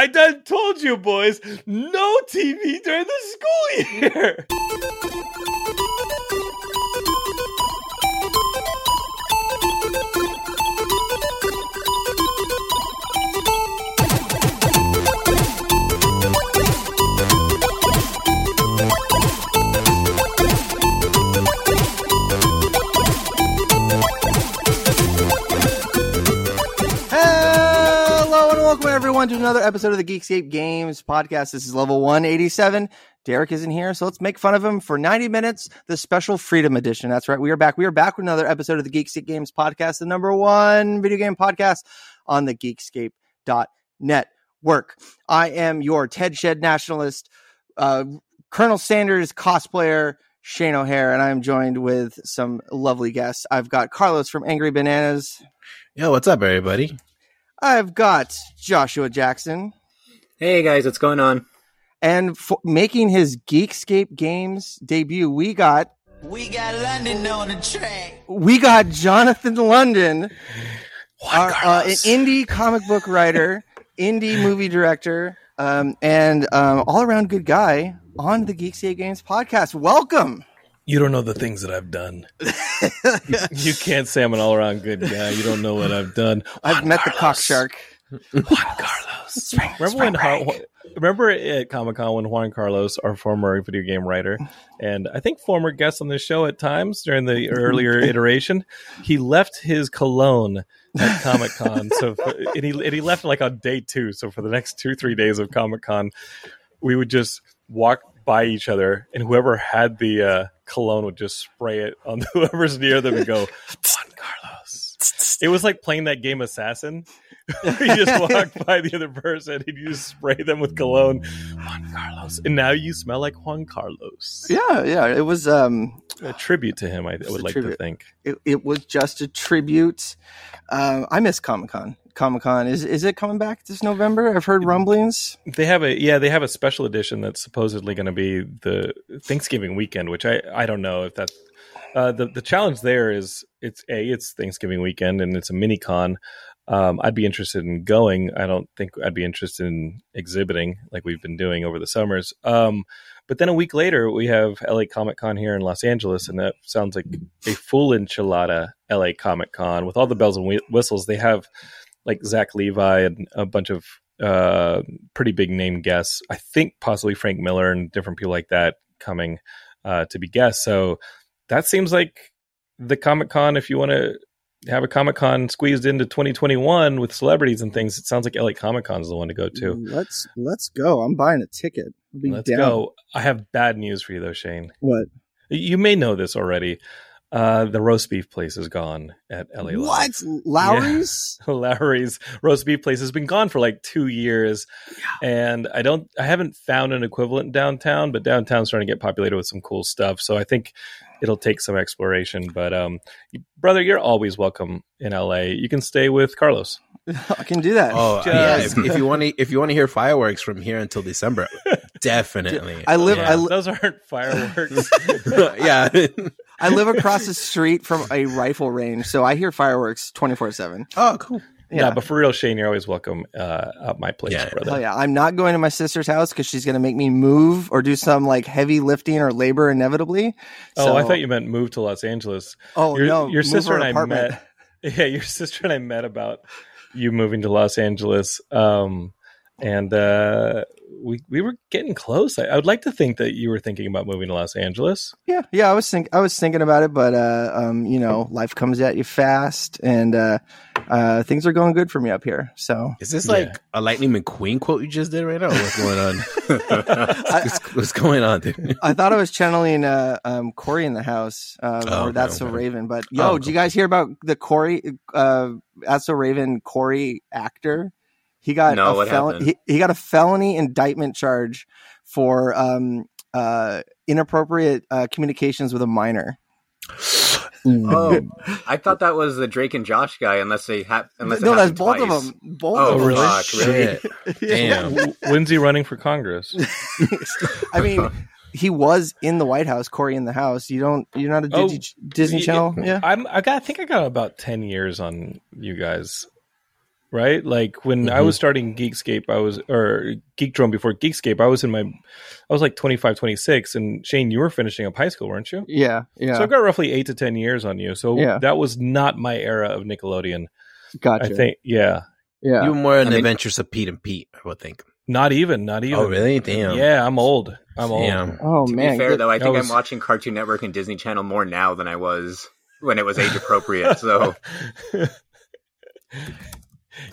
I done told you, boys, no TV during the school year. everyone to another episode of the Geekscape Games podcast. This is level 187. Derek isn't here, so let's make fun of him for 90 minutes, the special Freedom Edition. That's right. We are back. We are back with another episode of the Geekscape Games podcast, the number one video game podcast on the geekscape.net work. I am your Ted Shed nationalist, uh, Colonel Sanders cosplayer, Shane O'Hare, and I am joined with some lovely guests. I've got Carlos from Angry Bananas. Yo, what's up, everybody? I've got Joshua Jackson. Hey guys, what's going on? And for making his Geekscape Games debut, we got We got London on the track. we got Jonathan London, our, uh, an indie comic book writer, indie movie director, um, and um, all around good guy on the Geekscape Games podcast. Welcome. You don't know the things that I've done. you, you can't say I'm an all around good guy. You don't know what I've done. I've met the cock shark. Juan Carlos. remember when Har- remember at Comic Con when Juan Carlos, our former video game writer, and I think former guest on the show at times during the earlier iteration, he left his cologne at Comic Con. So for, and he and he left like on day two. So for the next two three days of Comic Con, we would just walk by each other, and whoever had the uh, cologne would just spray it on whoever's near them and go, Juan Carlos. It was like playing that game Assassin. you just walk by the other person and you just spray them with cologne. Juan Carlos. And now you smell like Juan Carlos. Yeah, yeah. It was um, A tribute to him, I would like to think. it, it was just a tribute. Um, I miss Comic Con. Comic Con is is it coming back this November? I've heard rumblings. They have a yeah, they have a special edition that's supposedly going to be the Thanksgiving weekend, which I I don't know if that's uh, the the challenge there is it's a it's Thanksgiving weekend and it's a mini con. Um, I'd be interested in going. I don't think I'd be interested in exhibiting like we've been doing over the summers. Um, but then a week later, we have LA Comic Con here in Los Angeles, and that sounds like a full enchilada LA Comic Con with all the bells and whistles. They have like Zach Levi and a bunch of uh, pretty big name guests. I think possibly Frank Miller and different people like that coming uh, to be guests. So that seems like the Comic Con. If you want to have a Comic Con squeezed into 2021 with celebrities and things, it sounds like LA Comic Con is the one to go to. Let's let's go. I'm buying a ticket. Let's down. go. I have bad news for you though, Shane. What? You may know this already. Uh, the roast beef place is gone at LA. Live. What? Lawry's? Lawry's roast beef place has been gone for like two years, and I don't, I haven't found an equivalent downtown, but downtown's starting to get populated with some cool stuff. So I think it'll take some exploration. But um, brother, you're always welcome in LA. You can stay with Carlos. I can do that. Oh yeah, if, if you want to, if you want to hear fireworks from here until December, definitely. I live. Yeah, I, li- those aren't fireworks. yeah, I live across the street from a rifle range, so I hear fireworks twenty four seven. oh, cool. Yeah. but for real, Shane, you're always welcome uh, at my place, Yeah. brother. Oh yeah, I'm not going to my sister's house because she's going to make me move or do some like heavy lifting or labor inevitably. Oh, I thought you meant move to Los Angeles. Oh your, no, your move sister her and I apartment. met. Yeah, your sister and I met about you moving to Los Angeles, um, and uh, we we were getting close. I, I would like to think that you were thinking about moving to Los Angeles. Yeah, yeah, I was think I was thinking about it, but uh, um, you know, life comes at you fast, and uh, uh, things are going good for me up here. So Is this Yeah. like a Lightning McQueen quote you just did right now? What's going on? what's, what's going on, dude? I thought I was channeling uh, um, Corey in the house, um, Oh, or that's okay, so okay. Raven. But yo, Oh, did you guys hear about the Corey, uh, that's so Raven Corey actor? He got No, a what fel- happened? he, he got a felony indictment charge for um, uh, inappropriate uh, communications with a minor. Oh, I thought that was the Drake and Josh guy. Unless they have, unless no, it that's both twice. of them. Both Oh, of them. really? fuck, really? Shit. Damn. W- When's he running for Congress? I mean, he was in the White House. Corey in the house. You don't. You're not a Oh, Disney y- Channel. Yeah. I'm. I got. I think I got about ten years on you guys. Right? Like when I Mhm. was starting Geekscape, I was or Geek Drone before Geekscape, I was in my I was like 25, 26 and Shane, you were finishing up high school, weren't you? Yeah, yeah, So I've got roughly 8 to 10 years on you. So Yeah. that was not my era of Nickelodeon. gotcha. I think yeah. yeah, You were more in I the mean- adventures of Pete and Pete, I would think. Not even, not even. Oh, really? Damn. Yeah, I'm old. I'm old. Damn. oh to man, be fair, though, I That think was- I'm watching Cartoon Network and Disney Channel more now than I was when it was age appropriate. So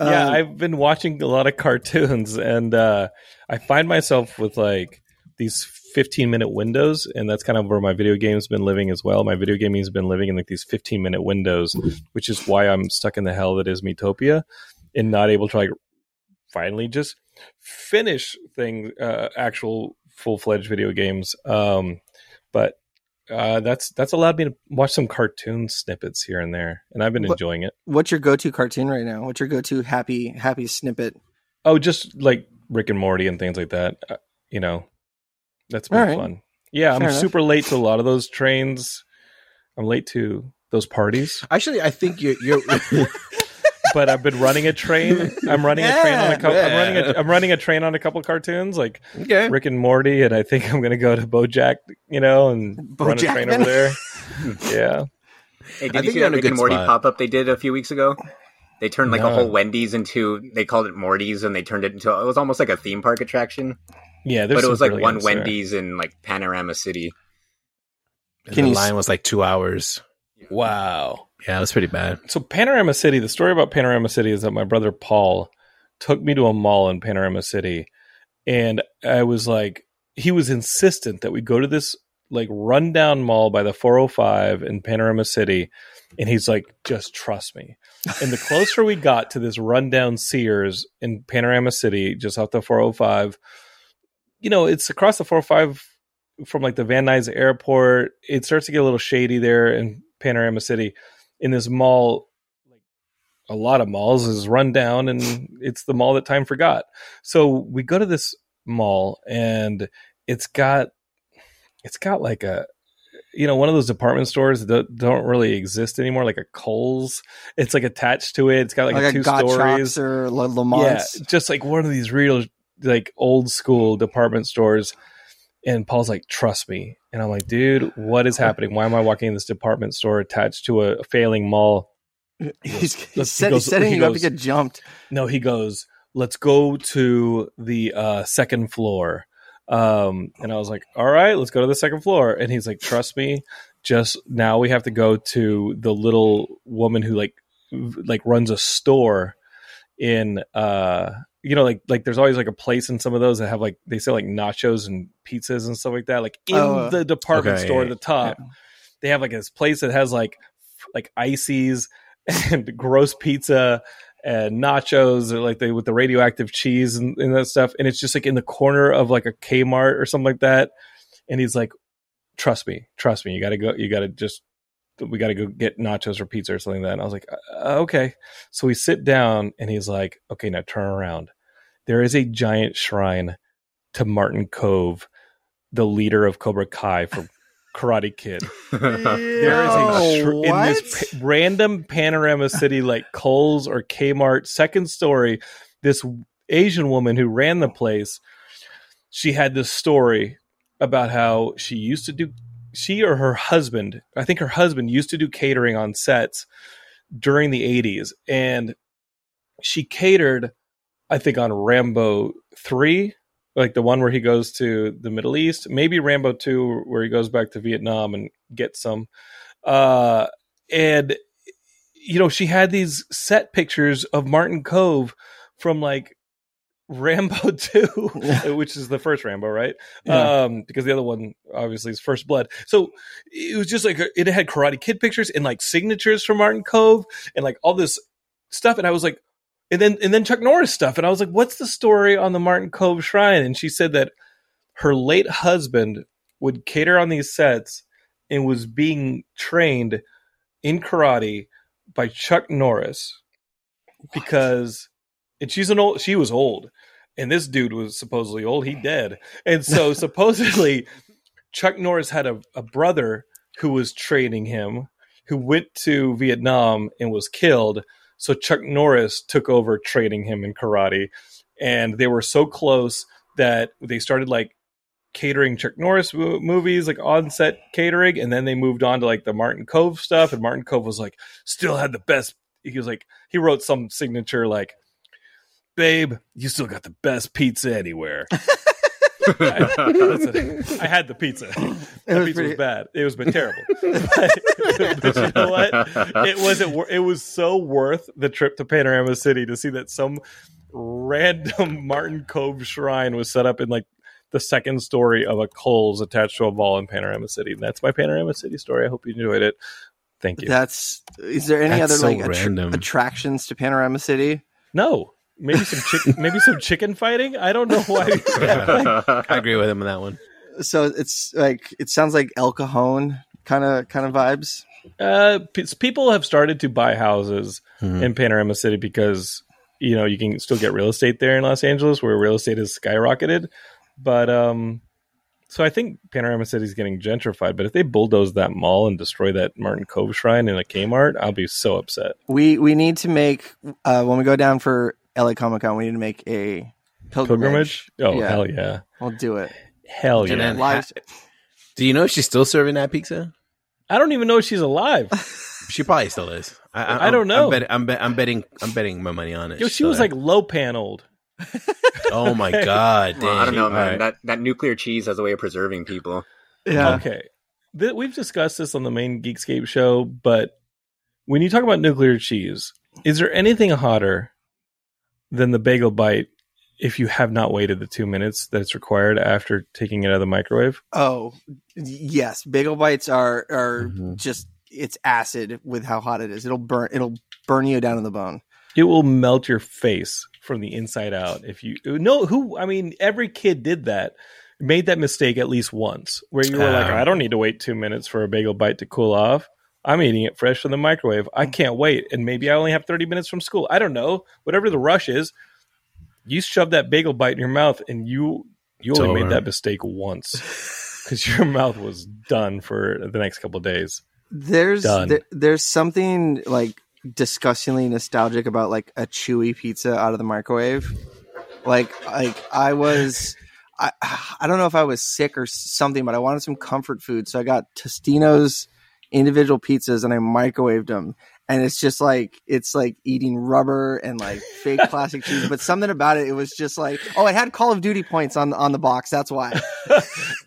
yeah, Um, I've been watching a lot of cartoons, and uh, I find myself with like these 15 minute windows, and that's kind of where my video game's been living as well. My video gaming has been living in like these 15 minute windows, which is why I'm stuck in the hell that is Miitopia, and not able to like finally just finish things, uh, actual full fledged video games. Um, but uh, that's that's allowed me to watch some cartoon snippets here and there, and I've been What- enjoying it. what's your go-to cartoon right now? What's your go-to happy happy snippet? Oh, just like Rick and Morty and things like that. Uh, you know, that's been All right. fun. Yeah, I'm enough. super late to a lot of those trains. I'm late to those parties, Actually, I think you're. you're but I've been running a train. I'm running a train on a couple. I'm running a. I'm running a train on a couple cartoons like okay. Rick and Morty, and I think I'm gonna go to BoJack, you know, and run a train over there. yeah, Hey, I did you think see that a Rick good and Morty pop up they did a few weeks ago? They turned like No. a whole Wendy's into they called it Morty's and they turned it into it was almost like a theme park attraction. yeah. There's but it was like one there. Wendy's in like Panorama City. And Can the you s- line was like two hours. Wow. Yeah, it was pretty bad. So Panorama City, the story about Panorama City is that my brother Paul took me to a mall in Panorama City and I was like he was insistent that we go to this like rundown mall by the 405 in Panorama City and he's like just trust me. And the closer we got to this rundown Sears in Panorama City just off the 405 you know, it's across the 405 from like the Van Nuys airport. It starts to get a little shady there in Panorama City in this mall like a lot of malls is run down and it's the mall that time forgot. So we go to this mall and it's got it's got like a you know one of those department stores that don't really exist anymore like a Kohl's. It's like attached to it. It's got like, Like, two stories. or Le, Le yeah just like one of these real like old school department stores. And Paul's like, trust me. And I'm like, dude, what is happening? Why am I walking in this department store attached to a failing mall? He's, he's, set, he goes- he's setting he you up to get jumped. No, he goes, let's go to the uh, second floor. Um, and I was like, all right, let's go to the second floor. And he's like, trust me, just now we have to go to the little woman who like like runs a store in uh you know like like there's always like a place in some of those that have like they sell like nachos and pizzas and stuff like that. Like in Oh, the department okay, store at the top they have like this place that has like like ices and gross pizza and nachos or like they with the radioactive cheese and, and that stuff. And it's just like in the corner of like a Kmart or something like that. And he's like trust me trust me. You gotta go you gotta just we gotta go get nachos or pizza or something like that. And I was like uh, okay. So we sit down and he's like okay now turn around there is a giant shrine to Martin Kove the leader of Cobra Kai from Karate Kid there is a Yo, str- in this pa- random panorama city like Kohl's or Kmart second story. This Asian woman who ran the place, she had this story about how she used to do. She or her husband, I think her husband used to do catering on sets during the '80s, and she catered. I think on Rambo three, like the one where he goes to the Middle East, maybe Rambo 2 where he goes back to Vietnam and gets some. Uh and you know, she had these set pictures of Martin Kove from like Rambo 2, which is the first Rambo, right? Yeah. Um because the other one obviously is First Blood. So it was just like it had Karate Kid pictures and like signatures from Martin Kove and like all this stuff and I was like and then and then Chuck Norris stuff. And I was like, "What's the story on the Martin Kove Shrine?" And she said that her late husband would cater on these sets and was being trained in karate by Chuck Norris. Because and she's an old she was old. And this dude was supposedly old. He dead. And so supposedly Chuck Norris had a, a brother who was training him who went to Vietnam and was killed So Chuck Norris took over training him in karate, and they were so close that they started like catering Chuck Norris mo- movies, like on set catering, and then they moved on to like the Martin Kove stuff. And Martin Kove was like, still had the best. He was like, he wrote some signature like, "Babe, you still got the best pizza anywhere." I, listen, I had the pizza. The was pizza pretty- was bad. It was been terrible. but, but you know what? It wasn't. It was so worth the trip to Panorama City to see that some random Martin Kove shrine was set up in like the second story of a Kohl's attached to a wall in Panorama City. And that's my Panorama City story. I hope you enjoyed it. Thank you. That's. Is there any That's other so like attra- random. attractions to Panorama City? no, maybe some chick- maybe some chicken fighting. I don't know why. I agree with him on that one. So it's like it sounds like El Cajon kind of kind of vibes. Uh, p- people have started to buy houses Mhm. in Panorama City because you know you can still get real estate there in Los Angeles, where real estate has skyrocketed. But um, so I think Panorama City is getting gentrified. But if they bulldoze that mall and destroy that Martin Kove shrine and a Kmart, I'll be so upset. We we need to make uh, when we go down for LA Comic Con, we need to make a pilgrimage. Pilgrimage? Oh Yeah. hell yeah, We'll do it. hell yeah! And then- Live- Do you know she's still serving that pizza? I don't even know if she's alive. She probably still is. I, I, I don't know. I'm, bet, I'm, bet, I'm betting. I'm betting my money on it. Yo, She's she was like low paneled. there. oh my god, Well, I don't know, man. right. That that nuclear cheese has a way of preserving people. yeah. Okay. Th- we've discussed this on the main Geekscape show, but when you talk about nuclear cheese, is there anything hotter than the bagel bite if you have not waited the two minutes that's required after taking it out of the microwave? Oh, yes. Bagel bites are are Mhm. just it's acid with how hot it is. It'll burn. It'll burn you down to the bone. It will melt your face from the inside out if you no who I mean every kid did that. Made that mistake at least once where you were like, Um, I don't need to wait two minutes for a bagel bite to cool off. I'm eating it fresh from the microwave. I mm. can't wait. And maybe I only have 30 minutes from school. I don't know. Whatever the rush is, you shove that bagel bite in your mouth and you you It's only made that mistake once because your mouth was done for the next couple of days. There's there, there's something like disgustingly nostalgic about like a chewy pizza out of the microwave. Like like I was I I don't know if I was sick or something, but I wanted some comfort food, so I got Tostino's individual pizzas and I microwaved them. And it's just like it's like eating rubber and like fake plastic cheese, but something about it, it was just like, oh, it had Call of Duty points on on the box. That's why.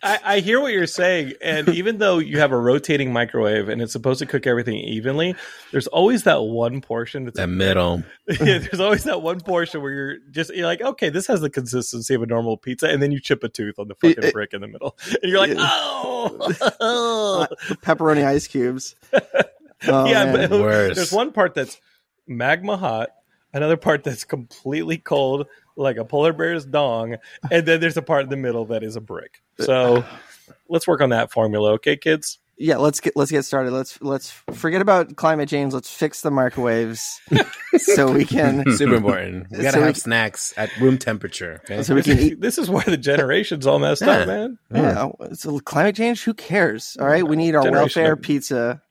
I, I hear what you're saying, and even though you have a rotating microwave and it's supposed to cook everything evenly, there's always that one portion that's that middle. yeah, there's always that one portion where you're just you're like, okay, this has the consistency of a normal pizza, and then you chip a tooth on the fucking It- brick in the middle, and you're like, Yeah. oh, Pepperoni ice cubes. Oh, yeah. man. But Worse. there's one part that's magma hot, another part that's completely cold, like a polar bear's dong, and then there's a part in the middle that is a brick. So let's work on that formula, okay, kids? yeah let's get let's get started let's let's forget about climate change let's fix the microwaves so we can Super important. We gotta So have can- snacks at room temperature. Okay? so we can eat This is why the generation's all messed Yeah. up, man. yeah so climate change who cares all right we need our Generation welfare of- pizza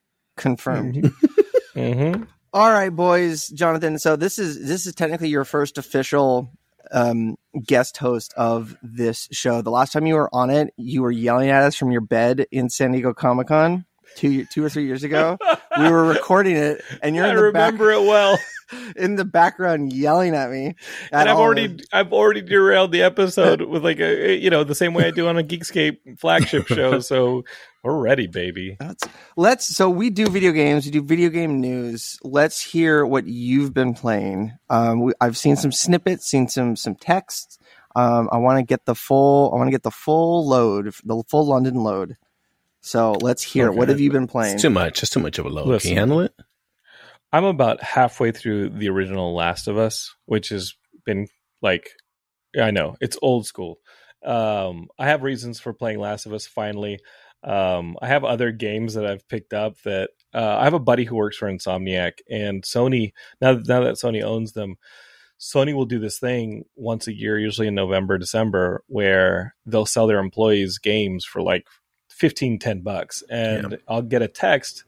confirmed Mm-hmm. all right boys jonathan so this is this is technically your first official um guest host of this show the last time you were on it you were yelling at us from your bed in san diego comic-con two two or three years ago we were recording it and you're I in the back remember it well. in the background yelling at me. at and I've already of- I've already derailed the episode with like a you know the same way I do on a Geekscape flagship show. So we're ready, baby. Let's, let's. So we do video games. We do video game news. Let's hear what you've been playing. Um, we, I've seen some snippets, seen some some text. Um, I want to get the full. I want to get the full load, the full London load. So let's hear. it. What have you been playing? It's too much. It's too much of a load. Listen. Can you handle it? I'm about halfway through the original Last of Us, which has been like I know it's old school. Um, I have reasons for playing Last of Us finally. Um, I have other games that I've picked up that uh, I have a buddy who works for Insomniac and Sony. Now, now that Sony owns them, Sony will do this thing once a year, usually in November, December, where they'll sell their employees games for like 15, 10 bucks. And I'll get a text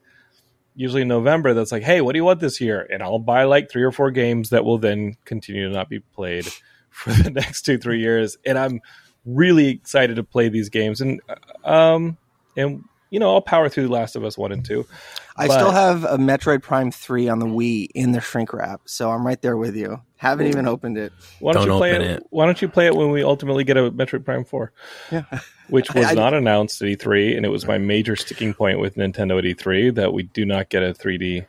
usually in November that's like, hey, what do you want this year? And I'll buy like three or four games that will then continue to not be played for the next two three years. And I'm really excited to play these games. And um and you know I'll power through The Last of Us one and two. I But- still have a Metroid Prime 3 on the Wii in the shrink wrap, so I'm right there with you. Haven't even opened it. Why don't, Don't you play open it, it. Why don't you play it when we ultimately get a Metroid Prime Four? Yeah. which was I- I- not announced at E3, and it was my major sticking point with Nintendo at E3 that we do not get a 3D.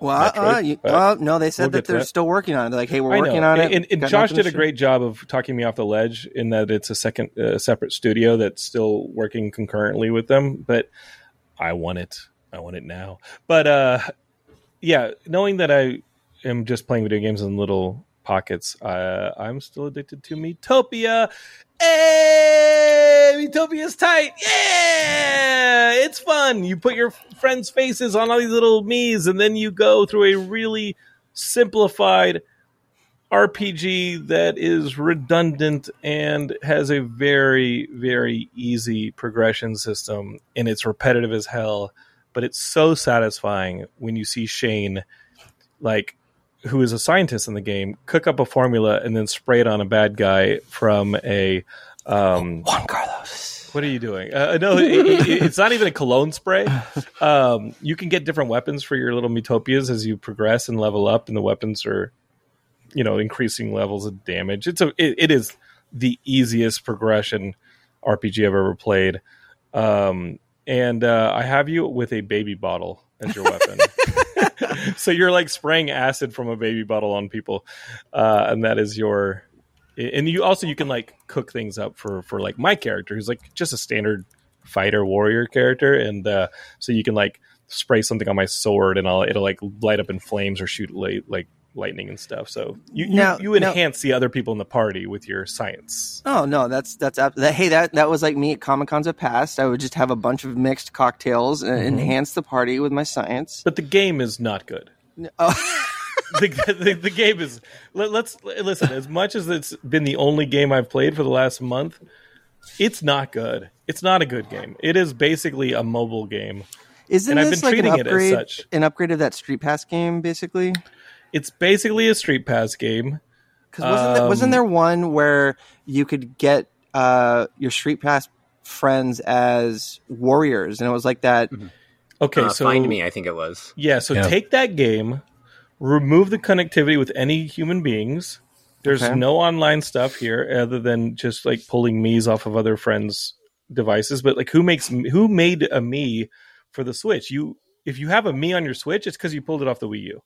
Well, Metroid, uh, you, uh, no, they said we'll that they're that. still working on it. They're like, hey, we're working on it. and, and Josh did a great job of talking me off the ledge in that it's a second uh, separate studio that's still working concurrently with them. But I want it. I want it now. But uh, yeah, knowing that I am just playing video games in little pockets, uh, I'm still addicted to Miitopia. Hey, Miitopia's tight. Yeah, it's fun. You put your friends' faces on all these little Miis, and then you go through a really simplified RPG that is redundant and has a very, very easy progression system, and it's repetitive as hell. But it's so satisfying when you see Shane, like, who is a scientist in the game, cook up a formula and then spray it on a bad guy from a. Um, Juan Carlos. what are you doing? Uh, no, it, it, it's not even a cologne spray. Um, you can get different weapons for your little Miitopias as you progress and level up, and the weapons are, you know, increasing levels of damage. It's a, it, it is the easiest progression RPG I've ever played. Um, and uh, I have you with a baby bottle as your weapon. so you're like spraying acid from a baby bottle on people, uh, and that is your. And you also you can like cook things up for for like my character who's like just a standard fighter warrior character, and uh, so you can like spray something on my sword and I'll it'll like light up in flames or shoot light, like lightning and stuff. So you you, Now- you now- enhance the other people in the party with your science. Oh no, that's that's that. Hey, that that was like me at Comic Cons of past. I would just have a bunch of mixed cocktails and Mm-hmm. enhance the party with my science. But the game is not good. Oh, the, the, the game is let, let's listen as much as it's been the only game i've played for the last month it's not good it's not a good game it is basically a mobile game isn't And I've been like an treating it as upgrade? such. An upgrade of that Street Pass game, basically. It's basically a street pass game Because wasn't, there, wasn't Um, there one where you could get uh, your Street Pass friends as warriors, and it was like that? okay Uh, so Find Mii, I think it was. yeah so Yeah. take that game remove the connectivity with any human beings there's Okay. no online stuff here other than just like pulling Miis off of other friends devices but like who makes who made a Mii for the switch you if you have a Mii on your switch it's because you pulled it off the wii u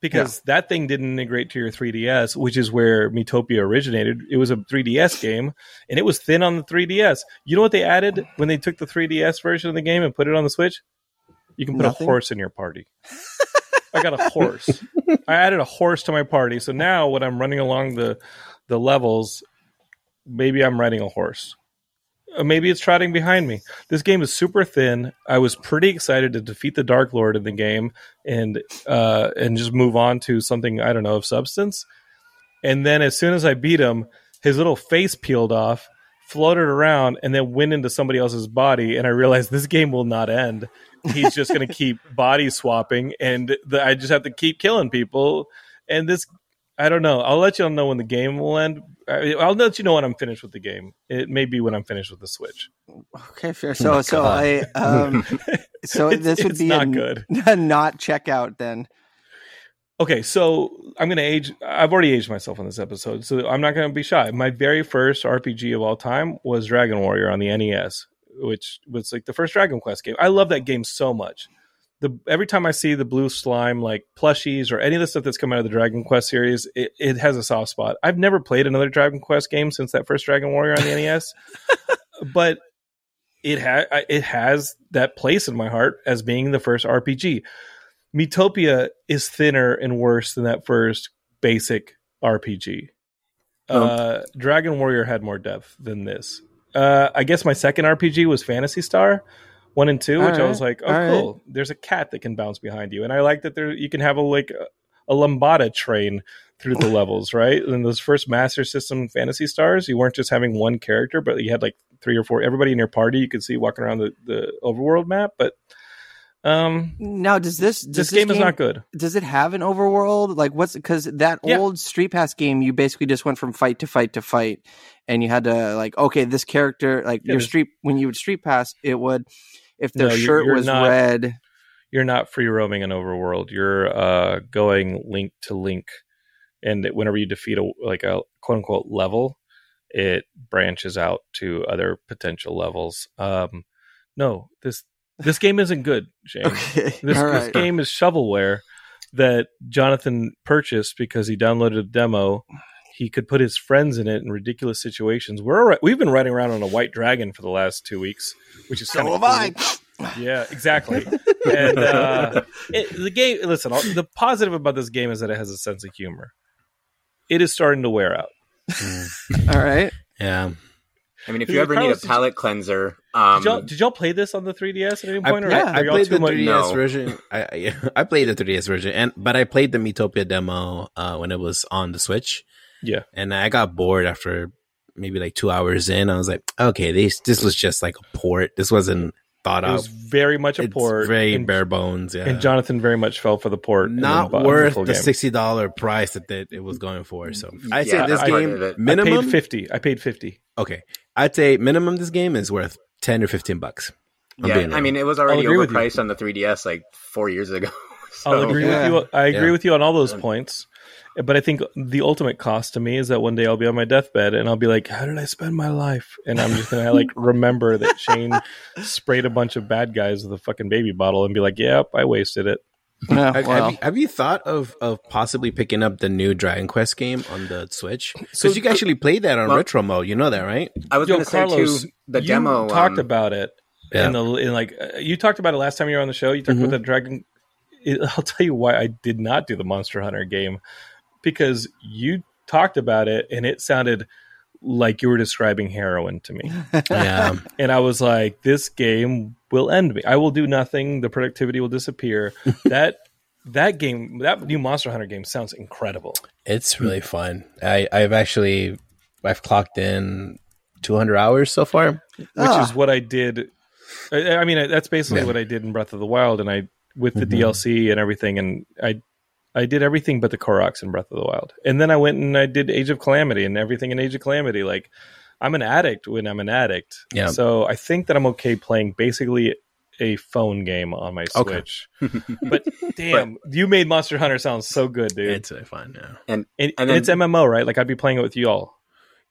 because that thing didn't integrate to your 3ds which is where Miitopia originated it was a 3ds game and it was thin on the 3ds you know what they added when they took the 3ds version of the game and put it on the switch you can put Nothing? a horse in your party I got a horse. I added a horse to my party, so now when I'm running along the the levels, maybe I'm riding a horse. Uh, Maybe it's trotting behind me. This game is super thin. I was pretty excited to defeat the Dark Lord in the game and uh, and just move on to something I don't know of substance. And then as soon as I beat him, his little face peeled off, floated around, and then went into somebody else's body. And I realized this game will not end. He's just going to keep body swapping, and the, I just have to keep killing people. And this, I don't know. I'll let you all know when the game will end. I- I'll let you know when I'm finished with the game. It may be when I'm finished with the Switch. Okay, fair. So, so I, um, so It's- this would be not a, good. a not checkout then. Okay, so I'm gonna age. I've already aged myself on this episode, so I'm not gonna be shy. My very first RPG of all time was Dragon Warrior on the NES, which was like the first Dragon Quest game. I love that game so much. The every time I see the blue slime like plushies or any of the stuff that's come out of the Dragon Quest series, it, it has a soft spot. I've never played another Dragon Quest game since that first Dragon Warrior on the NES, but it ha- it has that place in my heart as being the first RPG. Miitopia is thinner and worse than that first basic RPG. Uh, Dragon Warrior had more depth than this. Uh, I guess my second RPG was Phantasy Star one and two, which I was like, oh, all right. cool. There's a cat that can bounce behind you, and I like that there you can have a like a, a lambada train through the levels, right? In those first Master System Phantasy Stars, you weren't just having one character, but you had like three or four. Everybody in your party you could see walking around the the overworld map, but Um, Now, does this does this, game, is not good. Does it have an overworld? Like, what's because that Yeah. old Street Pass game, you basically just went from fight to fight to fight, and you had to like, okay, this character, like Yeah, your street when you would Street Pass, it would if their No, shirt you're was not- red. You're not free roaming an overworld. You're uh, going link to link, and that whenever you defeat a like a quote unquote level, it branches out to other potential levels. Um, no, this this game isn't good, Shane. Okay, This, all this game is shovelware that Jonathan purchased because he downloaded a demo. He could put his friends in it in ridiculous situations. We're alri- we've been riding around on a white dragon for the last two weeks, which is So kind of have I. Yeah, exactly. and uh, it, the game. Listen, all- the positive about this game is that it has a sense of humor. It is starting to wear out. All right. Yeah. I mean, if Dude, you ever need a Carlos, palate cleanser, um, Did y'all, did y'all play this on the 3DS at any I, point? or yeah, I played the 3DS No. version. I, I I played the 3DS version, and but I played the Miitopia demo uh, when it was on the Switch, Yeah, and I got bored after maybe like two hours in. I was like, okay, this this was just like a port. This wasn't thought of. it was out. very much a It's port. very and, bare bones. Yeah, and Jonathan very much fell for the port. and not bought worth full the game. sixty dollar price that it, it was going for. So mm, I'd Yeah, say this I- game I- I I minimum. paid fifty. I paid fifty. okay, I'd say minimum this game is worth ten or fifteen bucks. I'm yeah, being I real. mean, it was already agree with you. overpriced on the 3DS like four years ago. I'll So- agree Yeah. with you. I agree Yeah. with you on all those points. But I think the ultimate cost to me is that one day I'll be on my deathbed and I'll be like, "How did I spend my life?" And I'm just gonna like remember that Shane sprayed a bunch of bad guys with a fucking baby bottle and be like, "Yep, I wasted it." Yeah, Have, well, have, you, have you thought of, of possibly picking up the new Dragon Quest game on the Switch? Because So- you can actually play that on Well- retro mode. You know that, right? I was going to say Carlos, too, the you demo talked um, about it Yeah. in the in like uh, you talked about it last time you were on the show. You talked Mhm. about the dragon. It, I'll tell you why I did not do the Monster Hunter game because you talked about it and it sounded like you were describing heroin to me. Yeah. and I was like, this game will end me. I will do nothing. The productivity will disappear. that that game, that new Monster Hunter game, sounds incredible. it's really fun. I, I've actually I've clocked in 200 hours so far. Which Ah. is what I did. I, I mean, that's basically Yeah. what I did in Breath of the Wild, and I with the Mhm. DLC and everything, and I. I did everything but the Koroks in Breath of the Wild, and then I went and I did Age of Calamity and everything in Age of Calamity. Like, I'm an addict when I'm an addict. Yeah. So I think that I'm okay playing basically a phone game on my Okay. Switch. But damn, you made Monster Hunter sound so good, dude. It's really fun. Yeah. and, and and then- it's MMO, right? Like I'd be playing it with you all.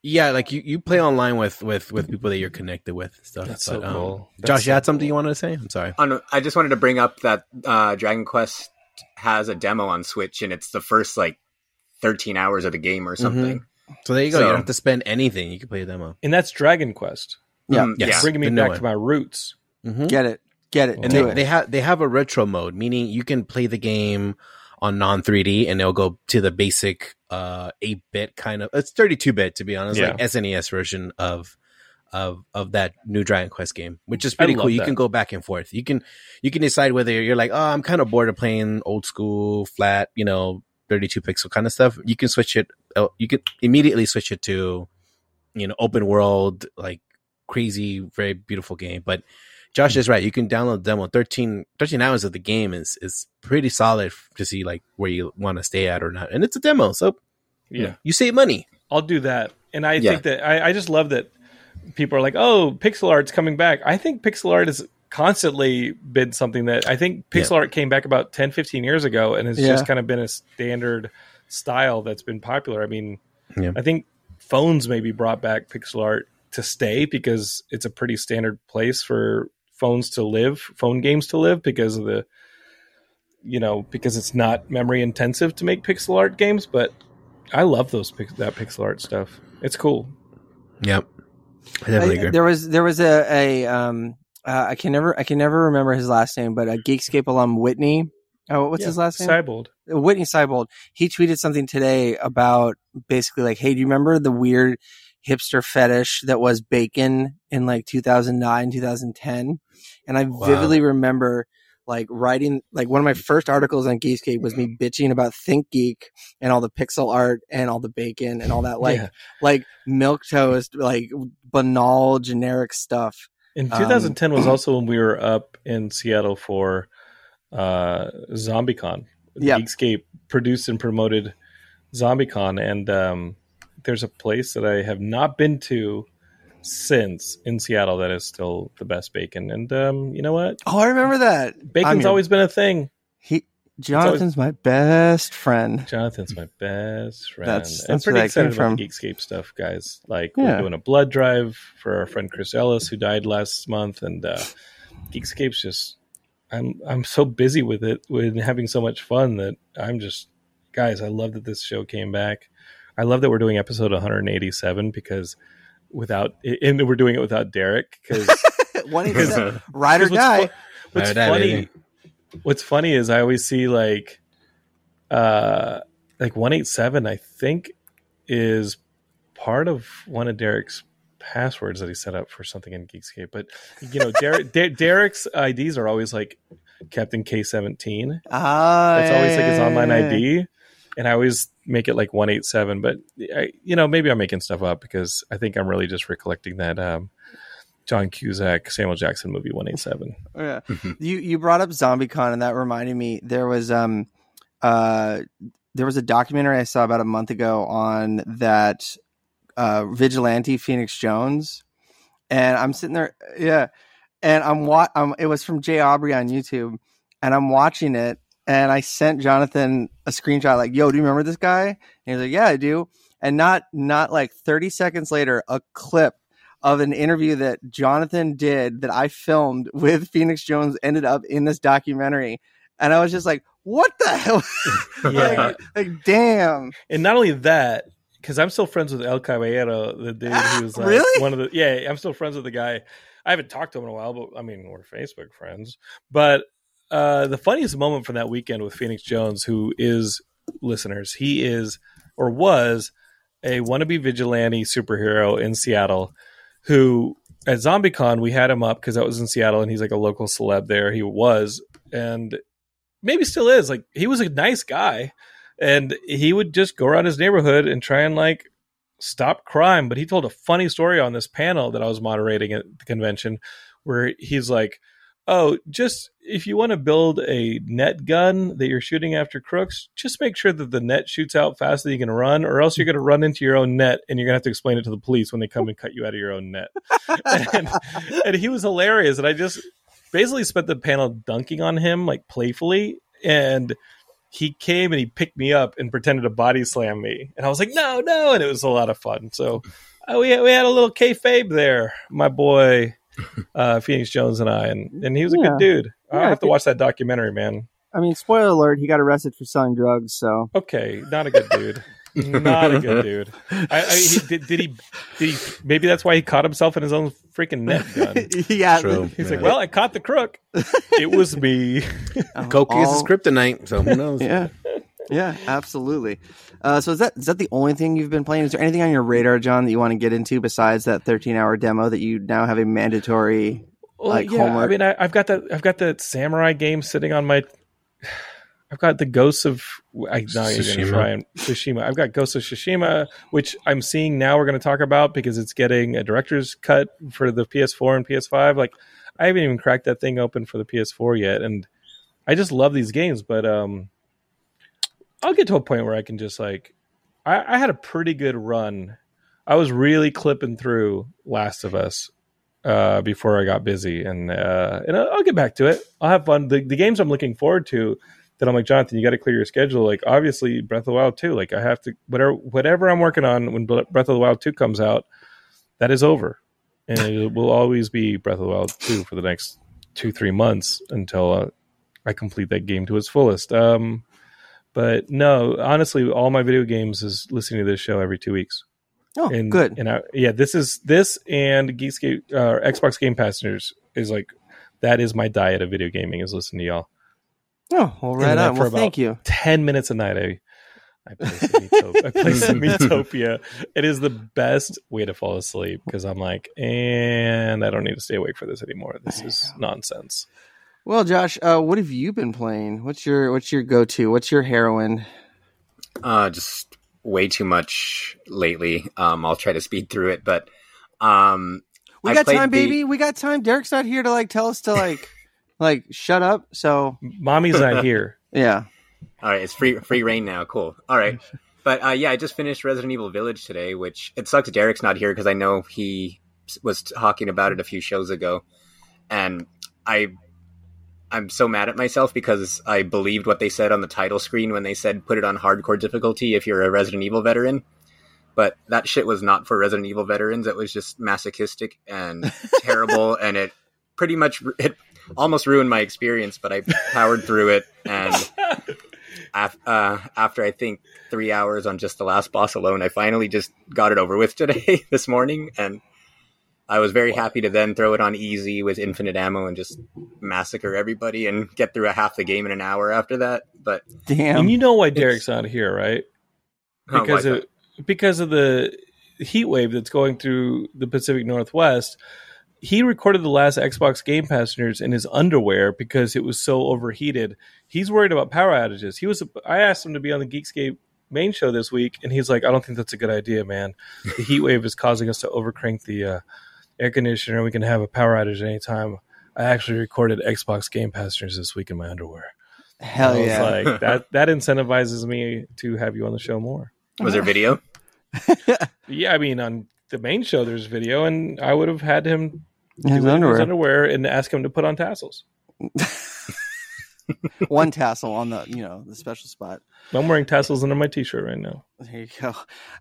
Yeah, like you, you play online with, with, with people that you're connected with and stuff. That's But, so um, cool. That's Josh, you had something cool. you wanted to say? I'm sorry. on, I just wanted to bring up that uh, Dragon Quest has a demo on Switch, and it's the first like 13 hours of the game or something. So there you go. you don't have to spend anything. You can play a demo. And that's Dragon Quest, Yeah. Mm, Yes. yeah. bringing me the back to my roots. Mm-hmm. get it, get it, And And do they, it. they have they have a retro mode, meaning you can play the game on non 3D and it'll go to the basic uh 8 bit kind of it's 32 bit to be honest, like SNES version of of of that new Dragon Quest game, which is pretty cool. You that. can go back and forth. You can you can decide whether you're like, oh, I'm kind of bored of playing old school flat, you know, 32 pixel kind of stuff. You can switch it. uh, You can immediately switch it to, you know, open world like crazy, very beautiful game. But Josh is right. You can download the demo. 13, 13 hours of the game is is pretty solid to see like where you want to stay at or not. And it's a demo, so you, Yeah, know, you save money. I'll do that. And I Yeah. think that I, I just love that people are like, "Oh, pixel art's coming back." I think pixel art has constantly been something that I think pixel art came back about 10, 15 years ago, and it's Yeah. just kind of been a standard style that's been popular. I mean, Yeah. I think phones maybe brought back pixel art to stay because it's a pretty standard place for phones to live, phone games to live because of the you know, because it's not memory intensive to make pixel art games, but I love those that pixel art stuff. It's cool. Yep. I definitely I- agree. there was there was a, a um uh, I can never I can never remember his last name, but a Geekscape alum Whitney. Oh, what's Yeah, his last name? Seibold. Whitney Seibold. He tweeted something today about basically like, hey, do you remember the weird hipster fetish that was bacon in like 2009, 2010? And I Wow. vividly remember like writing like one of my first articles on Geekscape was me bitching about Think Geek and all the pixel art and all the bacon and all that like Yeah. like milk toast like banal generic stuff. In Um, 2010 was also when we were up in Seattle for uh, ZombieCon. Yep. Geekscape produced and promoted ZombieCon, and um, there's a place that I have not been to since in Seattle that is still the best bacon. And um, you know what? Oh, I remember that. I'm Bacon's your- always been a thing. he. Jonathan's my best friend. Jonathan's my best friend. That's- I'm that's where pretty excited about the Geekscape stuff, guys. Like we're doing a blood drive for our friend Chris Ellis who died last month, and uh, Geekscape's just I'm I'm so busy with it, with having so much fun that I'm just guys. I love that this show came back. I love that we're doing episode 187 because without and we're doing it without Derek because One eighty seven. Ride or what's, die. fu- what's Ride die, funny baby. what's funny is I always see like uh like 187 I think is part of one of Derek's passwords that he set up for something in Geekscape. But you know, Derek Der- Derek's IDs are always like Captain K17. Ah, That's always like his yeah, online yeah, yeah. ID. And I always make it like 187, but I, you know, maybe I'm making stuff up because I think I'm really just recollecting that um John Cusack, Samuel Jackson movie 187. Yeah. you you brought up ZombieCon and that reminded me there was um uh there was a documentary I saw about a month ago on that uh vigilante Phoenix Jones and I'm sitting there yeah and I'm wa- um it was from Jay Aubrey on YouTube and I'm watching it and I sent Jonathan a screenshot like yo do you remember this guy and he's like yeah I do and not not like 30 seconds later a clip of an interview that Jonathan did that I filmed with Phoenix Jones ended up in this documentary. And I was just like, what the hell? Yeah. like, like, damn. And not only that, because I'm still friends with El Caballero, the dude Ah, who's like really? one of the yeah, I'm still friends with the guy. I haven't talked to him in a while, but I mean we're Facebook friends. But uh the funniest moment from that weekend with Phoenix Jones, who is listeners, he is or was a wannabe vigilante superhero in Seattle who at ZombieCon we had him up because that was in Seattle and he's like a local celeb there. He was and maybe still is. Like he was a nice guy and he would just go around his neighborhood and try and like stop crime. But he told a funny story on this panel that I was moderating at the convention where he's like, Oh, just if you want to build a net gun that you're shooting after crooks, just make sure that the net shoots out fast that you can run, or else you're going to run into your own net and you're going to have to explain it to the police when they come and cut you out of your own net. and, and he was hilarious. And I just basically spent the panel dunking on him, like playfully. And he came and he picked me up and pretended to body slam me. And I was like, no, no. And it was a lot of fun. So uh, we, we had a little kayfabe there, my boy uh, Phoenix Jones and I. And, and he was a Yeah. good dude. I'll Yeah, have to good. watch that documentary, man. I mean, spoiler alert, he got arrested for selling drugs. So Okay, not a good dude. not a good dude. I, I, he, did, did he? Did he? Maybe that's why he caught himself in his own freaking net gun. yeah. True. He's Yeah. like, "Well, I caught the crook. It was me." Coke is all- his kryptonite, so who knows? Yeah. Yeah, absolutely. Uh, so is that is that the only thing you've been playing? Is there anything on your radar, John, that you want to get into besides that 13 hour demo that you now have a mandatory? Well, Like yeah, homework. I mean, I, I've got that. I've got that samurai game sitting on my. I've got the Ghosts of I not even Tsushima. try and Tsushima. I've got Ghosts of Tsushima, which I'm seeing now. We're going to talk about because it's getting a director's cut for the PS4 and PS5. Like, I haven't even cracked that thing open for the PS4 yet, and I just love these games. But um, I'll get to a point where I can just like, I, I had a pretty good run. I was really clipping through Last of Us uh, before I got busy, and uh, and I'll, I'll get back to it. I'll have fun. The, the games I'm looking forward to that I'm like Jonathan, you got to clear your schedule. Like obviously Breath of the Wild 2. Like I have to whatever whatever I'm working on when Breath of the Wild 2 comes out, that is over, and it will always be Breath of the Wild 2 for the next two three months until uh, I complete that game to its fullest. Um, but no, honestly, all my video games is listening to this show every two weeks. Oh, And, good. And I, yeah, this is this and Geekscape, uh, Xbox Game Passengers is like that is my diet of video gaming is listening to y'all. Oh, well, right on. Well, thank you. Ten minutes a night, I I play some Miitopia. I play some It is the best way to fall asleep because I'm like, and I don't need to stay awake for this anymore. This is nonsense. Well, Josh, uh, what have you been playing? What's your what's your go to? What's your heroin? Uh, just way too much lately. Um, I'll try to speed through it, but um, We I got time, the- baby. We got time. Derek's not here to like tell us to like Like, shut up. So Mommy's not here. yeah, All right, it's free free reign now. Cool. All right, but uh, yeah, I just finished Resident Evil Village today, which it sucks Derek's not here because I know he was talking about it a few shows ago, and I I'm so mad at myself because I believed what they said on the title screen when they said put it on hardcore difficulty if you're a Resident Evil veteran. But that shit was not for Resident Evil veterans. It was just masochistic and terrible, and it pretty much it almost ruined my experience. But I powered through it, and af- uh, after I think three hours on just the last boss alone, I finally just got it over with today, this morning, and I was very happy to then throw it on easy with infinite ammo and just massacre everybody and get through a half the game in an hour after that. But damn. and you know why Derek's not here, right? Because why of because of the heat wave that's going through the Pacific Northwest. He recorded the last Xbox Game Pass news in his underwear because it was so overheated. He's worried about power outages. He was. I asked him to be on the Geekscape main show this week, and he's like, "I don't think that's a good idea, man. The heat wave is causing us to overcrank the uh, air conditioner. We can have a power outage at any time." I actually recorded Xbox Game Pass news this week in my underwear. Hell I was yeah. like that. That incentivizes me to have you on the show more. was there video? Yeah, I mean, on the main show, there's video, and I would have had him His in underwear. his underwear and ask him to put on tassels. One tassel on the you know the special spot. I'm wearing tassels under my t-shirt right now. There you go.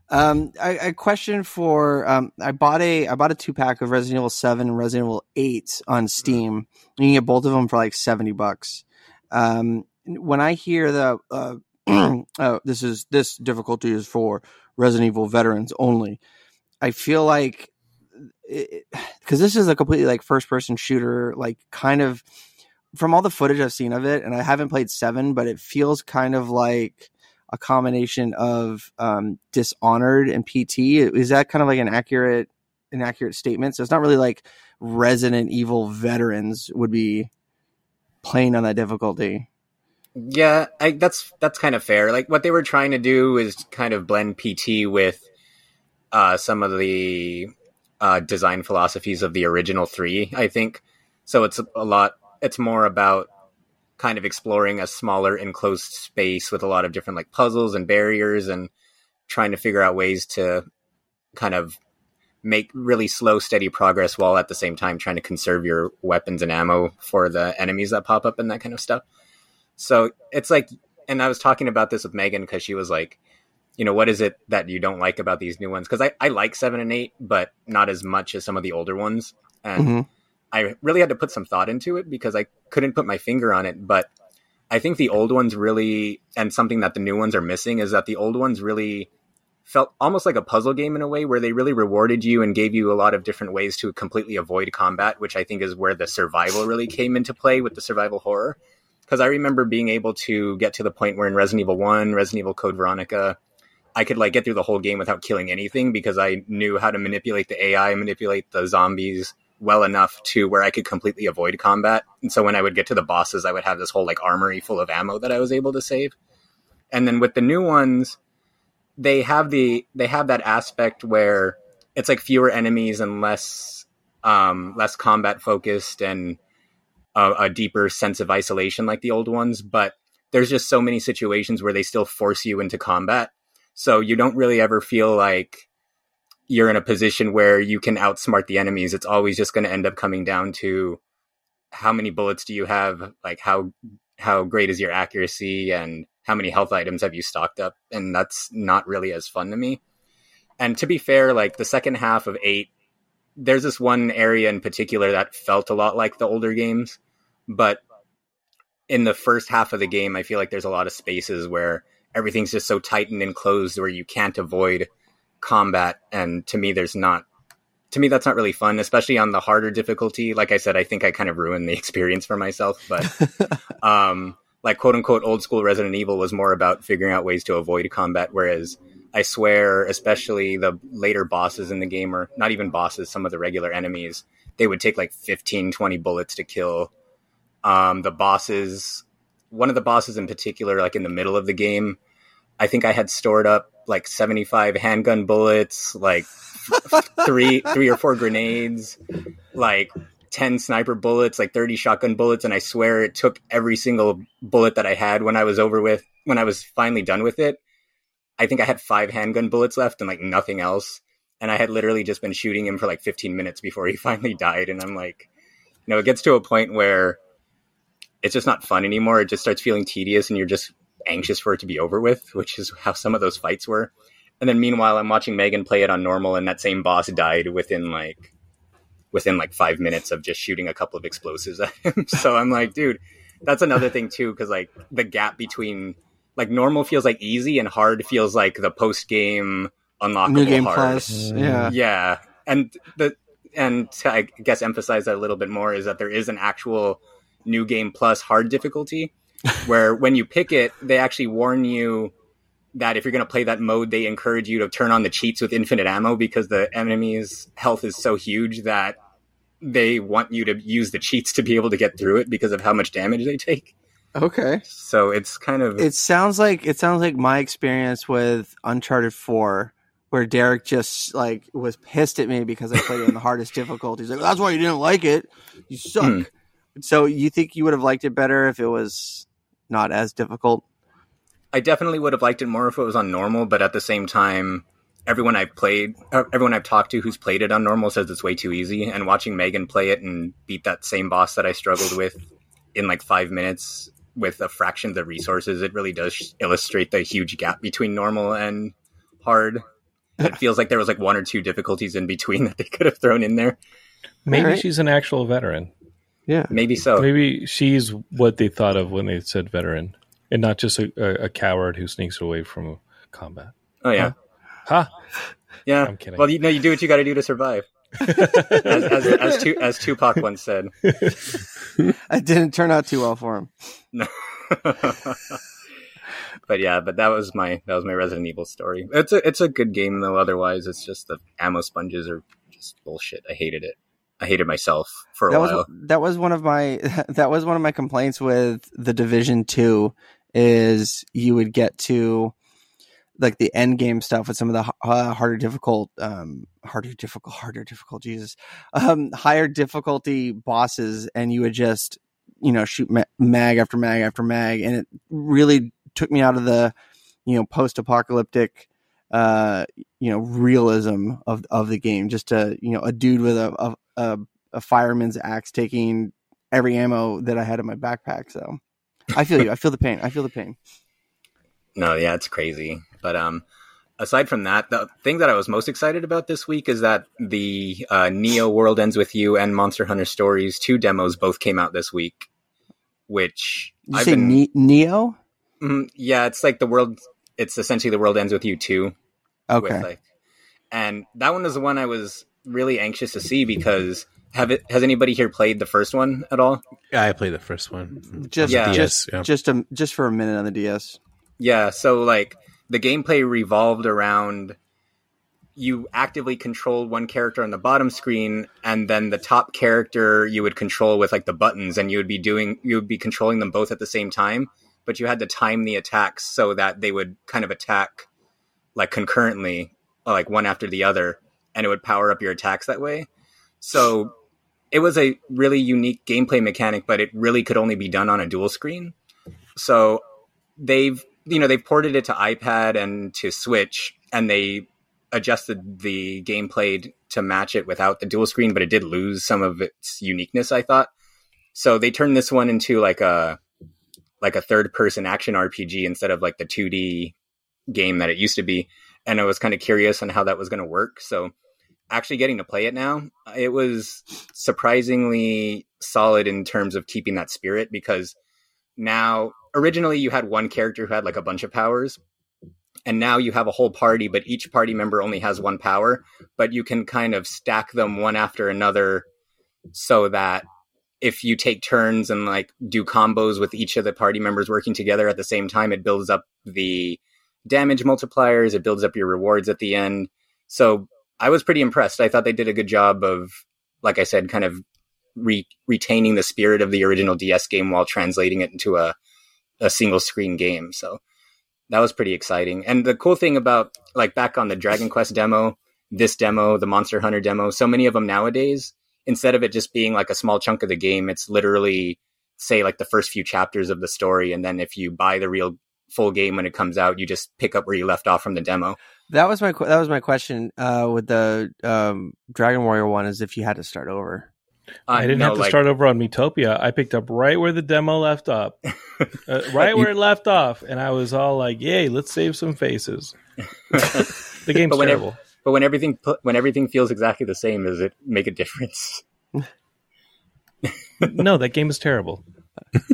Um, I, a question for um, I bought a I bought a two pack of Resident Evil Seven and Resident Evil Eight on Steam. You can get both of them for like seventy bucks. Um, when I hear the uh, oh, this is this difficulty is for Resident Evil veterans only, I feel like because this is a completely like first person shooter, like kind of from all the footage I've seen of it, and I haven't played seven, but it feels kind of like a combination of um, Dishonored and PT. Is that kind of like an accurate an accurate statement? So it's not really like Resident Evil veterans would be playing on that difficulty. Yeah, I, that's that's kind of fair. Like what they were trying to do is kind of blend PT with uh, some of the uh, design philosophies of the original three. I think so. It's a lot. It's more about kind of exploring a smaller enclosed space with a lot of different like puzzles and barriers and trying to figure out ways to kind of make really slow steady progress while at the same time trying to conserve your weapons and ammo for the enemies that pop up and that kind of stuff. So it's like and i was talking about this with megan because she was like you know what is it that you don't like about these new ones? Because I, I like seven and eight but not as much as some of the older ones. And Mhm. I really had to put some thought into it because I couldn't put my finger on it. But I think the old ones really, and something that the new ones are missing, is that the old ones really felt almost like a puzzle game in a way where they really rewarded you and gave you a lot of different ways to completely avoid combat, which I think is where the survival really came into play with the survival horror. Because I remember being able to get to the point where in Resident Evil 1, Resident Evil Code Veronica, I could like get through the whole game without killing anything because I knew how to manipulate the AI, manipulate the zombies well enough to where I could completely avoid combat. And so when I would get to the bosses, I would have this whole like armory full of ammo that I was able to save. And then with the new ones, they have the they have that aspect where it's like fewer enemies and less um less combat focused and a, a deeper sense of isolation like the old ones, but there's just so many situations where they still force you into combat. So you don't really ever feel like you're in a position where you can outsmart the enemies. It's always just going to end up coming down to how many bullets do you have, like how how great is your accuracy, and how many health items have you stocked up. And that's not really as fun to me. And to be fair, like the second half of eight, there's this one area in particular that felt a lot like the older games, but in the first half of the game, I feel like there's a lot of spaces where everything's just so tight and enclosed where you can't avoid combat and to me there's not to me that's not really fun especially on the harder difficulty. Like i said i think i kind of ruined the experience for myself but um like quote unquote old school resident evil was more about figuring out ways to avoid combat whereas i swear especially the later bosses in the game or not even bosses some of the regular enemies they would take like 15 20 bullets to kill. Um the bosses one of the bosses in particular like in the middle of the game i think i had stored up like 75 handgun bullets, like three three or four grenades, like 10 sniper bullets, like 30 shotgun bullets, and I swear it took every single bullet that I had when I was over with, when I was finally done with it. I think I had five handgun bullets left and like nothing else. And I had literally just been shooting him for like 15 minutes before he finally died. And I'm like, you know, it gets to a point where it's just not fun anymore. It just starts feeling tedious and you're just anxious for it to be over with, which is how some of those fights were. And then meanwhile, I'm watching Megan play it on normal and that same boss died within like within like five minutes of just shooting a couple of explosives at him. so I'm like, dude, that's another thing too, because like the gap between like normal feels like easy and hard feels like the post game unlockable New game hard. plus. Yeah. Yeah, and the and to, I guess emphasize that a little bit more is that there is an actual new game plus hard difficulty where when you pick it, they actually warn you that if you're going to play that mode, they encourage you to turn on the cheats with infinite ammo because the enemy's health is so huge that they want you to use the cheats to be able to get through it because of how much damage they take. Okay. So it's kind of It sounds like it sounds like my experience with Uncharted Four, where Derek just like was pissed at me because I played it on the hardest difficulty. He's like, "That's why you didn't like it. You suck." Hmm. So you think you would have liked it better if it was not as difficult? I definitely would have liked it more if it was on normal, but at the same time, everyone I've played, uh, everyone I've talked to who's played it on normal says it's way too easy. And watching Megan play it and beat that same boss that I struggled with in like five minutes with a fraction of the resources, it really does illustrate the huge gap between normal and hard. It feels like there was like one or two difficulties in between that they could have thrown in there. Maybe Alright. she's an actual veteran. Yeah. Maybe so. Maybe she's what they thought of when they said veteran, and not just a, a, a coward who sneaks away from combat. Oh yeah, huh? yeah. I'm kidding. Well, you know, you do what you got to do to survive, as, as, as, Tu- as Tupac once said. It didn't turn out too well for him. No. but yeah, but that was my that was my Resident Evil story. It's a it's a good game though. Otherwise, it's just the ammo sponges are just bullshit. I hated it. I hated myself for a that while. was that was one of my that was one of my complaints with the division 2 is you would get to like the end game stuff with some of the uh, harder difficult um harder difficult harder difficult jesus um higher difficulty bosses and you would just you know shoot ma- mag after mag after mag and it really took me out of the you know post apocalyptic uh you know realism of of the game just a you know a dude with a a, a, a fireman's axe taking every ammo that I had in my backpack so I feel you I feel the pain I feel the pain No, yeah, it's crazy. But um, aside from that, the thing that I was most excited about this week is that the uh, Neo World Ends with You and Monster Hunter Stories two demos both came out this week. Which you I've say been, ne- Neo Mhm, yeah, it's like the world. It's essentially the World Ends with You two. okay with like and that one was the one I was really anxious to see because have it has anybody here played the first one at all? Yeah, I played the first one. just Yeah. just yeah. just a just for a minute on the DS Yeah, so like the gameplay revolved around you actively controlled one character on the bottom screen and then the top character you would control with like the buttons and you would be doing you would be controlling them both at the same time, but you had to time the attacks so that they would kind of attack like concurrently, like one after the other, and it would power up your attacks that way. So it was a really unique gameplay mechanic, but it really could only be done on a dual screen. So they've you know they've ported it to iPad and to Switch, and they adjusted the gameplay to match it without the dual screen, but it did lose some of its uniqueness. I thought so. They turned this one into like a like a third person action RPG instead of like the 2D game that it used to be, and I was kind of curious on how that was going to work. So actually getting to play it now, it was surprisingly solid in terms of keeping that spirit because now originally you had one character who had like a bunch of powers and now you have a whole party but each party member only has one power but you can kind of stack them one after another so that if you take turns and like do combos with each of the party members working together at the same time it builds up the damage multipliers it builds up your rewards at the end. So i was pretty impressed i thought they did a good job of like i said kind of re- retaining the spirit of the original ds game while translating it into a a single screen game. So that was pretty exciting. And the cool thing about like back on the Dragon Quest demo, this demo, the Monster Hunter demo, so many of them nowadays, instead of it just being like a small chunk of the game, it's literally say like the first few chapters of the story, and then if you buy the real full game when it comes out, you just pick up where you left off from the demo. That was my que- that was my question uh, with the um, Dragon Warrior one is if you had to start over. Uh, I didn't no, have to like- start over on Miitopia. I picked up right where the demo left off, uh, right where it left off, and I was all like, "Yay, let's save some faces." the game's But whenever- terrible. But when everything when everything feels exactly the same, does it make a difference? no, that game is terrible.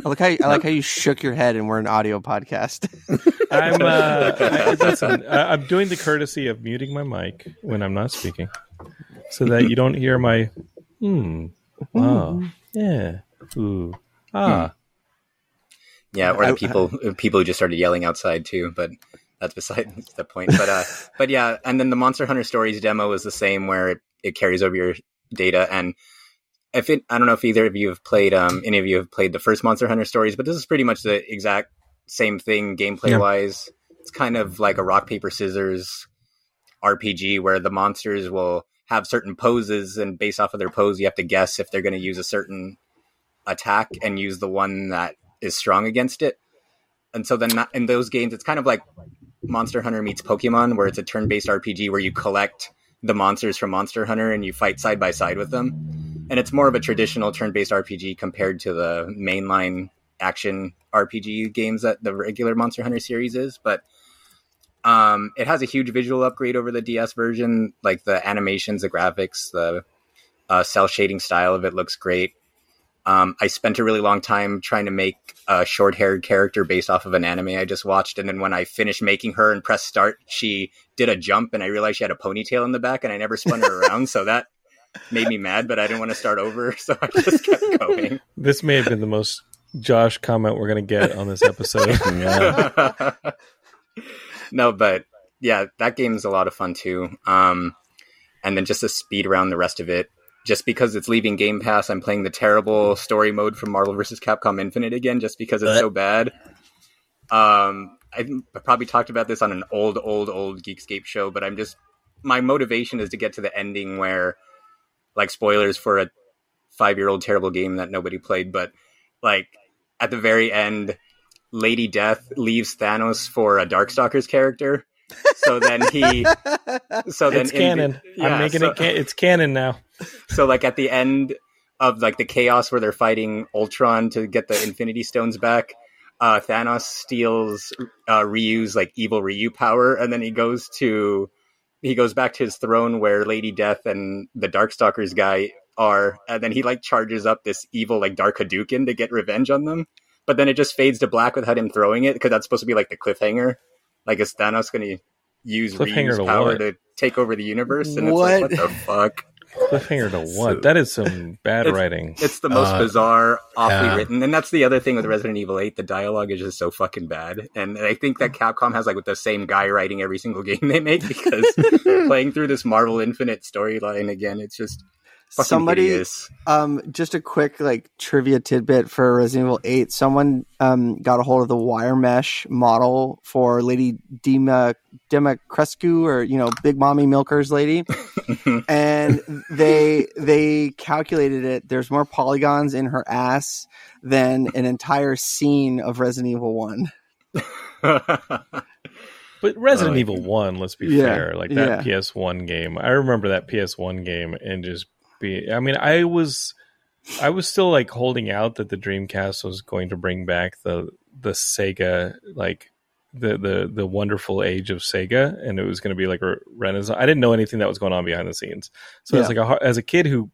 I like how you, I like how you shook your head and we're an audio podcast. I'm uh, I, listen. I, I'm doing the courtesy of muting my mic when I'm not speaking, so that you don't hear my hmm, oh, yeah, ooh, ah. Yeah, or the people people who just started yelling outside too, but that's beside the point. But uh, but yeah, and then the Monster Hunter Stories demo is the same, where it, it carries over your data. And if it, I don't know if either of you have played, um, any of you have played the first Monster Hunter Stories, but this is pretty much the exact same thing gameplay Yeah. wise. It's kind of like a rock paper scissors RPG where the monsters will have certain poses, and based off of their pose, you have to guess if they're going to use a certain attack and use the one that is strong against it. And so then in those games, it's kind of like Monster Hunter meets Pokemon, where it's a turn-based RPG where you collect the monsters from Monster Hunter and you fight side by side with them. And it's more of a traditional turn-based RPG compared to the mainline action RPG games that the regular Monster Hunter series is. But um, it has a huge visual upgrade over the DS version. Like the animations, the graphics, the uh, cell shading style of it looks great. Um, I spent a really long time trying to make a short haired character based off of an anime I just watched. And then when I finished making her and pressed start, she did a jump and I realized she had a ponytail in the back and I never spun her around. So that made me mad, but I didn't want to start over. So I just kept going. This may have been the most Josh comment we're gonna get on this episode. no, but yeah, that game's a lot of fun too. Um, and then just to speed around the rest of it, just because it's leaving Game Pass, I'm playing the terrible story mode from Marvel vs. Capcom Infinite again, just because it's so bad. Um, I think I probably talked about this on an old, old, old Geekscape show, but I'm just my motivation is to get to the ending where, like, spoilers for a five year old terrible game that nobody played, but like at the very end, Lady Death leaves Thanos for a Darkstalkers character. So then he, so then it's in the- canon. yeah, I'm making so, it. Can- it's canon now. So like at the end of like the chaos where they're fighting Ultron to get the Infinity Stones back, uh, Thanos steals uh, Ryu's like evil Ryu power, and then he goes to he goes back to his throne where Lady Death and the Darkstalkers guy are, and then he like charges up this evil like Dark Hadouken to get revenge on them. But then it just fades to black without him throwing it because that's supposed to be like the cliffhanger. Like is Thanos going to use Cliffhanger Ryu's power what? to take over the universe? And it's like, What? what the fuck? Cliffhanger to So- what? That is some bad It's- writing. It's the most Uh, bizarre, awfully yeah. written, and that's the other thing with Resident Evil Eight. The dialogue is just so fucking bad, and I think that Capcom has like with the same guy writing every single game they make because playing through this Marvel Infinite storyline again, it's just fucking Somebody hideous. Um, just a quick like trivia tidbit for Resident Evil Eight. Someone um got a hold of the wire mesh model for Lady Dima Dima Crescu or you know Big Mommy Milker's lady, and they they calculated it. There's more polygons in her ass than an entire scene of Resident Evil One. But Resident Uh, Evil One, let's be Yeah, fair, like that yeah. PS1 game. I remember that PS1 game and just be. I mean, I was, I was still like holding out that the Dreamcast was going to bring back the the Sega like the the the wonderful age of Sega, and it was going to be like a renaissance. I didn't know anything that was going on behind the scenes, so it's Yeah. like a, as a kid who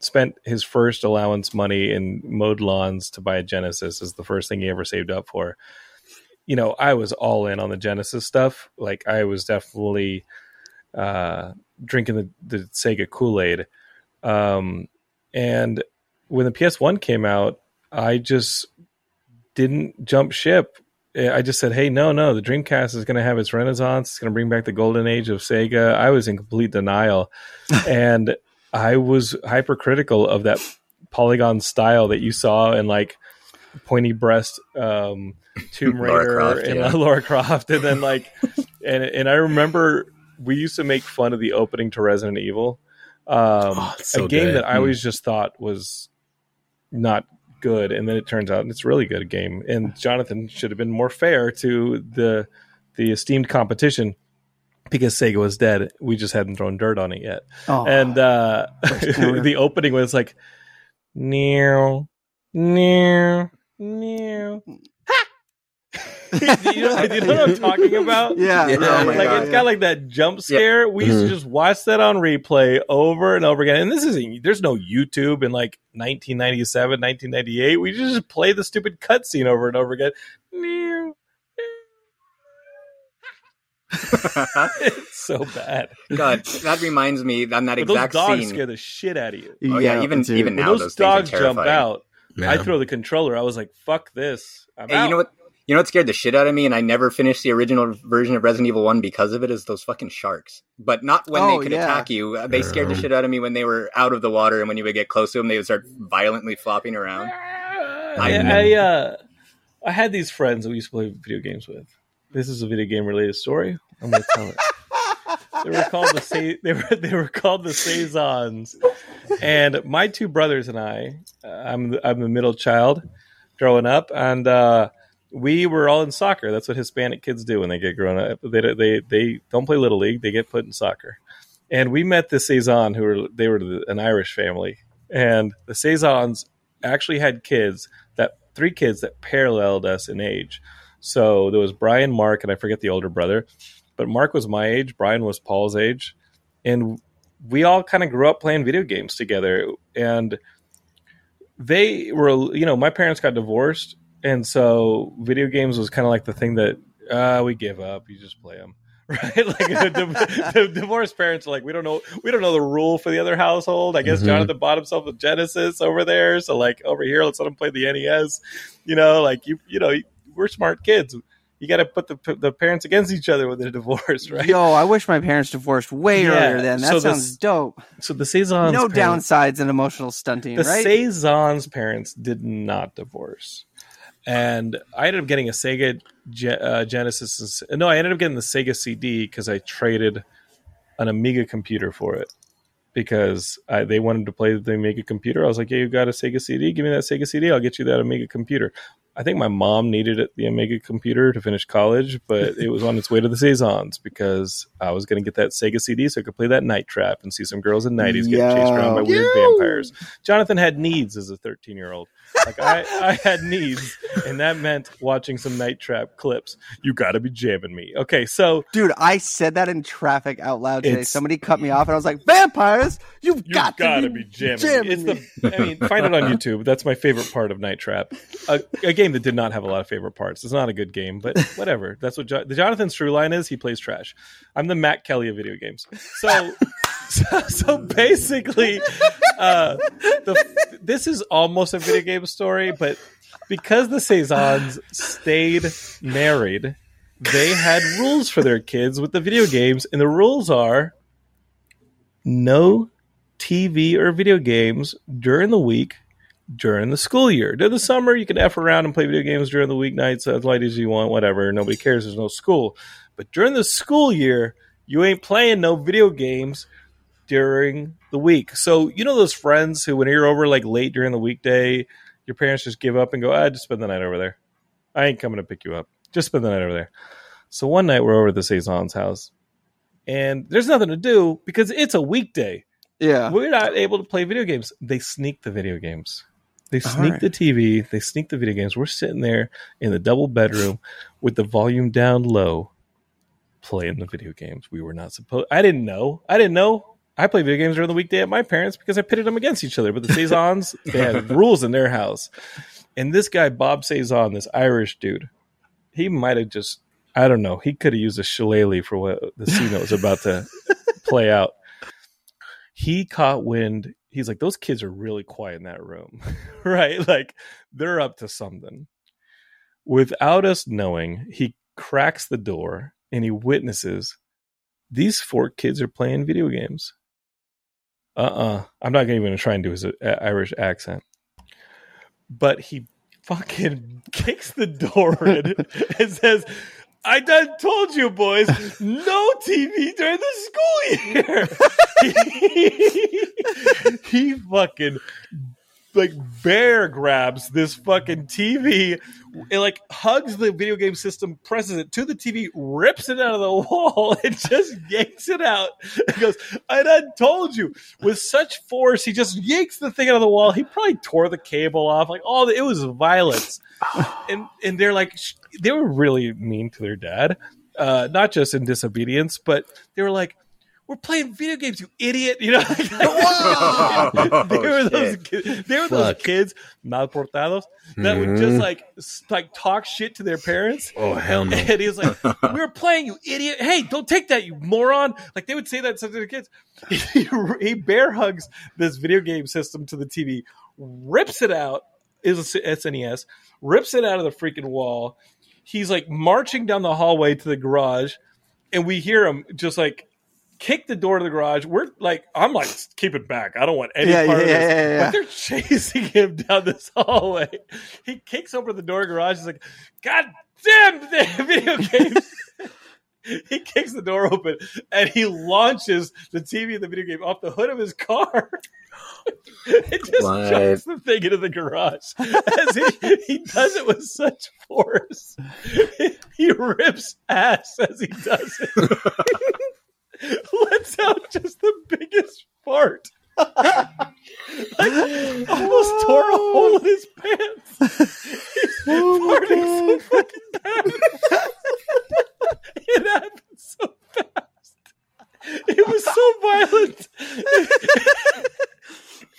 spent his first allowance money in mowed lawns to buy a Genesis is the first thing he ever saved up for. You know, I was all in on the Genesis stuff. Like I was definitely uh, drinking the, the Sega Kool Aid. Um, and when the PS1 came out, I just didn't jump ship. I just said, "Hey, no, no, the Dreamcast is going to have its renaissance. It's going to bring back the golden age of Sega." I was in complete denial, and I was hypercritical of that polygon style that you saw in like pointy breast um, Tomb Raider Croft, and yeah. Laura Croft, and then like, and and I remember we used to make fun of the opening to Resident Evil Um, Oh, so a game good. that I Mm. always just thought was not good, and then it turns out it's a really good game. And Jonathan should have been more fair to the the esteemed competition because Sega was dead. We just hadn't thrown dirt on it yet. Oh, And uh, the opening was like, near, near, near. you, know, you know what I'm talking about? yeah, Yeah. oh my like God, it's yeah. got like that jump scare. We used to mm-hmm. just watch that on replay over and over again. And this isn't there's no YouTube in like 1997, 1998. We just play the stupid cutscene over and over again. it's so bad. God, that reminds me on that But those exact dogs scene. scare the shit out of you. Oh yeah, even dude. even When now those, those, dogs jump terrifying. out, I throw the controller. I was like, "Fuck this!" I'm Hey, out. you know what? You know what scared the shit out of me, and I never finished the original version of Resident Evil One because of it. Is those fucking sharks? But not when Oh, they could yeah. attack you. Uh, They scared the shit out of me when they were out of the water, and when you would get close to them, they would start violently flopping around. I, know. I, uh, I had these friends that we used to play video games with. This is a video game related story. I'm going to tell it. They were called the Sa- they were they were called the Saisons, and my two brothers and I. Uh, I'm the, I'm the middle child, growing up, and uh, we were all in soccer. That's what Hispanic kids do when they get grown up. They they they don't play little league. They get put in soccer. And we met the Saison, who were they were the, an Irish family, and the Saisons actually had kids that three kids that paralleled us in age. So there was Brian, Mark, and I forget the older brother, but Mark was my age, Brian was Paul's age, and we all kind of grew up playing video games together. And they were, you know, my parents got divorced, and so video games was kind of like the thing that uh, we give up. You just play them. Right, like the, the, the divorced parents are like, we don't know, we don't know the rule for the other household. I guess Mhm. Jonathan bought himself a Genesis over there, so like over here, let's let him play the NES. You know, like you, you know, we're smart kids. You got to put the the parents against each other when they're divorced, right? Yo, I wish my parents divorced way Yeah, earlier. Then that so sounds this- dope. So the Saisons, no parents- downsides in emotional stunting, the right? Saison's parents did not divorce. And I ended up getting a Sega uh, Genesis. No, I ended up getting the Sega CD because I traded an Amiga computer for it because I, they wanted to play the Amiga computer. I was like, "Yeah, you got a Sega CD? Give me that Sega CD. I'll get you that Amiga computer." I think my mom needed it, the Amiga computer to finish college, but it was on its way to the Saisons because I was going to get that Sega CD so I could play that Night Trap and see some girls in nineties getting chased around by weird vampires. Jonathan had needs as a 13 year old. Like I, I had needs, and that meant watching some Night Trap clips. You got to be jamming me. Okay, so Dude, I said that in traffic out loud today. Somebody cut me off, and I was like, "Vampires! You've you got to be, be jamming. jamming me. It's the. I mean, find it on YouTube. That's my favorite part of Night Trap. A, a game that did not have a lot of favorite parts. It's not a good game, but whatever. That's what jo- the Jonathan's true line is. He plays trash. I'm the Matt Kelly of video games. So. So, so basically, uh, the, this is almost a video game story, but because the Saisons stayed married, they had rules for their kids with the video games, and the rules are no TV or video games during the week during the school year. During the summer, you can F around and play video games during the weeknights as light as you want, whatever. Nobody cares. There's no school. But during the school year, you ain't playing no video games during the week. So, you know those friends who, when you're over like late during the weekday, your parents just give up and go, ah, just spend the night over there. I ain't coming to pick you up. Just spend the night over there. So one night we're over at the Saison's house and there's nothing to do because it's a weekday. yeah. We're not able to play video games. They sneak the video games. They sneak right. the TV. They sneak the video games. We're sitting there in the double bedroom with the volume down low, playing the video games. We were not supposed. I didn't know. I didn't know. I play video games during the weekday at my parents because I pitted them against each other. But the Saisons, they had rules in their house. And this guy, Bob Saison, this Irish dude, he might have just, I don't know, he could have used a shillelagh for what the scene that was about to play out. He caught wind. He's like, those kids are really quiet in that room, right? Like they're up to something. Without us knowing, he cracks the door and he witnesses these four kids are playing video games. Uh uh-uh. uh. i am not even to try and do his uh, Irish accent. But he fucking kicks the door in and says, I done told you, boys, no TV during the school year. he, he fucking like bear grabs this fucking TV, it like hugs the video game system, presses it to the TV, rips it out of the wall, and just yanks it out. He goes, I done told you. With such force, he just yanks the thing out of the wall. He probably tore the cable off. Like all the, it was violence. and and they're like they were really mean to their dad. Uh, not just in disobedience, but they were like, "We're playing video games, you idiot!" You know, like, they oh, were those kids, they were those kids malportados that would just mm-hmm. like like talk shit to their parents. Oh hell no! And he was like, "We were playing, you idiot! Hey, don't take that, you moron!" Like they would say that to the kids. He, he bear hugs this video game system to the TV, rips it out. Is a SNES, rips it out of the freaking wall. He's like marching down the hallway to the garage, and we hear him just like kick the door to the garage. We're like, I'm like, keep it back. I don't want any Yeah, part yeah, of this. yeah, yeah, yeah. But they're chasing him down this hallway. He kicks open the door of the garage. He's like, God damn the video games. he kicks the door open and he launches the TV and the video game off the hood of his car. it just What? chucks the thing into the garage. As he, he does it with such force. He rips ass as he does it. Lets out just the biggest fart. like almost tore a hole in his pants. He's oh farting so fucking bad. it happened so fast. It was so violent.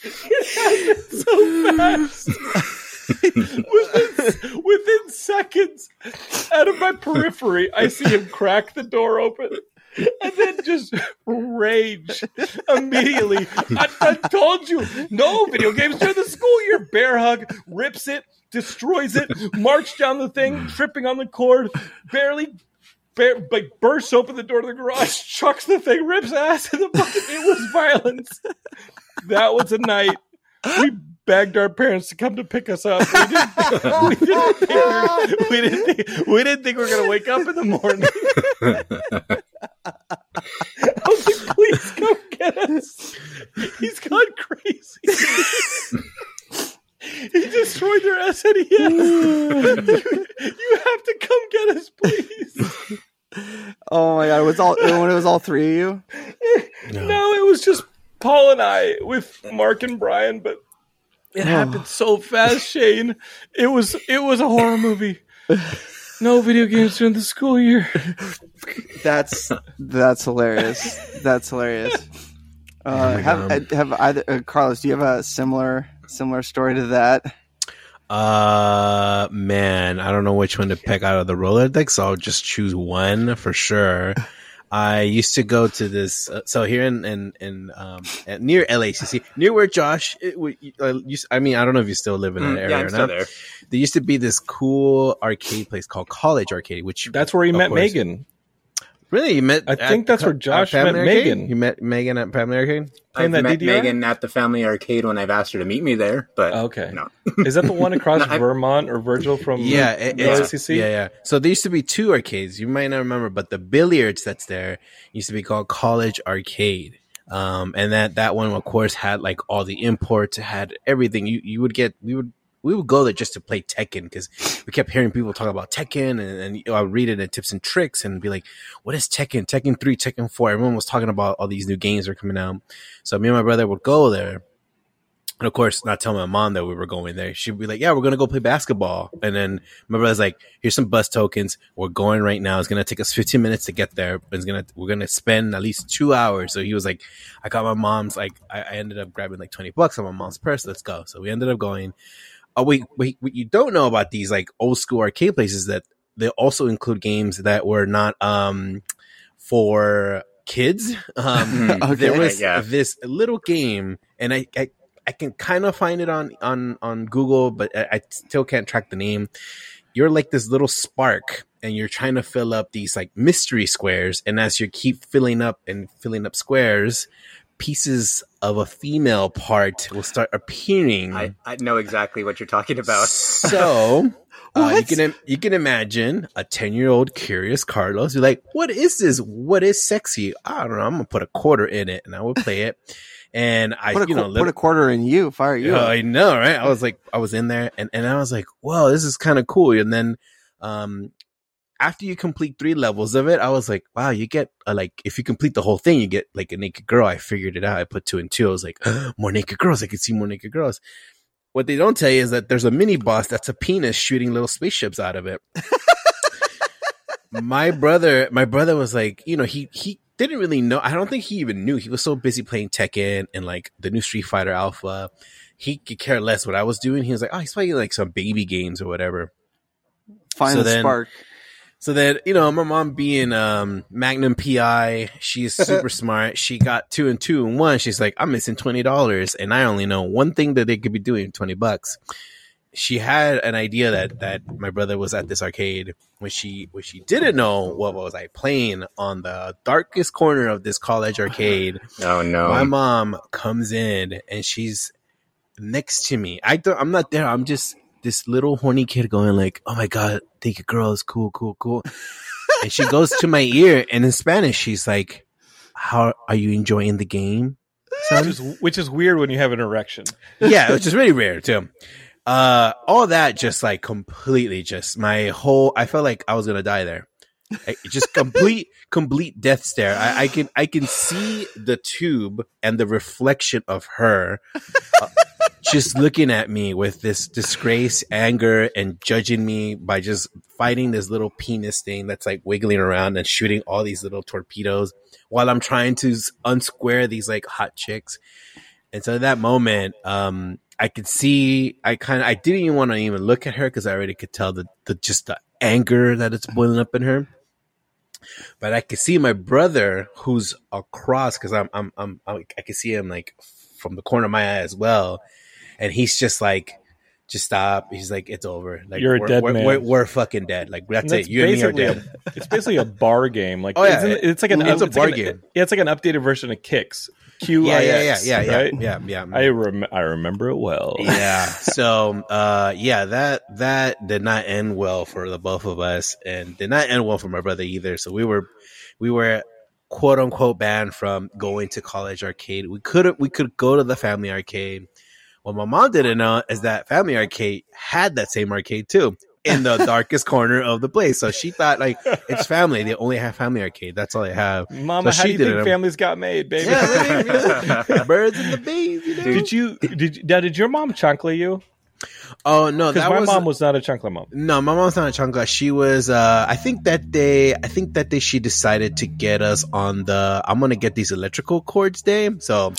it happened so fast. within, within seconds, out of my periphery, I see him crack the door open and then just rage immediately. I, I told you, no video games during the school year. Bear hug, rips it, destroys it, march down the thing, tripping on the cord, barely. Bear, like bursts open the door to the garage, chucks the thing, rips ass in the bucket. It was violence. That was a night. We begged our parents to come to pick us up. We didn't, we didn't think we, were, we didn't think, we didn't think we were going to wake up in the morning. I was like, please come get us. He's gone crazy. he destroyed their SNES. you, you have to come get us, please. Oh my god, it was all when it was all three of you. No. it was just Paul and I with Mark and Brian, but it oh. happened so fast, Shane. It was it was a horror movie. No video games during the school year. That's that's hilarious. That's hilarious. Uh, have have either uh, Carlos? Do you have a similar similar story to that? Uh, man, I don't know which one to pick out of the Rolodex. So I'll just choose one for sure. I used to go to this. Uh, so here in in, in um at, near LACC, near where Josh, it, we, uh, used, I mean, I don't know if you still live in that Mm, area yeah, or I'm still not. there. There used to be this cool arcade place called College Arcade, which That's where he met course. Megan. Really you met. I think that's where Josh met Arcade? Megan. You met Megan at Family Arcade. Playing I've that met DDR? Megan at the family arcade when I've asked her to meet me there, but Okay. no. Is that the one across No, Vermont or Virgil from Yeah, it, the it's, LCC? yeah, yeah. So there used to be two arcades. You might not remember, but the billiards that's there used to be called College Arcade. Um, and that that one, of course, had like all the imports, had everything. You you would get we would we would go there just to play Tekken because we kept hearing people talk about Tekken, and, and you know, I would read it in tips and tricks and be like, "What is Tekken? Tekken three, Tekken 4? Everyone was talking about all these new games that are coming out. So me and my brother would go there. And of course, not tell my mom that we were going there. She'd be like, "Yeah, we're gonna go play basketball." And then my brother's like, "Here's some bus tokens. We're going right now. It's gonna take us 15 minutes to get there. It's gonna we're gonna spend at least two hours." So he was like, "I got my mom's like I, I ended up grabbing like 20 bucks on my mom's purse. Let's go." So we ended up going. Oh wait, wait, what you don't know about these like old school arcade places that they also include games that were not um for kids. Um, Okay. there was Yeah. this little game, and I, I I can kind of find it on on on Google, but I, I still can't track the name. You're like this little spark, and you're trying to fill up these like mystery squares, and as you keep filling up and filling up squares, pieces of a female part will start appearing. I, I know exactly what you're talking about. so Uh, you can you can imagine a ten year old curious Carlos. You're like, what is this? What is sexy? I don't know. I'm gonna put a quarter in it, and I would play it. And I, Put a, you know, qu- little- put a quarter in you. Fire you. Yeah, up. I know, right? I was like, I was in there, and and I was like, whoa, this is kind of cool. And then, um, after you complete three levels of it, I was like, wow, you get uh, like if you complete the whole thing, you get like a naked girl. I figured it out. I put two and two. I was like, more naked girls. I could see more naked girls. What they don't tell you is that there's a mini boss that's a penis shooting little spaceships out of it. my brother, my brother was like, you know, he he didn't really know. I don't think he even knew. He was so busy playing Tekken and like the new Street Fighter Alpha. He could care less what I was doing. He was like, oh, he's playing like some baby games or whatever. Find so the then- spark. So that you know, my mom being um Magnum PI, she's super smart. She got two and two and one. She's like, I'm missing twenty dollars, and I only know one thing that they could be doing twenty bucks. She had an idea that that my brother was at this arcade when she when she didn't know what was I playing on the darkest corner of this college arcade. Oh no. My mom comes in and she's next to me. I don't, I'm not there. I'm just this little horny kid going like, "Oh my god, think a girl is cool, cool, cool." and she goes to my ear and in Spanish, she's like, "How are you enjoying the game?" which is which is weird when you have an erection. yeah, which is really rare too. Uh, all that just like completely just my whole. I felt like I was gonna die there. Just complete complete death stare. I, I can I can see the tube and the reflection of her uh, just looking at me with this disgrace, anger, and judging me by just fighting this little penis thing that's like wiggling around and shooting all these little torpedoes while I'm trying to unsquare these like hot chicks. And so at that moment, um, I could see, I kind of, I didn't even want to even look at her because I already could tell the, the, just the anger that it's boiling up in her. But I could see my brother who's across because I'm, I'm, I'm, I'm, I can see him like from the corner of my eye as well. And he's just like, just stop. He's like, it's over. Like, You're a we're, dead we're, man. We're, we're fucking dead. Like, that's, And it. You and me are dead. it's basically a bar game. Like, Oh, yeah. isn't it's like an It's a like bar an- game. Yeah, it's like an updated version of Qix. Q yeah, yeah, yeah, yeah, yeah, right? yeah, yeah. I rem- I remember it well. yeah. So, uh, yeah, that that did not end well for the both of us, and did not end well for my brother either. So we were, we were quote unquote banned from going to college arcade. We could we could go to the family arcade. What my mom didn't know is that family arcade had that same arcade too. In the darkest corner of the place, so she thought like it's family. They only have family arcade. That's all they have. Mama, So how do you think families got made, baby? Yeah, I mean, you know, birds and the bees. You know? Did you did now, did your mom chancla you? Oh no, Because that my was mom was not a chancla mom. No, my mom's not a chancla. She was. uh I think that day. I think that day she decided to get us on the. I'm gonna get these electrical cords day. So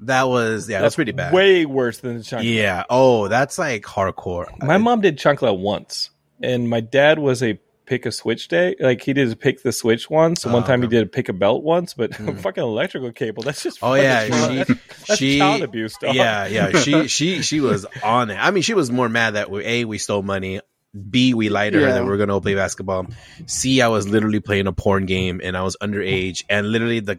that was yeah, that's, pretty bad. Way worse than the chancla. yeah. Oh, that's like hardcore. My mom did chancla once, and my dad was a pick a switch day. Like he did a pick the switch once, and one Oh, time he did a pick a belt once. But Mm. fucking electrical cable, that's just Oh yeah, she that's, that's she child abuse. Dog. Yeah, yeah. She she she was on it. I mean, she was more mad that we, a we stole money. B we lied to her that we are gonna go play basketball. C I was literally playing a porn game and I was underage. And literally the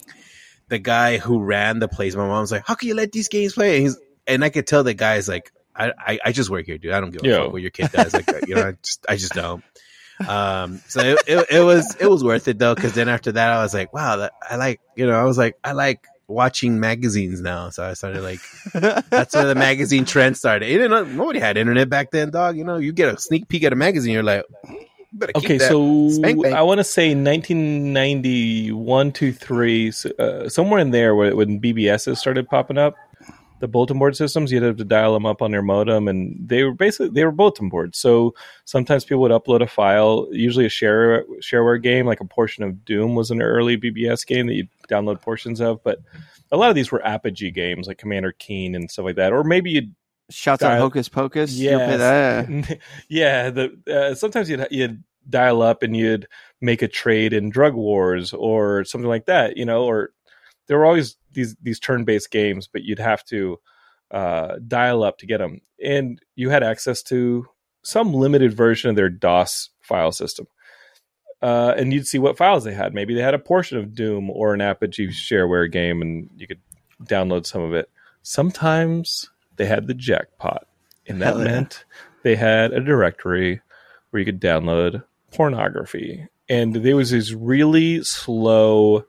the guy who ran the place, my mom was like, "How can you let these games play?" And, he's, and I could tell the guy's like, I, I, I just work here, dude. I don't give a fuck what your kid does. Like, you know, I just, I just don't. Um, so it, it, it was, it was worth it though. Cause then after that, I was like, wow, that, I like, you know, I was like, I like watching magazines now. So I started like, that's where the magazine trend started. It didn't, nobody had internet back then, dog. You know, you get a sneak peek at a magazine, you're like, you better keep Okay, so Spank. I want to say 1991, 2, 3, uh, somewhere in there where, when BBSs started popping up, the bulletin board systems, you'd have to dial them up on your modem, and they were basically they were bulletin boards. So sometimes people would upload a file, usually a share shareware game, like a portion of Doom was an early BBS game that you download portions of, but a lot of these were Apogee games like Commander Keen and stuff like that, or maybe you'd Shouts out Hocus Pocus. You ever play Yes. that? yeah, the uh, sometimes you'd you'd dial up and you'd make a trade in Drug Wars or something like that, you know, or there were always these these turn based games, but you'd have to uh, dial up to get them, and you had access to some limited version of their DOS file system. Uh, and you'd see what files they had. Maybe they had a portion of Doom or an Apogee shareware game, and you could download some of it. Sometimes they had the jackpot, and that Hell yeah. meant they had a directory where you could download pornography, and there was this really slow,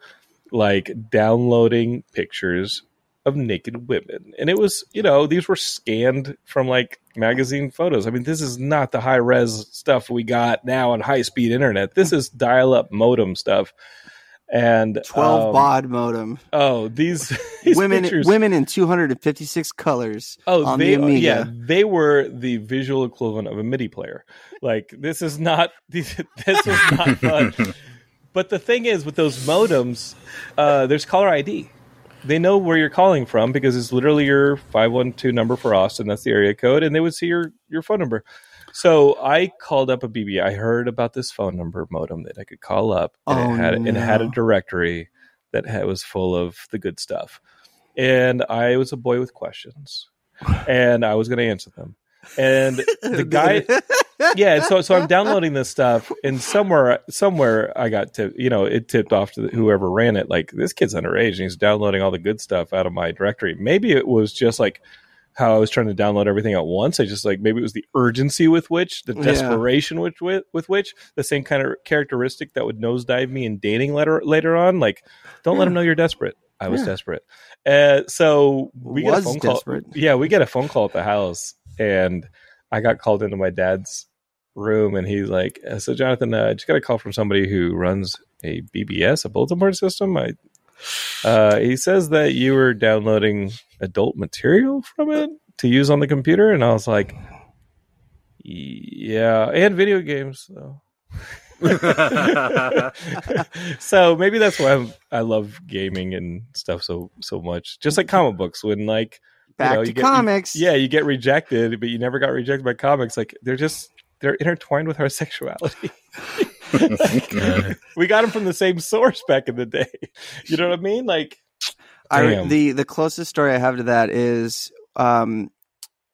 like downloading pictures of naked women, and it was you know these were scanned from like magazine photos. I mean, this is not the high res stuff we got now on high speed internet. This is dial up modem stuff. And 12 um, baud modem. Oh, these, these women pictures- women in 256 colors Oh, they the Amiga. yeah, they were the visual equivalent of a MIDI player. Like this is not this is not fun. but the thing is, with those modems, uh, there's caller ID. They know where you're calling from because it's literally your five one two number for Austin. That's the area code, and they would see your your phone number. So I called up a BB. I heard about this phone number modem that I could call up, and Oh, it had and it had a directory that had, was full of the good stuff. And I was a boy with questions, and I was going to answer them. And the guy, yeah. So so I'm downloading this stuff, and somewhere somewhere I got to you know it tipped off to whoever ran it like this kid's underage and he's downloading all the good stuff out of my directory. Maybe it was just like how I was trying to download everything at once. I just like maybe it was the urgency with which, the Yeah. desperation with, with with which, the same kind of characteristic that would nosedive me in dating later later on. Like, don't let them know you're desperate. I was Yeah. desperate. Uh, so we get a Was phone call. desperate. Yeah, we get a phone call at the house, and I got called into my dad's room, and he's like, "So, Jonathan, uh, I just got a call from somebody who runs a BBS, a bulletin board system. I, uh, he says that you were downloading adult material from it to use on the computer, and I was like, yeah, and video games, though." so maybe that's why I'm, I love gaming and stuff so so much. Just like comic books, when like Back know, to you get- comics. yeah, you get rejected, but you never got rejected by comics. Like they're just they're intertwined with our sexuality. we got them from the same source back in the day. You know what I mean? Like I, the the closest story I have to that is um,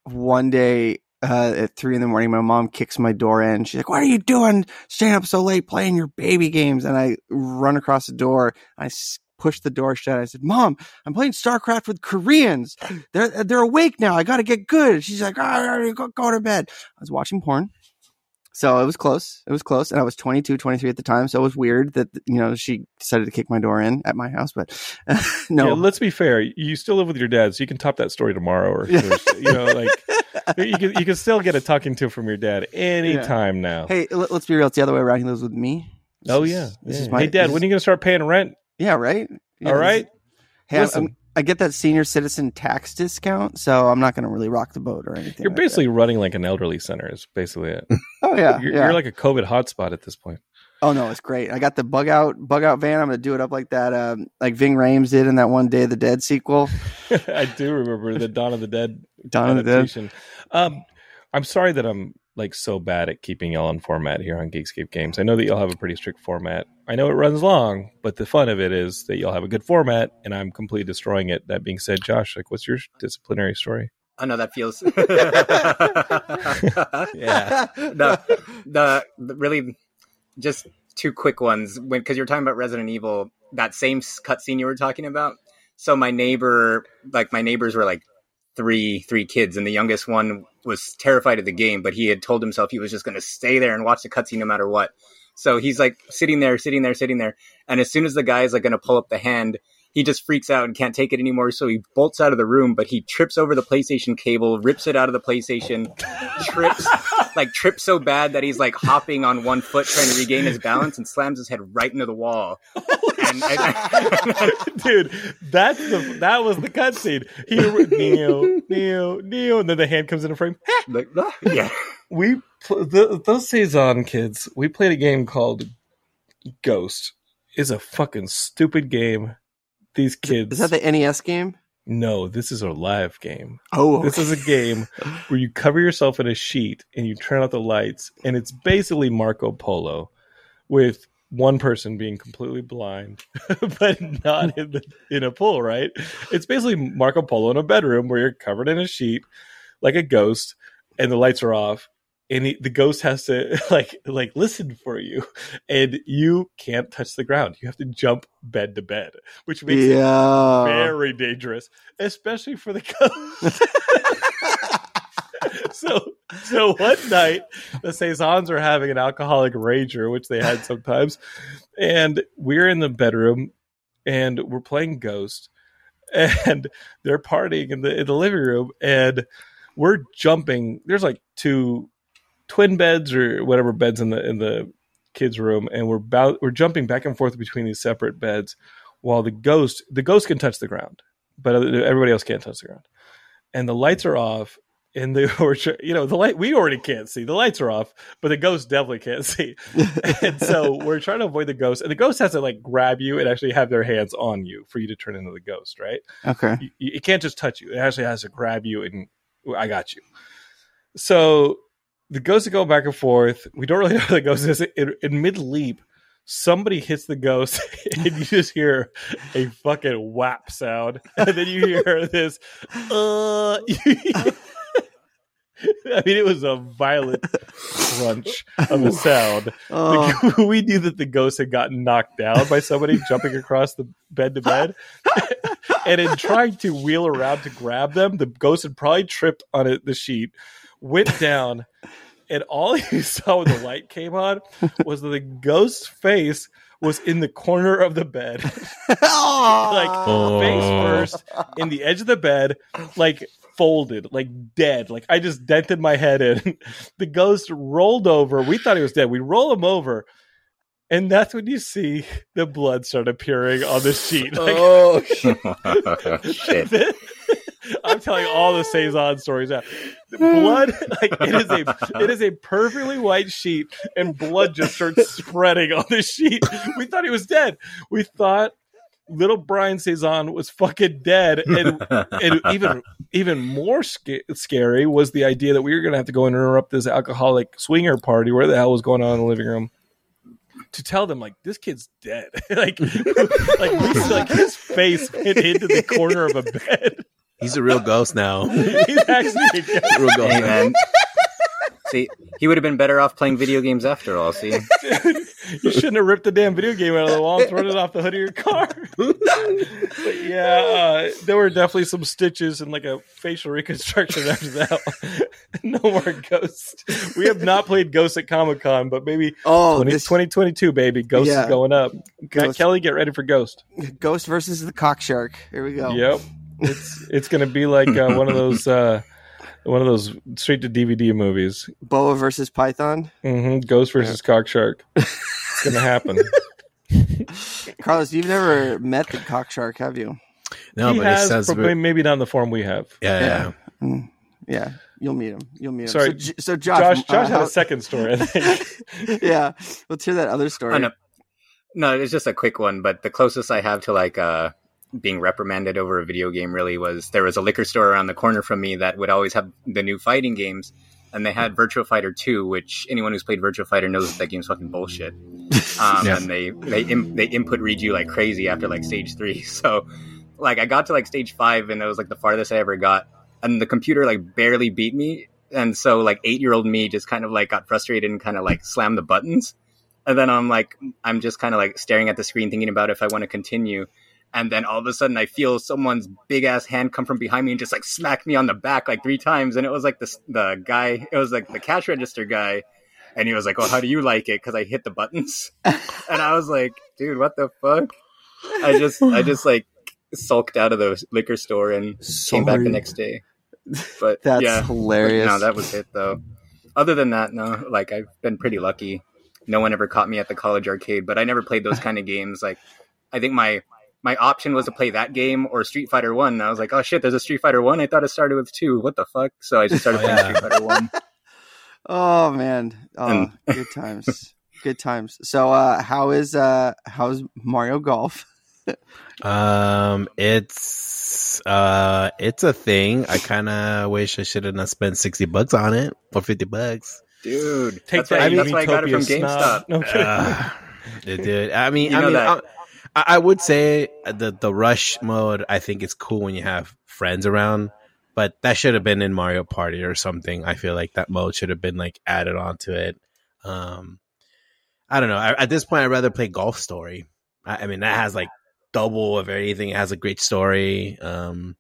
one day uh, at three in the morning, my mom kicks my door in. She's like, "What are you doing? Staying up so late playing your baby games?" And I run across the door. I push the door shut. I said, "Mom, I'm playing StarCraft with Koreans. They're they're awake now. I got to get good." She's like, "Ah, go, go to bed." I was watching porn. So it was close. It was close. And I was 22, 23 at the time. So it was weird that, you know, she decided to kick my door in at my house. But no, yeah, let's be fair. You still live with your dad, so you can top that story tomorrow, or Yeah. you know, like you can you can still get a talking to from your dad anytime now. Hey, let- let's be real. It's the other way around. He lives with me. This oh is- yeah. This yeah. is my. hey, Dad, when are you going to start paying rent? Yeah, right. Yeah, All right. is- Hey, Listen. I'm- I get that senior citizen tax discount, so I'm not going to really rock the boat or anything. You're like basically running like an elderly center. Is basically it. Oh yeah, you're, yeah. you're like a COVID hotspot at this point. oh no, it's great. I got the bug out bug out van. I'm going to do it up like that, um, like Ving Rhames did in that one Day of the Dead sequel. I do remember the Dawn of the Dead Dawn of the Dead. Um, I'm sorry that I'm like so bad at keeping y'all on format here on Geekscape Games. I know that y'all have a pretty strict format. I know it runs long, but the fun of it is that y'all have a good format, and I'm completely destroying it. That being said, Josh, like, what's your disciplinary story? I know that feels. Yeah. the, the the really just two quick ones when because you're talking about Resident Evil that same s- cutscene you were talking about. So my neighbor, like my neighbors were like three three kids, and the youngest one was terrified of the game, but he had told himself he was just going to stay there and watch the cutscene no matter what. So he's like sitting there, sitting there, sitting there, and as soon as the guy is like going to pull up the hand. He just freaks out and can't take it anymore, so he bolts out of the room. But he trips over the PlayStation cable, rips it out of the PlayStation, trips like trips so bad that he's like hopping on one foot trying to regain his balance and slams his head right into the wall. And, and- Dude, that's the that was the cutscene. He Neo, Neo, Neo, and then the hand comes in a frame. like, ah. yeah, we pl- the, those Saizen kids we played a game called ghost is a fucking stupid game these kids Is that the NES game? no this is a live game Oh, this is a game where you cover yourself in a sheet and you turn out the lights and it's basically marco polo with one person being completely blind but not in, the, in a pool right? It's basically marco polo in a bedroom where you're covered in a sheet like a ghost and the lights are off and he, the ghost has to like like listen for you and you can't touch the ground. You have to jump bed to bed which makes it very dangerous, especially for the ghost. so, so one night, the Saizens are having an alcoholic rager, which they had sometimes, and we're in the bedroom and we're playing Ghost, and they're partying in the in the living room, and we're jumping. There's like two twin beds or whatever beds in the in the kids' room, and we're about we're jumping back and forth between these separate beds, while the ghost the ghost can touch the ground, but everybody else can't touch the ground, and the lights are off. And the or you know the light we already can't see the lights are off, but the ghost definitely can't see, and so we're trying to avoid the ghost. And the ghost has to like grab you and actually have their hands on you for you to turn into the ghost, right? Okay. you, you- it can't just touch you. It actually has to grab you and I got you. So the ghosts are going back and forth. We don't really know the ghost is. In, in mid leap, somebody hits the ghost and you just hear a fucking whap sound. And then you hear this, uh, I mean, it was a violent crunch of a sound. Oh, we knew that the ghost had gotten knocked down by somebody jumping across the bed to bed. and in trying to wheel around to grab them, the ghost had probably tripped on it, the sheet, went down, and all you saw when the light came on was the ghost's face was in the corner of the bed, like oh. face first in the edge of the bed, like folded, like dead. Like I just dented my head in. The ghost rolled over. We thought he was dead. We roll him over. And that's when you see the blood start appearing on the sheet. Like, oh, Shit. I'm telling all the Saizen stories now. The blood, like it is a it is a perfectly white sheet, and blood just starts spreading on the sheet. We thought he was dead. We thought little Brian Saizen was fucking dead, and and even even more sca- scary was the idea that we were going to have to go and interrupt this alcoholic swinger party. Where the hell was going on in the living room? To tell them like this kid's dead, like like like his face went into the corner of a bed. He's a real ghost now. He's actually a ghost. Real ghost. Hey, man. See, he would have been better off playing video games after all. See, you shouldn't have ripped the damn video game out of the wall and thrown it off the hood of your car. but yeah, uh, there were definitely some stitches and like a facial reconstruction after that. no more ghosts. We have not played Ghosts at Comic Con, but maybe Oh, 20, this 2022, baby. Ghosts Yeah. is going up. Ghost. Kelly, get ready for Ghost. Ghost versus the cock shark. Here we go. Yep. It's it's going to be like uh, one of those uh, one of those straight to DVD movies. Boa versus Python. Mm-hmm. Ghost versus Cock Shark. It's going to happen. Carlos, you've never met the cock shark, have you? No, he but it has, sounds but very- maybe not in the form we have. yeah, yeah. Mm, yeah, you'll meet him. You'll meet him. Sorry, so, so Josh, Josh, uh, Josh had how- a second story. I think. yeah, let's hear that other story. Oh, no. no, it's just a quick one. But the closest I have to like uh, being reprimanded over a video game really was there was a liquor store around the corner from me that would always have the new fighting games, and they had Virtua Fighter Two, which anyone who's played Virtua Fighter knows that, that game's fucking bullshit. Um, Yeah. And they they Im- they input read you like crazy after like stage three. So like I got to like stage five, and it was like the farthest I ever got, and the computer like barely beat me. And so like eight year old me just kind of like got frustrated and kind of like slammed the buttons. And then I'm like, I'm just kind of like staring at the screen, thinking about if I want to continue. And then all of a sudden, I feel someone's big ass hand come from behind me and just like smack me on the back like three times. And it was like the the guy, it was like the cash register guy, and he was like, "Oh, how do you like it?" Because I hit the buttons, and I was like, "Dude, what the fuck?" I just, I just like sulked out of the liquor store and came back the next day. But That's yeah, hilarious. no, that was it though. Other than that, no. Like I've been pretty lucky. No one ever caught me at the college arcade, but I never played those kind of games. Like I think my my option was to play that game or Street Fighter One. I was like, oh shit, there's a Street Fighter One. I thought it started with two. What the fuck? So I just started Oh, playing yeah. Street Fighter One. Oh man. Oh, And- good times. Good times. So uh how is uh how's Mario Golf? Um, it's uh, it's a thing. I kind of wish I should have not spent sixty bucks on it or fifty bucks. Dude, Take that's why, that, you that's why I got it from GameStop. snob. No, I'm kidding. Uh, dude, I mean, You I mean, that- I, I would say the the rush mode. I think it's cool when you have friends around, but that should have been in Mario Party or something. I feel like that mode should have been like added onto it. Um, I don't know. I, at this point, I'd rather play Golf Story. I, I mean, that has like double of everything. It has a great story. Um,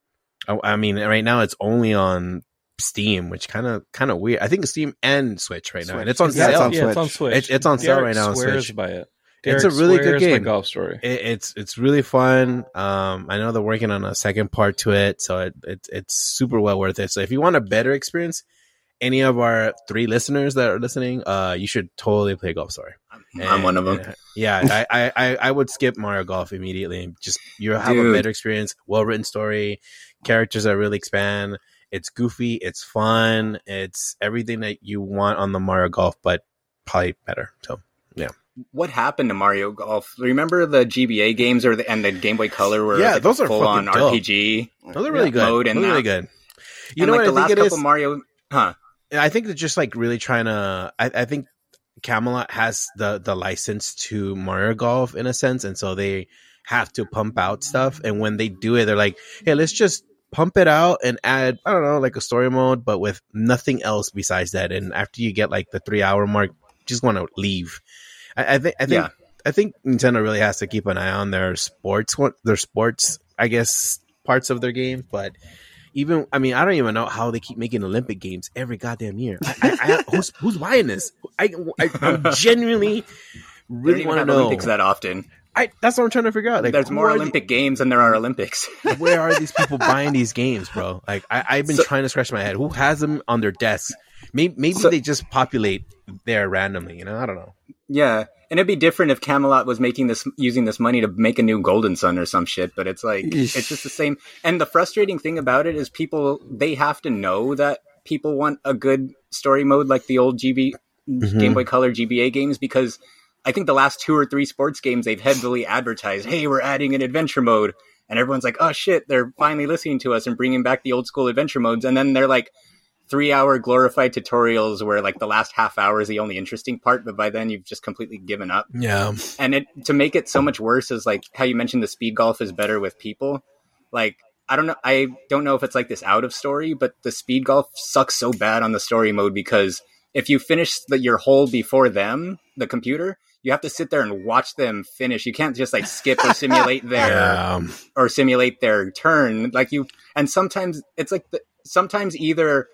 I, I mean, right now it's only on Steam, which kind of kind of weird. I think Steam and Switch right now, Switch. and it's on Yeah, it's sale. on yeah, it's on Switch. Switch. It's- it's on sale right now on Swears Switch. by it. It's a Derek really good swears by game. Golf Story. It, it's it's really fun. Um, I know they're working on a second part to it, so it, it it's super well worth it. So if you want a better experience, any of our three listeners that are listening, uh, you should totally play Golf Story. I'm one of them. And, yeah, I, I, I would skip Mario Golf immediately. Just you have a better experience, well written story, characters that really expand. It's goofy, it's fun, it's everything that you want on the Mario Golf, but probably better. So What happened to Mario Golf? Remember the GBA games or the and the Game Boy Color were Yeah, like those are full on dope. RPG? those are really good. Mode and really good. You and know like what the I last think couple is? Mario, huh? I think they're just like really trying to. I, I think Camelot has the the license to Mario Golf in a sense, and so they have to pump out stuff. And when they do it, they're like, "Hey, let's just pump it out and add I don't know, like a story mode, but with nothing else besides that." And after you get like the three hour mark, just want to leave. I, I think. I think. Yeah. I think Nintendo really has to keep an eye on their sports, their sports, I guess, parts of their game. But even, I mean, I don't even know how they keep making Olympic games every goddamn year. I, I, I, who's, who's buying this? I, I, genuinely really want to know. Olympics that often. I, that's what I'm trying to figure out. Like, There's more are the- Olympic games than there are Olympics. where are these people buying these games, bro? Like, I, I've been So- trying to scratch my head. Who has them on their desks? Maybe, maybe So- they just populate there randomly. You know, I don't know. yeah, and it'd be different if Camelot was making this using this money to make a new Golden Sun or some shit. But it's like it's just the same. And the frustrating thing about it is people they have to know that people want a good story mode like the old GB Mhm. Game Boy Color GBA games because I think the last two or three sports games they've heavily advertised, "Hey, we're adding an adventure mode," and everyone's like, "Oh shit, they're finally listening to us and bringing back the old school adventure modes." And then they're like three hour glorified tutorials where like the last half hour is the only interesting part, but by then you've just completely given up. Yeah. And it to make it so much worse is like how you mentioned the speed golf is better with people. Like I don't know I don't know if it's like this out of story, but the speed golf sucks so bad on the story mode because if you finish the, your hole before them, the computer, you have to sit there and watch them finish. You can't just like skip or simulate their Yeah. or simulate their turn. Like you, and sometimes it's like the, sometimes either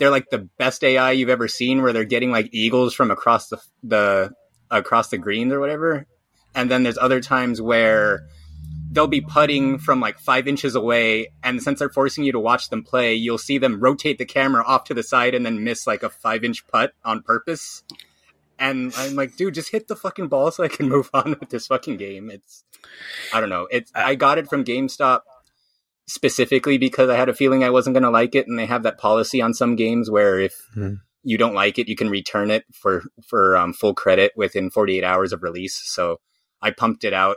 they're like the best AI you've ever seen, where they're getting like eagles from across the the across the greens or whatever, and then there's other times where they'll be putting from like five inches away, and since they're forcing you to watch them play, you'll see them rotate the camera off to the side and then miss like a five inch putt on purpose. And I'm like, dude, just hit the fucking ball so I can move on with this fucking game. It's, I don't know. It's, I got it from GameStop specifically because I had a feeling I wasn't going to like it, and they have that policy on some games where if Hmm. you don't like it, you can return it for for um, full credit within 48 hours of release. So I pumped it out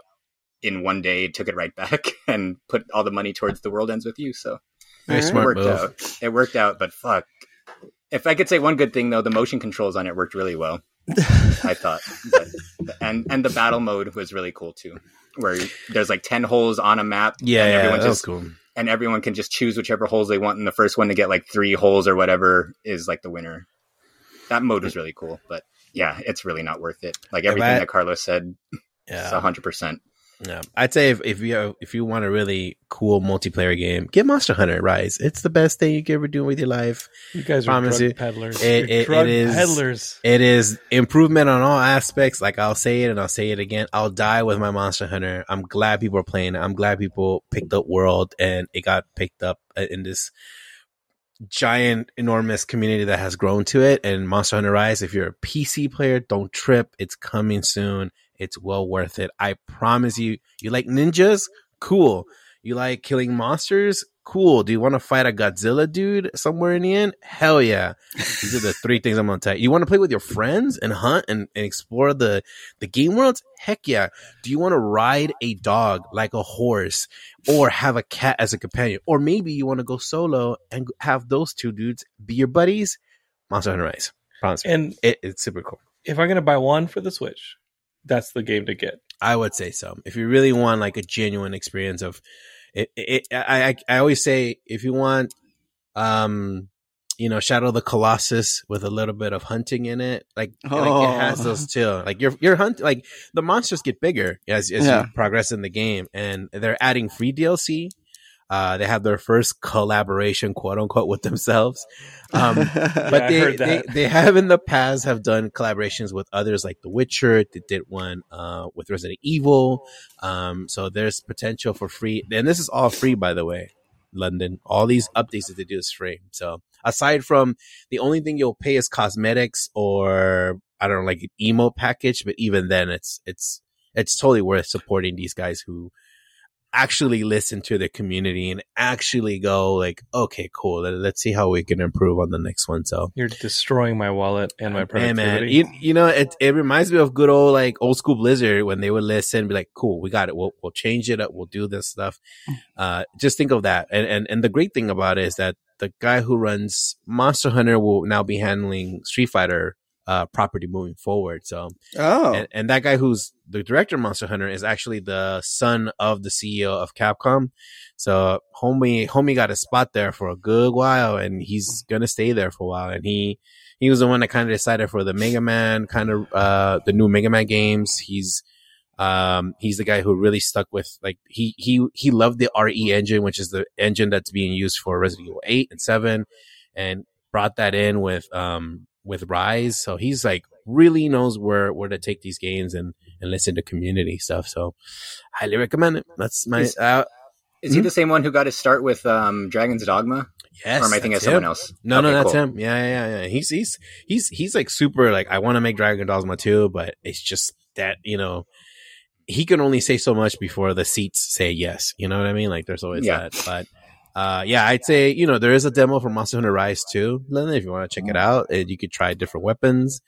in one day, took it right back, and put all the money towards The World Ends with You. So Very Alright. it smart worked move. out. It worked out, but fuck. If I could say one good thing though, the motion controls on it worked really well. I thought, but, and and the battle mode was really cool too, where there's like ten holes on a map. Yeah, and yeah, everyone that was cool. And everyone can just choose whichever holes they want, and the first one to get like three holes or whatever is like the winner. That mode was really cool, but yeah, it's really not worth it. Like everything that- that Carlos said, Yeah. hundred percent. Yeah, I'd say if, if you if you want a really cool multiplayer game, get Monster Hunter Rise. It's the best thing you could ever do with your life. You guys are Promise you. peddlers. It- it- it is- peddlers. It is improvement on all aspects. Like I'll say it and I'll say it again. I'll die with my Monster Hunter. I'm glad people are playing it. I'm glad people picked up World and it got picked up in this giant, enormous community that has grown to it. And Monster Hunter Rise, if you're a PC player, don't trip. It's coming soon. It's well worth it. I promise you. You like ninjas? Cool. You like killing monsters? Cool. Do you want to fight a Godzilla dude somewhere in the end? Hell yeah. These are the three things I'm gonna tell you. You want to play with your friends and hunt and, and explore the the game worlds? Heck yeah. Do you want to ride a dog like a horse or have a cat as a companion? Or maybe you want to go solo and have those two dudes be your buddies? Monster Hunter Rise. Promise. And It, it's super cool. if I'm going to buy one for the Switch, that's the game to get. I would say so. If you really want like a genuine experience of it, it I, I I always say if you want um you know Shadow of the Colossus with a little bit of hunting in it, like, like Oh. it has those too. Like you're you're hunt like the monsters get bigger as as Yeah. you progress in the game, and they're adding free DLC. Uh, they have their first collaboration, quote unquote, with themselves. Um, but they, they they have in the past have done collaborations with others like The Witcher. They did one uh, with Resident Evil. Um, so there's potential for free, and this is all free, by the way. London, all these updates that they do is free. So aside from the only thing you'll pay is cosmetics or I don't know, like an emo package, but even then, it's it's it's totally worth supporting these guys who actually listen to the community and actually go like, okay, cool. let- Let's see how we can improve on the next one. So, You're destroying my wallet and my Hey productivity. man, you, you know, it, it reminds me of good old like old school Blizzard when they would listen, be like, cool, we got it. We'll, we'll change it up. We'll do this stuff. Uh, just think of that. And, and, and the great thing about it is that the guy who runs Monster Hunter will now be handling Street Fighter, uh, property moving forward. So, Oh, and, and that guy who's the director of Monster Hunter is actually the son of the CEO of Capcom. So homie, homie got a spot there for a good while and he's to stay there for a while. And he, he was the one that kind of decided for the Mega Man kind of, uh, the new Mega Man games. He's, um, he's the guy who really stuck with like, he, he, he loved the RE engine, which is the engine that's being used for Resident Evil 8 and 7 and brought that in with, um, with Rise. So he's like really knows where, where to take these games and, and listen to community stuff. So highly recommend it. That's my, Is- uh, Is he Mhm. the same one who got his start with um, Dragon's Dogma? yes. or am I thinking of someone else? No, no, Okay, that's cool. him. Yeah, yeah, yeah, yeah. He's, he's, he's, he's like super like, I want to make Dragon Dogma too, but it's just that, you know, he can only say so much before the seats say yes. You know what I mean? Like there's always Yeah. that, but, uh, yeah, I'd say, you know, there is a demo for Monster Hunter Rise too, London, if you want to check it out and you could try different weapons.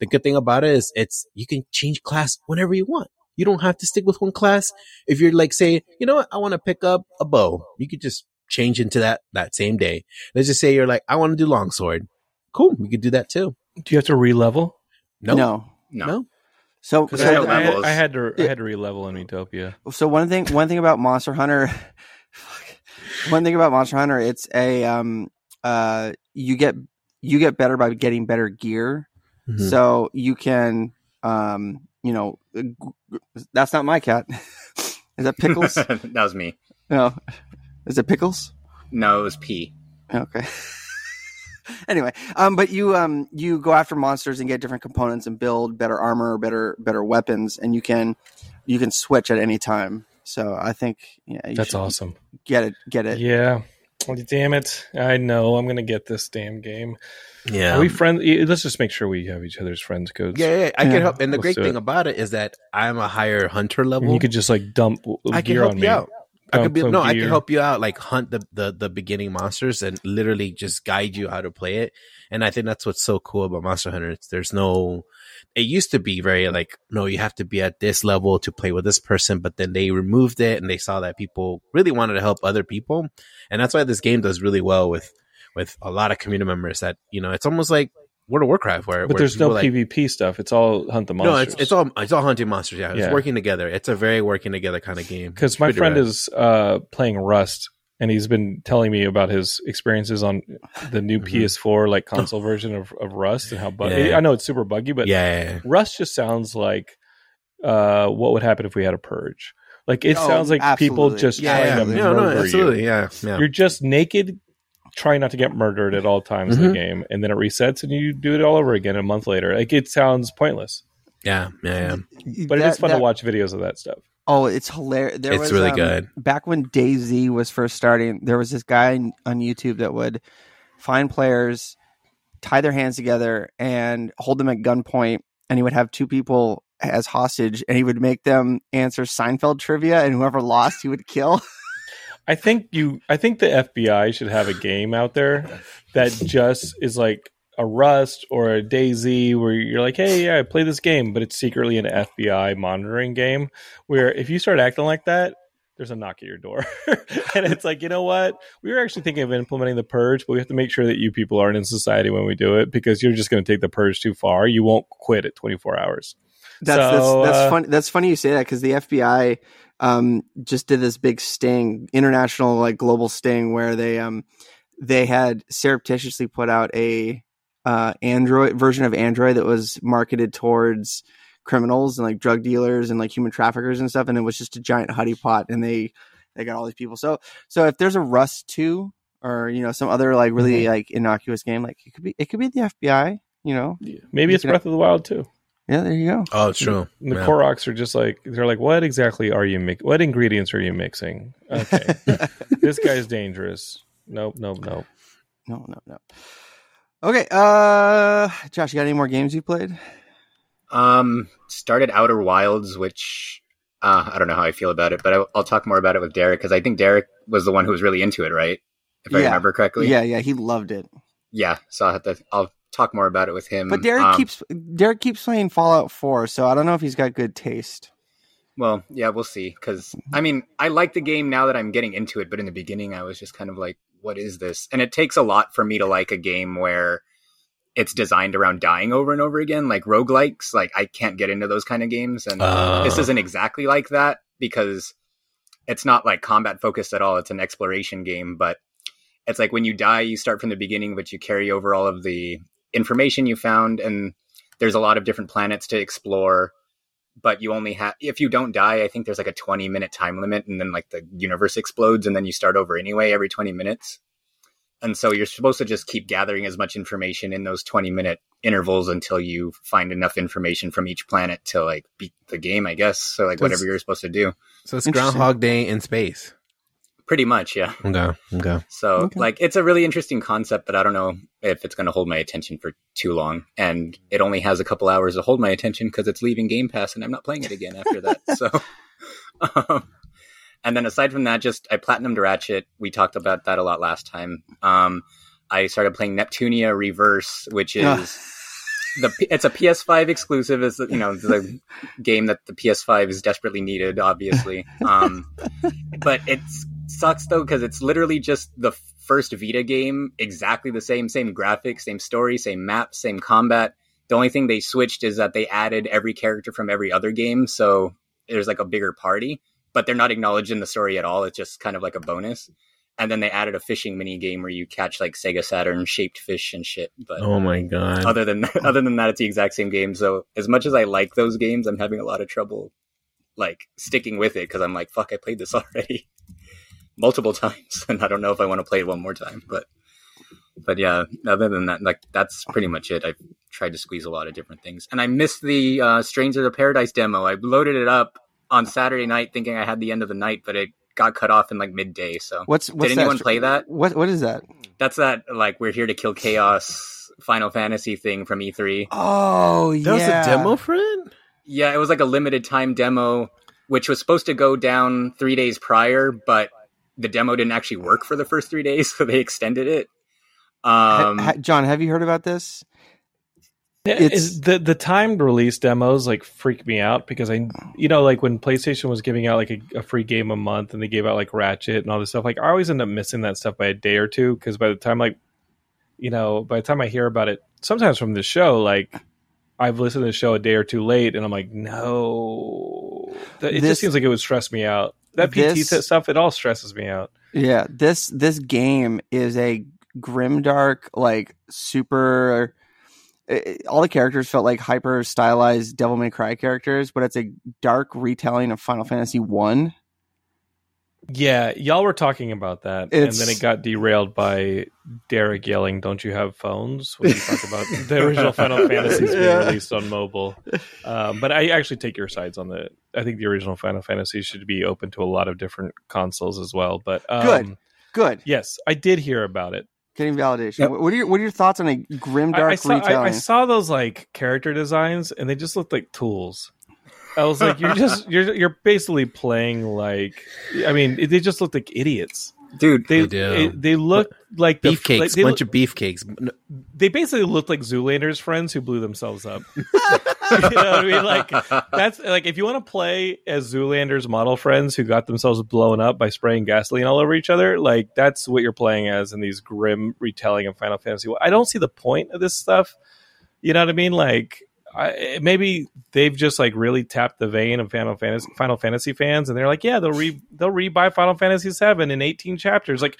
The good thing about it is it's, you can change class whenever you want. You don't have to stick with one class. If you're like, say, you know what? I want to pick up a bow. You could just change into that, that same day. Let's just say you're like, I want to do longsword. Cool. We could do that too. Do you have to re-level? Nope. no. No. No. So, so, I, There's no I, had. I had to I had to re-level in Miitopia. so one thing, one thing about Monster Hunter, one thing about Monster Hunter, it's a um, uh, you get you get better by getting better gear. Mhm. So you can, um, you know, g- that's not my cat. Is that Pickles? that was me. no, is it Pickles? No, it was P. Okay. anyway, um, but you um you go after monsters and get different components and build better armor, better better weapons, and you can you can switch at any time. So I think yeah, you That's awesome. Get it, get it. Yeah. Damn it! I know I'm gonna get this damn game. Yeah. Are we friends? Let's just make sure we have each other's friends codes. yeah, yeah, I Yeah. can help. And the Let's great thing it. about it is that I'm a higher hunter And level. you could just like dump w- I can gear help on you me. out. I could be some no, I gear. can help you out, like hunt the, the the beginning monsters and literally just guide you how to play it. And I think that's what's so cool about Monster Hunter. It's, there's no, it used to be very like, no, you have to be at this level to play with this person, but then they removed it and they saw that people really wanted to help other people, and that's why this game does really well with with a lot of community members. That you know, it's almost like World of Warcraft, where But where there's no like, PvP stuff. It's all hunt the monsters. no, it's it's all it's all hunting monsters. Yeah, it's Yeah. working together. It's a very working together kind of game. because It's my friend rad. is uh, playing Rust, and he's been telling me about his experiences on the new Mhm. PS4 like console version of, of Rust and how buggy. Yeah. I know it's super buggy, but yeah, yeah, yeah. Rust just sounds like uh, what would happen if we had a purge. Like it Oh, sounds like people just Yeah, trying yeah, to no, no, murder absolutely, you. yeah, yeah. You're just naked, trying not to get murdered at all times in Mhm. the game, and then it resets, and you do it all over again a month later. Like it sounds pointless, yeah, yeah, yeah. but it That- is fun that- to watch videos of that stuff. Oh, it's hilarious. There It's was, really um, good. Back when DayZ was first starting, there was this guy on- on YouTube that would find players, tie their hands together, and hold them at gunpoint, and he would have two people as hostage, and he would make them answer Seinfeld trivia, and whoever lost, he would kill. I think you. I think the FBI should have a game out there that just is like a Rust or a DayZ where you're like, "Hey, yeah, I play this game," but it's secretly an FBI monitoring game. Where if you start acting like that, there's a knock at your door, and it's like, you know what? We were actually thinking of implementing the purge, but we have to make sure that you people aren't in society when we do it because you're just going to take the purge too far. You won't quit at 24 hours. That's So, that's that's uh, funny. That's funny you say that because the FBI um, just did this big sting, international like global sting, where they um they had surreptitiously put out a uh, Android version of Android that was marketed towards criminals and like drug dealers and like human traffickers and stuff, and it was just a giant honeypot, and they they got all these people. So so if there's a Rust two or you know some other like really Mhm. like innocuous game, like it could be it could be the FBI. You know, Maybe You it's can- Breath of the Wild too. yeah, there you go. Oh, it's true. The Yeah. Koroks are just like they're like, what exactly are you mix? What ingredients are you mixing? Okay, this guy's dangerous. Nope, nope, nope. No, no, no. Okay, uh, Josh, you got any more games you played? Um, started Outer Wilds, which uh, I don't know how I feel about it, but I, I'll talk more about it with Derek because I think Derek was the one who was really into it, right? If I remember correctly. Yeah, yeah, he loved it. Yeah. So I'll have to. I'll talk more about it with him. But Derek Um, keeps Derek keeps playing Fallout Four, so I don't know if he's got good taste. Well, yeah, we'll see. Because I mean, I like the game now that I'm getting into it, but in the beginning, I was just kind of like, "What is this?" And it takes a lot for me to like a game where it's designed around dying over and over again, like roguelikes. Like I can't get into those kind of games, and Uh. this isn't exactly like that because it's not like combat focused at all. It's an exploration game, but it's like when you die, you start from the beginning, but you carry over all of the information you found, and there's a lot of different planets to explore. But you only have if you don't die, I think there's like a 20 minute time limit, and then like the universe explodes, and then you start over anyway every 20 minutes. And so you're supposed to just keep gathering as much information in those 20 minute intervals until you find enough information from each planet to like beat the game, I guess. So like That's- whatever you're supposed to do. So it's Groundhog Day in space. Pretty much, yeah. Okay. Okay. So Okay. like it's a really interesting concept, but I don't know if it's going to hold my attention for too long. And it only has a couple hours to hold my attention because it's leaving Game Pass, and I'm not playing it again after that. so, um, and then aside from that, just I platinumed Ratchet. We talked about that a lot last time. Um, I started playing Neptunia Reverse, which is Ugh. the it's a PS5 exclusive. Is you know the game that the PS5 is desperately needed, obviously. Um, but it sucks though because it's literally just the first Vita game, exactly the same, same graphics, same story, same map, same combat. The only thing they switched is that they added every character from every other game, so there's like a bigger party, but they're not acknowledged in the story at all. It's just kind of like a bonus. And then they added a fishing mini game where you catch like Sega Saturn shaped fish and shit. But Oh my god. other than other than that, it's the exact same game. So as much as I like those games, I'm having a lot of trouble like sticking with it because I'm like, fuck, I played this already multiple times, and I don't know if I want to play it one more time. But but yeah, other than that, like that's pretty much it. I've tried to squeeze a lot of different things, and I missed the uh, Stranger of Paradise demo. I loaded it up on Saturday night thinking I had the end of the night, but it got cut off in like midday. So What's what's did anyone that? play that? What what is that? That's that like we're here to kill chaos Final Fantasy thing from E E3. Oh yeah, that was a demo for it. Yeah, it was like a limited time demo, which was supposed to go down three days prior, but the demo didn't actually work for the first three days, so they extended it. Um, ha- John, have you heard about this? It's- is the the timed release demos like freak me out because I you know like when PlayStation was giving out like a, a free game a month and they gave out like Ratchet and all this stuff like I always end up missing that stuff by a day or two because by the time like you know by the time I hear about it sometimes from the show like I've listened to the show a day or two late and I'm like no it This- just seems like it would stress me out that PT this- stuff it all stresses me out Yeah, this this game is a grimdark, like super. it- all the characters felt like hyper stylized Devil May Cry characters, but it's a dark retelling of Final Fantasy One. Yeah, y'all were talking about that, and then it got derailed by Derek yelling, "Don't you have phones?" When you talk about the original Final Fantasies being Yeah. released on mobile. Um, but I actually take your sides on the. I think the original Final Fantasy should be open to a lot of different consoles as well. But um, Good. Good, Yes, I did hear about it. getting validation. Yep. What are your What are your thoughts on a grimdark I, I saw, I, retelling? I saw those like character designs, and they just looked like tools. I was like, you're just you're you're basically playing like. I mean, they just looked like idiots. dude, They They they look like the Beefcakes, like, they bunch look- of beefcakes. They basically looked like Zoolander's friends who blew themselves up. you know what I mean? Like that's like if you want to play as Zoolander's model friends who got themselves blown up by spraying gasoline all over each other, like that's what you're playing as in these grim retelling of Final Fantasy. I don't see the point of this stuff. You know what I mean? Like I, eh, maybe they've just like really tapped the vein of Final Fantasy Final Fantasy fans, and they're like, yeah, they'll re they'll rebuy Final Fantasy seven in 18 chapters. Like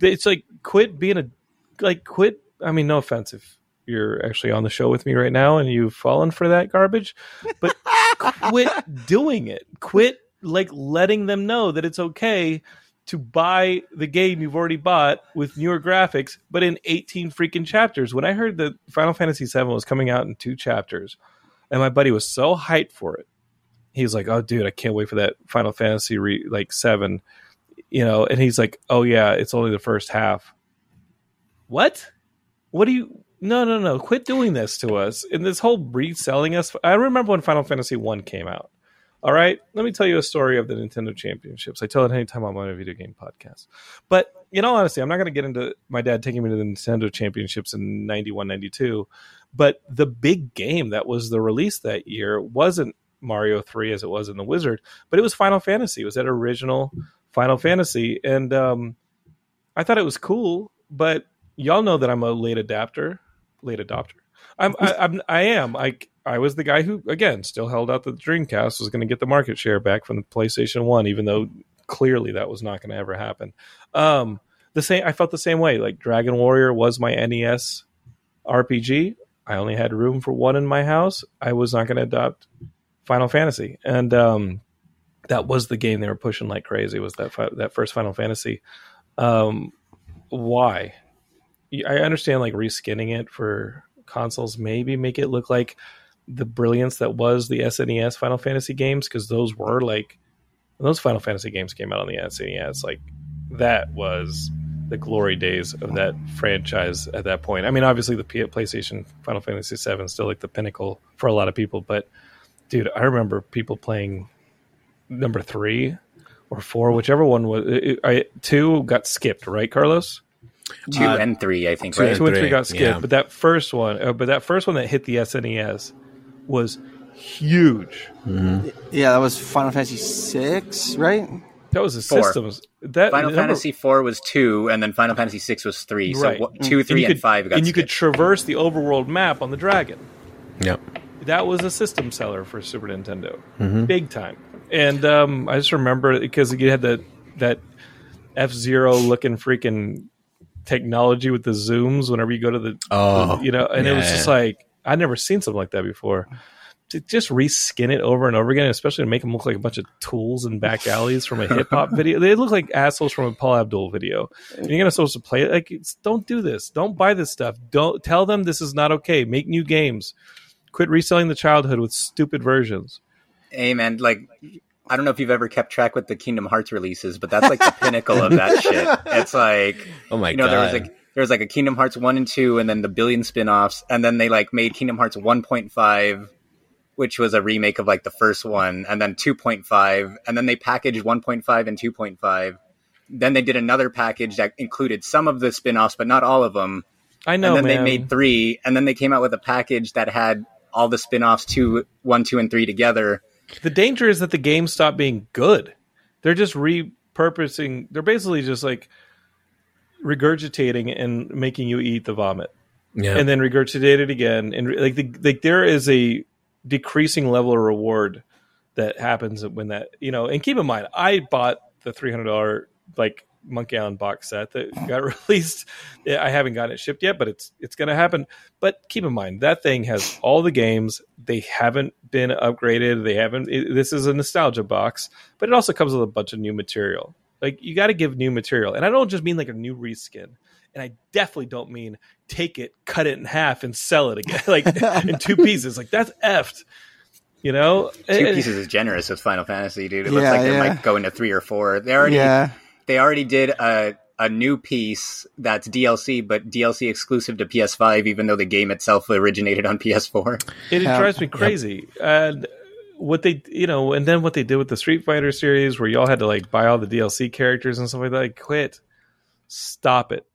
it's like quit being a like quit. I mean, no offense if you're actually on the show with me right now and you've fallen for that garbage, but quit doing it. Quit like letting them know that it's okay to buy the game you've already bought with newer graphics, but in 18 freaking chapters. When I heard that Final Fantasy VII was coming out in two chapters, and my buddy was so hyped for it, he was like, "Oh, dude, I can't wait for that Final Fantasy re- like seven, you know." And he's like, "Oh yeah, it's only the first half." What? What do you? No, no, no! Quit doing this to us. And this whole reselling us. I remember when Final Fantasy one came out. All right, let me tell you a story of the Nintendo Championships. I tell it anytime I'm on a video game podcast. But in all honesty, I'm not going to get into my dad taking me to the Nintendo Championships in 91, 92. But the big game that was the release that year wasn't Mario 3 as it was in The Wizard, but it was Final Fantasy. It was that original Final Fantasy. And um, I thought it was cool, but y'all know that I'm a late adapter, late adopter. I'm, I, I'm, I am. I, I was the guy who, again, still held out that the Dreamcast was going to get the market share back from the PlayStation One, even though clearly that was not going to ever happen. Um, the same, I felt the same way. Like Dragon Warrior was my NES RPG. I only had room for one in my house. I was not going to adopt Final Fantasy, and um, that was the game they were pushing like crazy. Was that fi- that first Final Fantasy? Um, why? I understand like reskinning it for consoles, maybe make it look like the brilliance that was the SNES Final Fantasy games because those were like those Final Fantasy games came out on the SNES. Like that was the glory days of that franchise at that point. I mean, obviously the PlayStation Final Fantasy VII is still like the pinnacle for a lot of people, but dude, I remember people playing number three or four, whichever one was. It, I, two got skipped, right, Carlos? Two Uh, and three, I think. two Right? and two and three three, got skipped, yeah. but that first one, uh, but that first one that hit the SNES was huge. Yeah, that was Final Fantasy six, right? That was the Four. systems. That Final number- Fantasy four was two, and then Final Fantasy six was three. So Right. wha- two, three, you and, could, five got and you could traverse the overworld map on the dragon. Yep. that was a system seller for Super Nintendo, Mm-hmm. big time. And um, I just remember because you had that that F Zero looking freaking technology with the zooms whenever you go to the, Oh, you know, and it was just yeah. like I'd never seen something like that before. To just reskin it over and over again, especially to make them look like a bunch of tools and back alleys from a hip hop video. They look like assholes from a Paula Abdul video. And you're gonna supposed to play it like don't do this. Don't buy this stuff. Don't tell them this is not okay. Make new games. Quit reselling the childhood with stupid versions. Hey man, like I don't know if you've ever kept track with the Kingdom Hearts releases, but that's like the pinnacle of that shit. It's like Oh my you know god. there was like there was like a Kingdom Hearts one and two, and then the billion spin-offs, and then they like made Kingdom Hearts one point five, which was a remake of like the first one, and then two point five, and then they packaged one point five and two point five. Then they did another package that included some of the spin-offs, but not all of them. I know, and then man. they made three, and then they came out with a package that had all the spin-offs two, one, two, and three together. the danger is that the games stop being good. They're just repurposing. They're basically just like regurgitating and making you eat the vomit. yeah. and then regurgitate it again and like the, like there is a decreasing level of reward that happens when that you know and keep in mind i bought the $300 like monkey island box set that got released. I haven't gotten it shipped yet but it's it's going to happen. But keep in mind that thing has all the games. They haven't been upgraded. They haven't it, this is a nostalgia box but it also comes with a bunch of new material like you got to give new material and i don't just mean like a new reskin and I definitely don't mean take it, cut it in half, and sell it again, like in two pieces. Like that's effed. You know, Two Eh, pieces is generous with Final Fantasy, dude. It looks like they yeah. might go into three or four. They already Yeah, they already did a a new piece that's DLC, but DLC exclusive to PS5, even though the game itself originated on PS4. It, Yeah. drives me crazy. And what they, you know, and then what they did with the Street Fighter series, where y'all had to like buy all the DLC characters and stuff like that. Like, quit, stop it.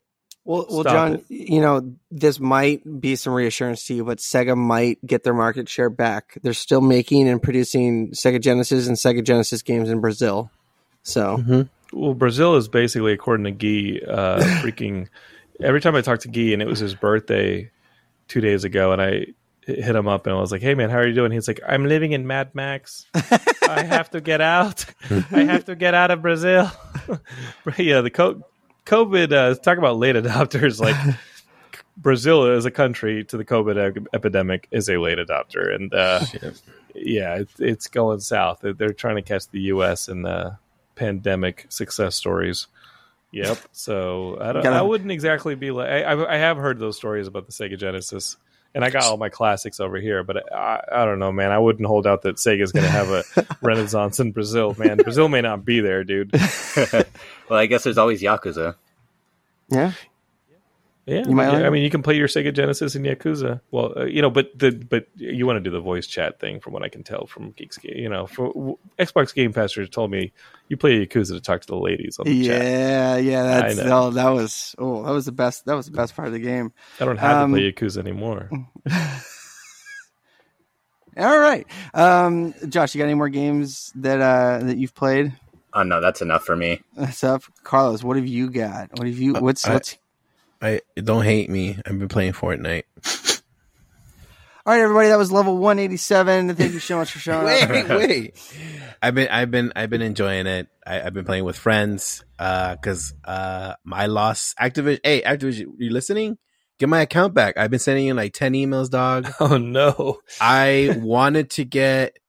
Well, well, Stop John, it. you know this might be some reassurance to you, but Sega might get their market share back. They're still making and producing Sega Genesis and Sega Genesis games in Brazil. So Mm-hmm. Well, Brazil is basically, according to Guy, uh, freaking. Every time I talk to Guy, and it was his birthday two days ago, and I hit him up and I was like, "Hey, man, how are you doing?" He's like, "I'm living in Mad Max. I have to get out. I have to get out of Brazil." yeah, the co- COVID. Uh, talk about late adopters. Like Brazil as a country to the COVID ep- epidemic is a late adopter, and uh, yeah, it's, it's going south. They're, they're trying to catch the U.S. in the pandemic success stories. Yep. So I don't. Gotta- I wouldn't exactly be like. I, I I have heard those stories about the Sega Genesis, and I got all my classics over here. But I, I don't know, man. I wouldn't hold out that Sega's going to have a renaissance in Brazil, man. Brazil may not be there, dude. well, I guess there's always Yakuza. Yeah. Yeah, You might I like it. mean, you can play your Sega Genesis in Yakuza. Well, uh, you know, but the but you want to do the voice chat thing, from what I can tell from Geeks. You know, for, w- Xbox Game Passer told me you play Yakuza to talk to the ladies on the chat. Yeah, yeah, that's oh, that was oh, that was the best. That was the best part of the game. I don't have Um, to play Yakuza anymore. All right, um, Josh, you got any more games that uh that you've played? Oh no, that's enough for me. That's up, Carlos. What have you got? What have you? What's I- what's? I don't hate me. I've been playing Fortnite. All right, everybody. That was level one eighty seven. Thank you so much for showing up. wait, wait. I've been, I've been, I've been enjoying it. I, I've been playing with friends because uh, I lost Activision. Hey, Activision, are you listening? Get my account back. I've been sending you like ten emails, dog. Oh no! I wanted to get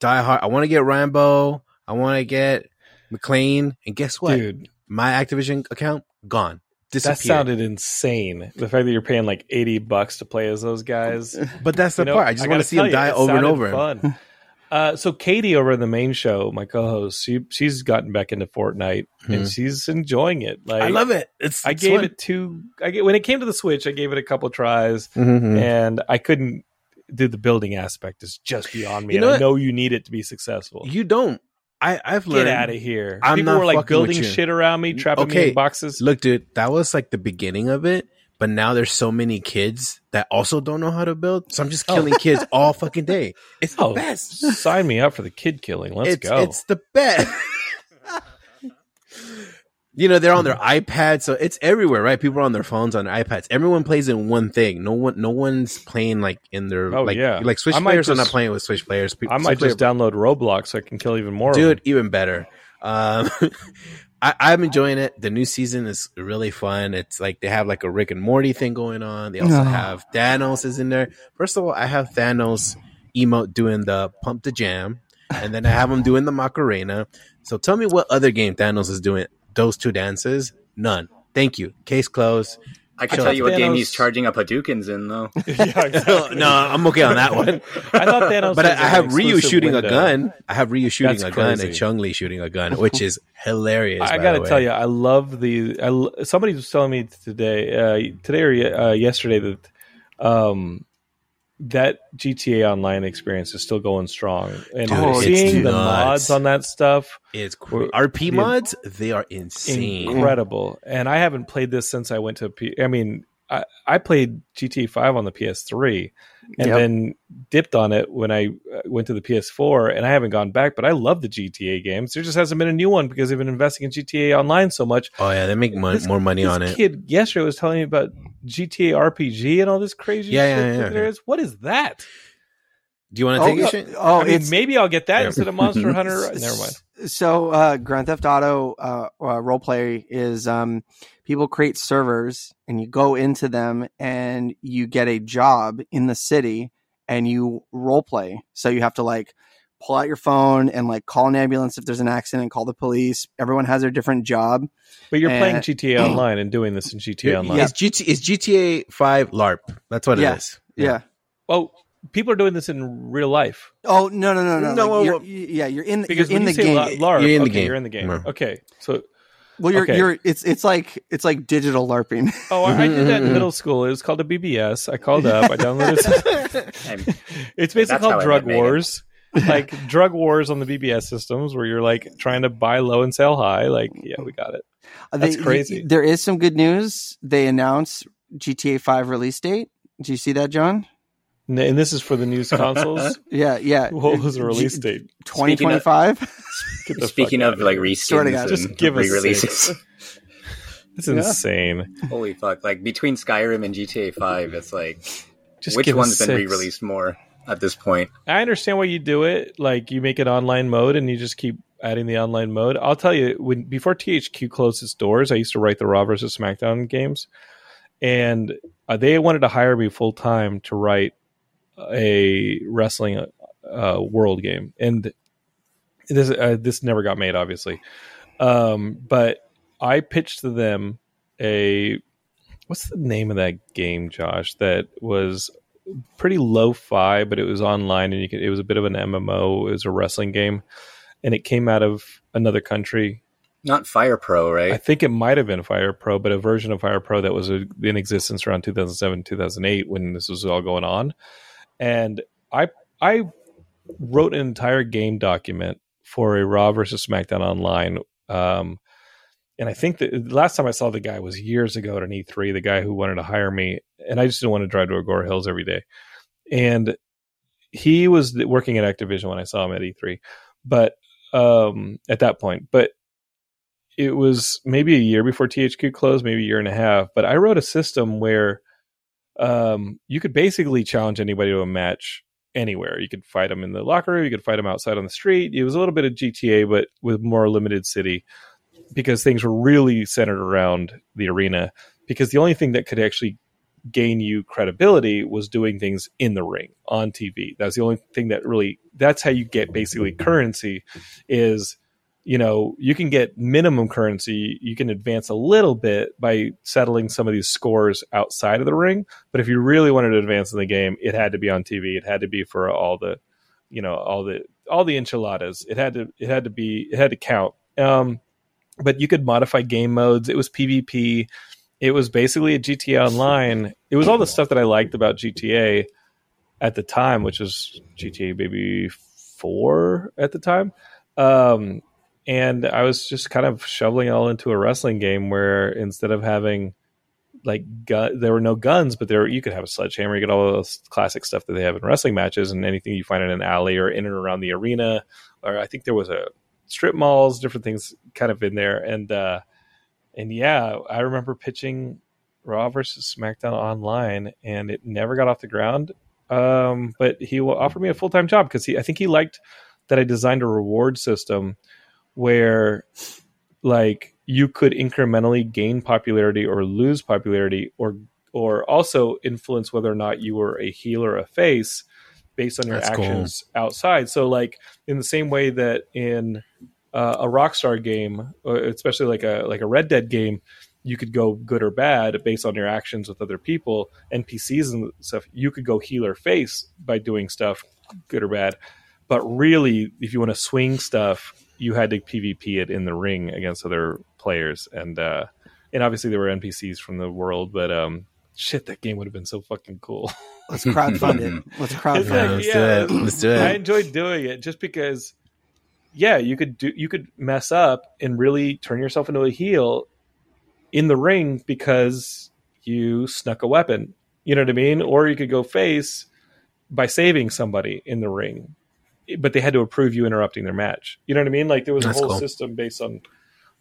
Die Hard. I want to get Rambo. I want to get McClane. And guess what? Dude, My Activision account gone. That sounded insane. The fact that you're paying like eighty bucks to play as those guys. but that's the You know, part. I just want gotta see them you, die over and over. Fun. Uh, so Katie over in the main show, my co-host, she she's gotten back into Fortnite and Mhm. she's enjoying it. Like I love it. It's. I it's gave fun. it two. I gave, when it came to the Switch, I gave it a couple tries, Mhm. and I couldn't do the building aspect. Is just beyond me. You and know I what? know you need it to be successful. You don't. I I've Get out of here! I'm People not were like building shit around me, trapping me in boxes. Look, dude, that was like the beginning of it. But now there's so many kids that also don't know how to build. So I'm just oh. killing kids all fucking day. It's the Oh, best. sign me up for the kid killing. Let's it's, go. It's the best. you know, they're on their iPads, so it's everywhere, right? People are on their phones, on their iPads. Everyone plays in one thing. No one, no one's playing like in their Oh, like yeah. like Switch I might players are not playing with Switch players. Pe- I might Switch just player- download Roblox so I can kill even more. of dude them. even better um I, i'm enjoying it the new season is really fun it's like they have like a rick and morty thing going on they also No. have thanos is in there first of all i have thanos emote doing the pump the jam and then i have him doing the macarena so tell me what other game thanos is doing those two dances none thank you case closed I can Sure. tell you what game he's charging up Hadoukens in though. yeah, exactly. no i'm okay on that one I thought Thanos. but I, was I an have Ryu shooting window. a gun. I have Ryu shooting That's a gun crazy. and Chun-Li shooting a gun, which is hilarious. I by got to tell you, I love the. I, l- somebody was telling me today, uh, today or uh, yesterday that um, that GTA Online experience is still going strong, and Dude, seeing the mods on that stuff It's cr- RP mods. They are insane. incredible. And I haven't played this since I went to. P- I mean, I, I played GTA Five on the PS3, and Yep. then dipped on it when I uh, went to the PS4, and I haven't gone back. But I love the GTA games. There just hasn't been a new one because they've been investing in GTA Online so much. Oh yeah, they make mon- This- more money this on it. kid yesterday was telling me about GTA RPG and all this crazy Yeah, shit yeah, that yeah, there yeah. is. What is that? Do you want to Oh, take uh, a shit? oh, I mean, it's maybe I'll get that Yeah. instead of Monster Hunter. Never mind. So, uh, Grand Theft Auto uh, uh, roleplay is um, people create servers and you go into them and you get a job in the city and you roleplay. So you have to like pull out your phone and like call an ambulance if there's an accident, call the police. Everyone has their different job. But you're playing Uh, GTA Online and doing this in GTA Online. Is GT is GTA Five LARP? That's what Yeah. it is. Yeah. Oh, people are doing this in real life. Oh no no no no! No, Like, well, you're, well- yeah, you're in Because you're in when the say game. LARP, You're in the okay, game. You're in the game. Okay, so well, you're okay. you're it's it's like it's like digital larping. oh, I I did that in middle school. It was called a BBS. I called up. I downloaded. I'm- it's basically called Drug. Wars. like drug wars on the BBS systems, where you're like trying to buy low and sell high. Like, yeah, we got it. Uh, That's They- crazy. There is some good news. They announced GTA Five release date. Do you see that, John? N- And this is for the news consoles. Yeah, yeah. what was the release date? Twenty twenty five. Speaking of like here. Swear reskins Just give us re-releases, six. It's Yeah. insane. holy fuck! Like between Skyrim and GTA Five, it's like Just which one's been re-released more at this point? I understand why you do it. Like you make it online mode and you just keep adding the online mode. I'll tell you, when before THQ closed its doors, I used to write the Raw versus SmackDown games, and uh, they wanted to hire me full time to write a wrestling uh, world game, and this uh, this never got made, obviously. Um, but I pitched to them a what's the name of that game, Josh? That was pretty low-fi, but it was online, and you could. It was a bit of an MMO. It was a wrestling game, and it came out of another country. Not Fire Pro, right? I think it might have been Fire Pro, but a version of Fire Pro that was in existence around 2007, 2008 when this was all going on. And I I wrote an entire game document for a Raw versus SmackDown Online. Um, and I think the last time I saw the guy was years ago at an E3, the guy who wanted to hire me, and I just didn't want to drive to Agoura Hills every day. And he was working at Activision when I saw him at E3, but um, at that point, but it was maybe a year before THQ closed, maybe a year and a half. But I wrote a system where um, you could basically challenge anybody to a match anywhere. You could fight them in the locker room, you could fight them outside on the street. It was a little bit of GTA, but with more limited city because things were really centered around the arena. Because the only thing that could actually gain you credibility was doing things in the ring on TV. That's the only thing that really. That's how you get basically currency. Is you know you can get minimum currency. You can advance a little bit by settling some of these scores outside of the ring. But if you really wanted to advance in the game, it had to be on TV. It had to be for all the, you know, all the all the enchiladas. It had to it had to be it had to count. Um, but you could modify game modes. It was PvP. It was basically a GTA Online. It was all the stuff that I liked about GTA at the time, which was GTA maybe four at the time. Um, and I was just kind of shoveling it all into a wrestling game where instead of having like gun, there were no guns, but there you could have a sledgehammer. You get all those classic stuff that they have in wrestling matches, and anything you find in an alley or in and around the arena. Or I think there was a strip malls, different things kind of in there. And uh, and yeah, I remember pitching Raw versus SmackDown online, and it never got off the ground. Um, but he offered me a full time job because he, I think he liked that I designed a reward system where, like, you could incrementally gain popularity or lose popularity, or or also influence whether or not you were a heel or a face based on your That's actions outside. So, like in the same way that in uh, a Rockstar game, especially like a like a Red Dead game, you could go good or bad based on your actions with other people, NPCs and stuff. You could go heel or face by doing stuff, good or bad. But really, if you want to swing stuff, you had to PvP it in the ring against other players, and uh, and obviously there were NPCs from the world, but um, shit, that game would have been so fucking cool. Let's crowdfund it. Let's It's crowdfund like, let's yeah, do it. Let's do I it. enjoyed doing it just because, yeah, you could do you could mess up and really turn yourself into a heel in the ring because you snuck a weapon. You know what I mean? Or you could go face by saving somebody in the ring, but they had to approve you interrupting their match. You know what I mean? Like there was That's a whole cool. system based on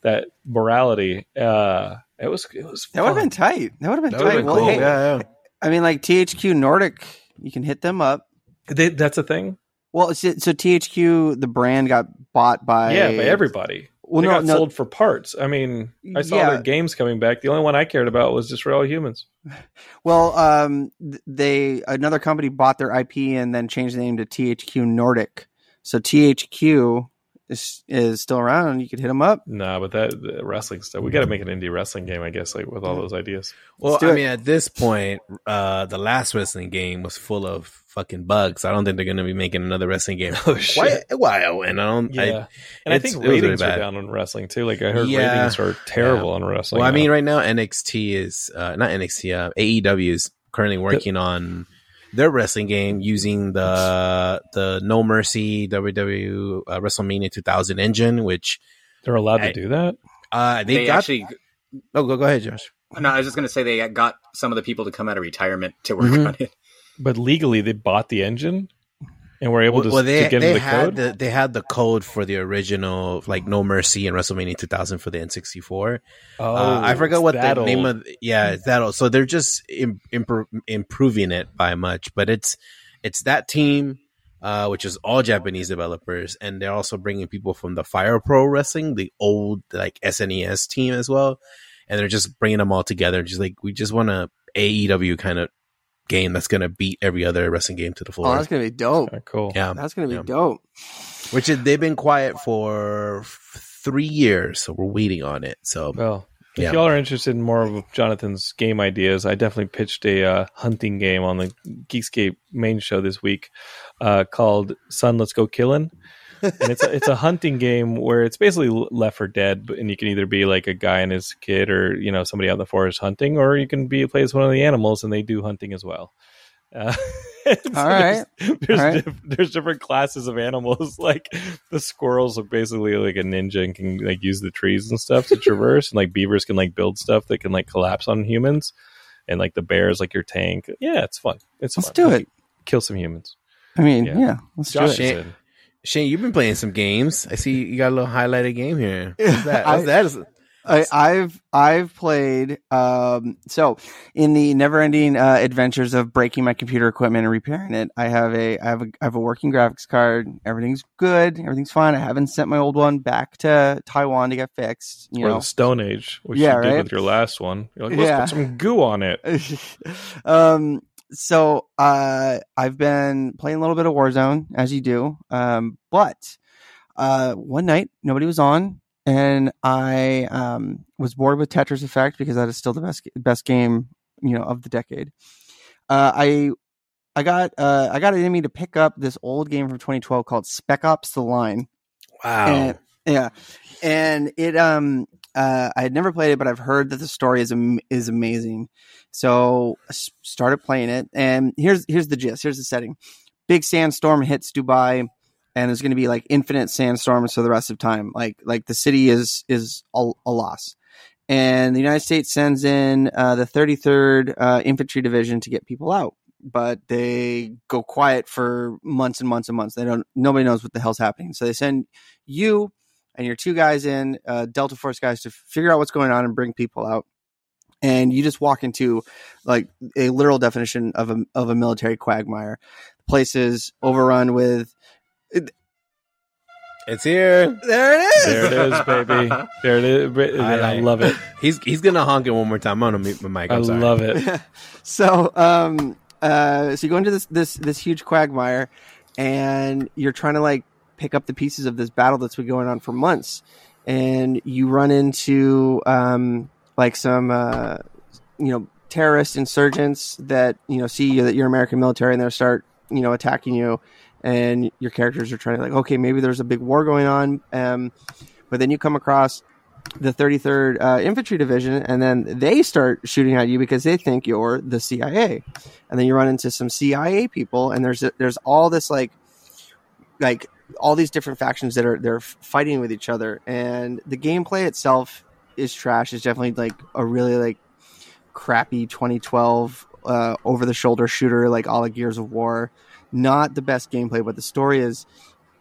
that morality. Uh, it was it was That would have been tight. That would have been That tight. been Well, cool. hey, Yeah, yeah. I mean, like THQ Nordic, you can hit them up. They, that's a thing. Well, so, so THQ, the brand got bought by yeah, by everybody. Well, they no, got no, sold for parts. I mean, I saw Yeah. their games coming back. The only one I cared about was Destroy All Humans. Well, um, they another company bought their IP and then changed the name to THQ Nordic. So THQ is is still around. You could hit them up. Nah, but that the wrestling stuff. We got to make an indie wrestling game, I guess, like with all those ideas. Well, I it. mean, at this point, uh, the last wrestling game was full of fucking bugs. I don't think they're going to be making another wrestling game Oh quite a while. And I don't. Yeah, I, and I think it was really ratings are down on wrestling too. Like I heard Yeah. ratings are terrible on wrestling. well, I mean, right now NXT is uh, not NXT. Uh, AEW is currently working on their wrestling game using the the No Mercy WWE uh, WrestleMania 2000 engine, which they're allowed to do that. uh, they, They, got. actually. oh, go go ahead, Josh. No, I was just going to say they got some of the people to come out of retirement to work Mhm. on it. But legally, they bought the engine and were able to, well, they to get they into the had code. the they had the code for the original like No Mercy and WrestleMania 2000 for the N64. oh, uh, I forgot what the that name of yeah it's that old. so they're just Im- impro- improving it by much, but it's it's that team. Uh, which is all Japanese developers, and they're also bringing people from the Fire Pro Wrestling, the old like SNES team as well. and they're just bringing them all together. Just like we just want to AEW kind of game that's gonna beat every other wrestling game to the floor. Oh, floor. that's gonna be dope. Kinda cool. yeah, That's gonna be Yeah. dope. which is, they've been quiet for three years, so we're waiting on it. So Well, if Yeah. y'all are interested in more of Jonathan's game ideas, I definitely pitched a uh, hunting game on the Geekscape main show this week uh, called "Son, Let's Go Killin'." And it's a, it's a hunting game where it's basically Left for Dead, and you can either be like a guy and his kid, or you know somebody out in the forest hunting, or you can be play as one of the animals, and they do hunting as well. Uh, so All right. There's, there's, All right. diff- there's different classes of animals. Like the squirrels are basically like a ninja and can like use the trees and stuff to traverse, and like beavers can like build stuff that can like collapse on humans, and like the bears like your tank. Yeah, it's fun. It's Let's fun. do Like, it. Kill some humans. I mean, Yeah. yeah, let's Josh do is it. In. Shane, you've been playing some games. I see you got a little highlighted game here. What's that? What's I- that? Is- I, I've I've played um so in the never ending uh, adventures of breaking my computer equipment and repairing it. I have a I have a I have a working graphics card. Everything's good. Everything's fine. I haven't sent my old one back to Taiwan to get fixed. You or know, the Stone Age, which Yeah, you did with your last one. You're like, let's Yeah. put some goo on it. um so uh i've been playing a little bit of warzone as you do um but uh one night nobody was on and i um was bored with tetris effect because that is still the best best game you know of the decade uh i i got uh i got an enemy to pick up this old game from 2012 called spec ops the line wow. and, yeah, and it um uh I had never played it, but I've heard that the story is is amazing. So started playing it, and here's here's the gist. Here's the setting: big sandstorm hits Dubai, and there's going to be like infinite sandstorms for the rest of time. Like like the city is is a, a loss. And the United States sends in uh, the 33rd uh, Infantry Division to get people out, but they go quiet for months and months and months. They don't. Nobody knows what the hell's happening. So they send you and your two guys in, uh, Delta Force guys, to figure out what's going on and bring people out. And you just walk into like a literal definition of a of a military quagmire. The place is overrun with. it's here. There it is. There it is, baby. There it is. Ba- I, love it. He's he's gonna honk it one more time. I'm gonna mute my mic. I I'm sorry. love it. so um uh so you go into this this this huge quagmire and you're trying to like pick up the pieces of this battle that's been going on for months. And you run into um like some uh you know terrorist insurgents that you know see you that you're American military and they start you know attacking you. And your characters are trying to like okay maybe there's a big war going on. Um but then you come across the 33rd uh, Infantry Division, and then they start shooting at you because they think you're the CIA, and then you run into some CIA people, and there's there's all this like like all these different factions that are they're fighting with each other, and the gameplay itself is trash. It's definitely like a really like crappy 2012 uh, over the shoulder shooter like all the Gears of War. Not the best gameplay, but the story is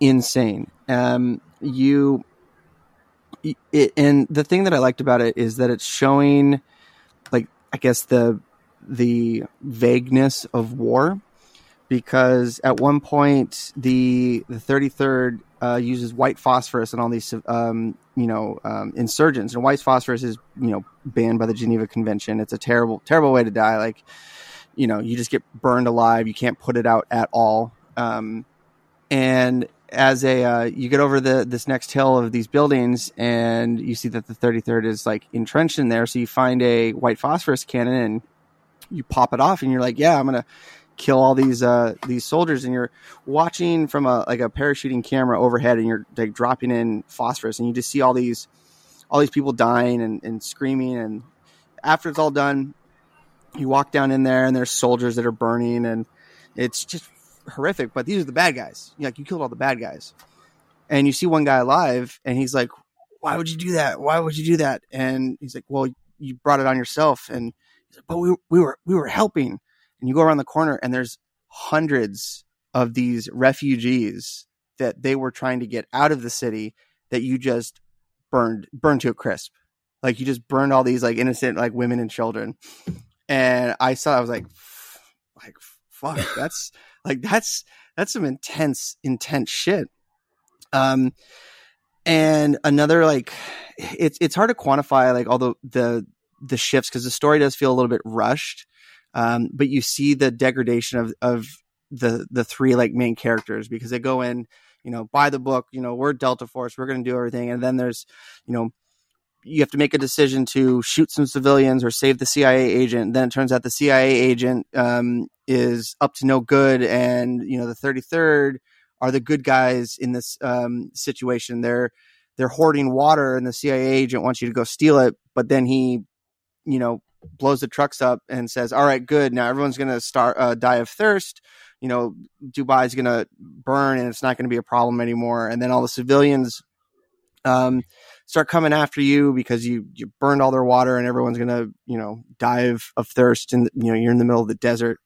insane. Um, you it, and the thing that I liked about it is that it's showing, like, I guess the the vagueness of war, because at one point the the thirty third uh, uses white phosphorus and all these um, you know um, insurgents, and white phosphorus is you know banned by the Geneva Convention. It's a terrible terrible way to die. Like, you know, you just get burned alive. You can't put it out at all. Um, and as a uh, you get over the this next hill of these buildings and you see that the 33rd is like entrenched in there so you find a white phosphorus cannon and you pop it off and you're like yeah i'm gonna kill all these uh these soldiers and you're watching from a like a parachuting camera overhead and you're like dropping in phosphorus and you just see all these all these people dying and, and screaming and after it's all done you walk down in there and there's soldiers that are burning and it's just horrific, but these are the bad guys. Like you killed all the bad guys, and you see one guy alive, and he's like, "Why would you do that? Why would you do that?" And he's like, "Well, you brought it on yourself." And he's like, "But we we were we were helping." And you go around the corner, and there's hundreds of these refugees that they were trying to get out of the city that you just burned burned to a crisp. Like you just burned all these like innocent like women and children. And I saw I was like like fuck, that's like that's that's some intense intense shit. Um and another like it's it's hard to quantify like all the the the shifts because the story does feel a little bit rushed. Um, but you see the degradation of of the the three like main characters because they go in, you know, by the book, you know, we're Delta Force, we're going to do everything, and then there's, you know, you have to make a decision to shoot some civilians or save the CIA agent. Then it turns out the CIA agent um, is up to no good, and you know the 33rd are the good guys in this um, situation. They're they're hoarding water, and the CIA agent wants you to go steal it, but then he, you know, blows the trucks up and says, "All right, good. Now everyone's going to start uh, die of thirst. You know, Dubai's going to burn, and it's not going to be a problem anymore." And then all the civilians um, start coming after you because you you burned all their water, and everyone's going to you know die of, of thirst, and you know you're in the middle of the desert.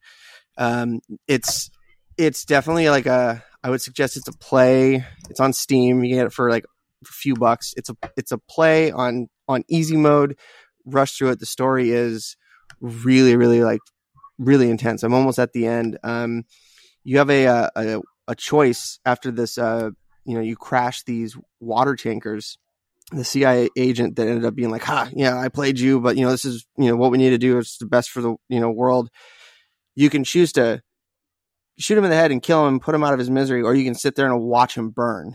Um, it's it's definitely like a I would suggest it's a play. It's on Steam. You get it for like a few bucks. It's a it's a play on on easy mode. Rush through it. The story is really really like really intense. I'm almost at the end. Um, you have a a, a choice after this. Uh, you know, you crash these water tankers. The CIA agent that ended up being like, "Ha, yeah, I played you, but you know, this is you know what we need to do. It's the best for the you know world." You can choose to shoot him in the head and kill him, put him out of his misery, or you can sit there and watch him burn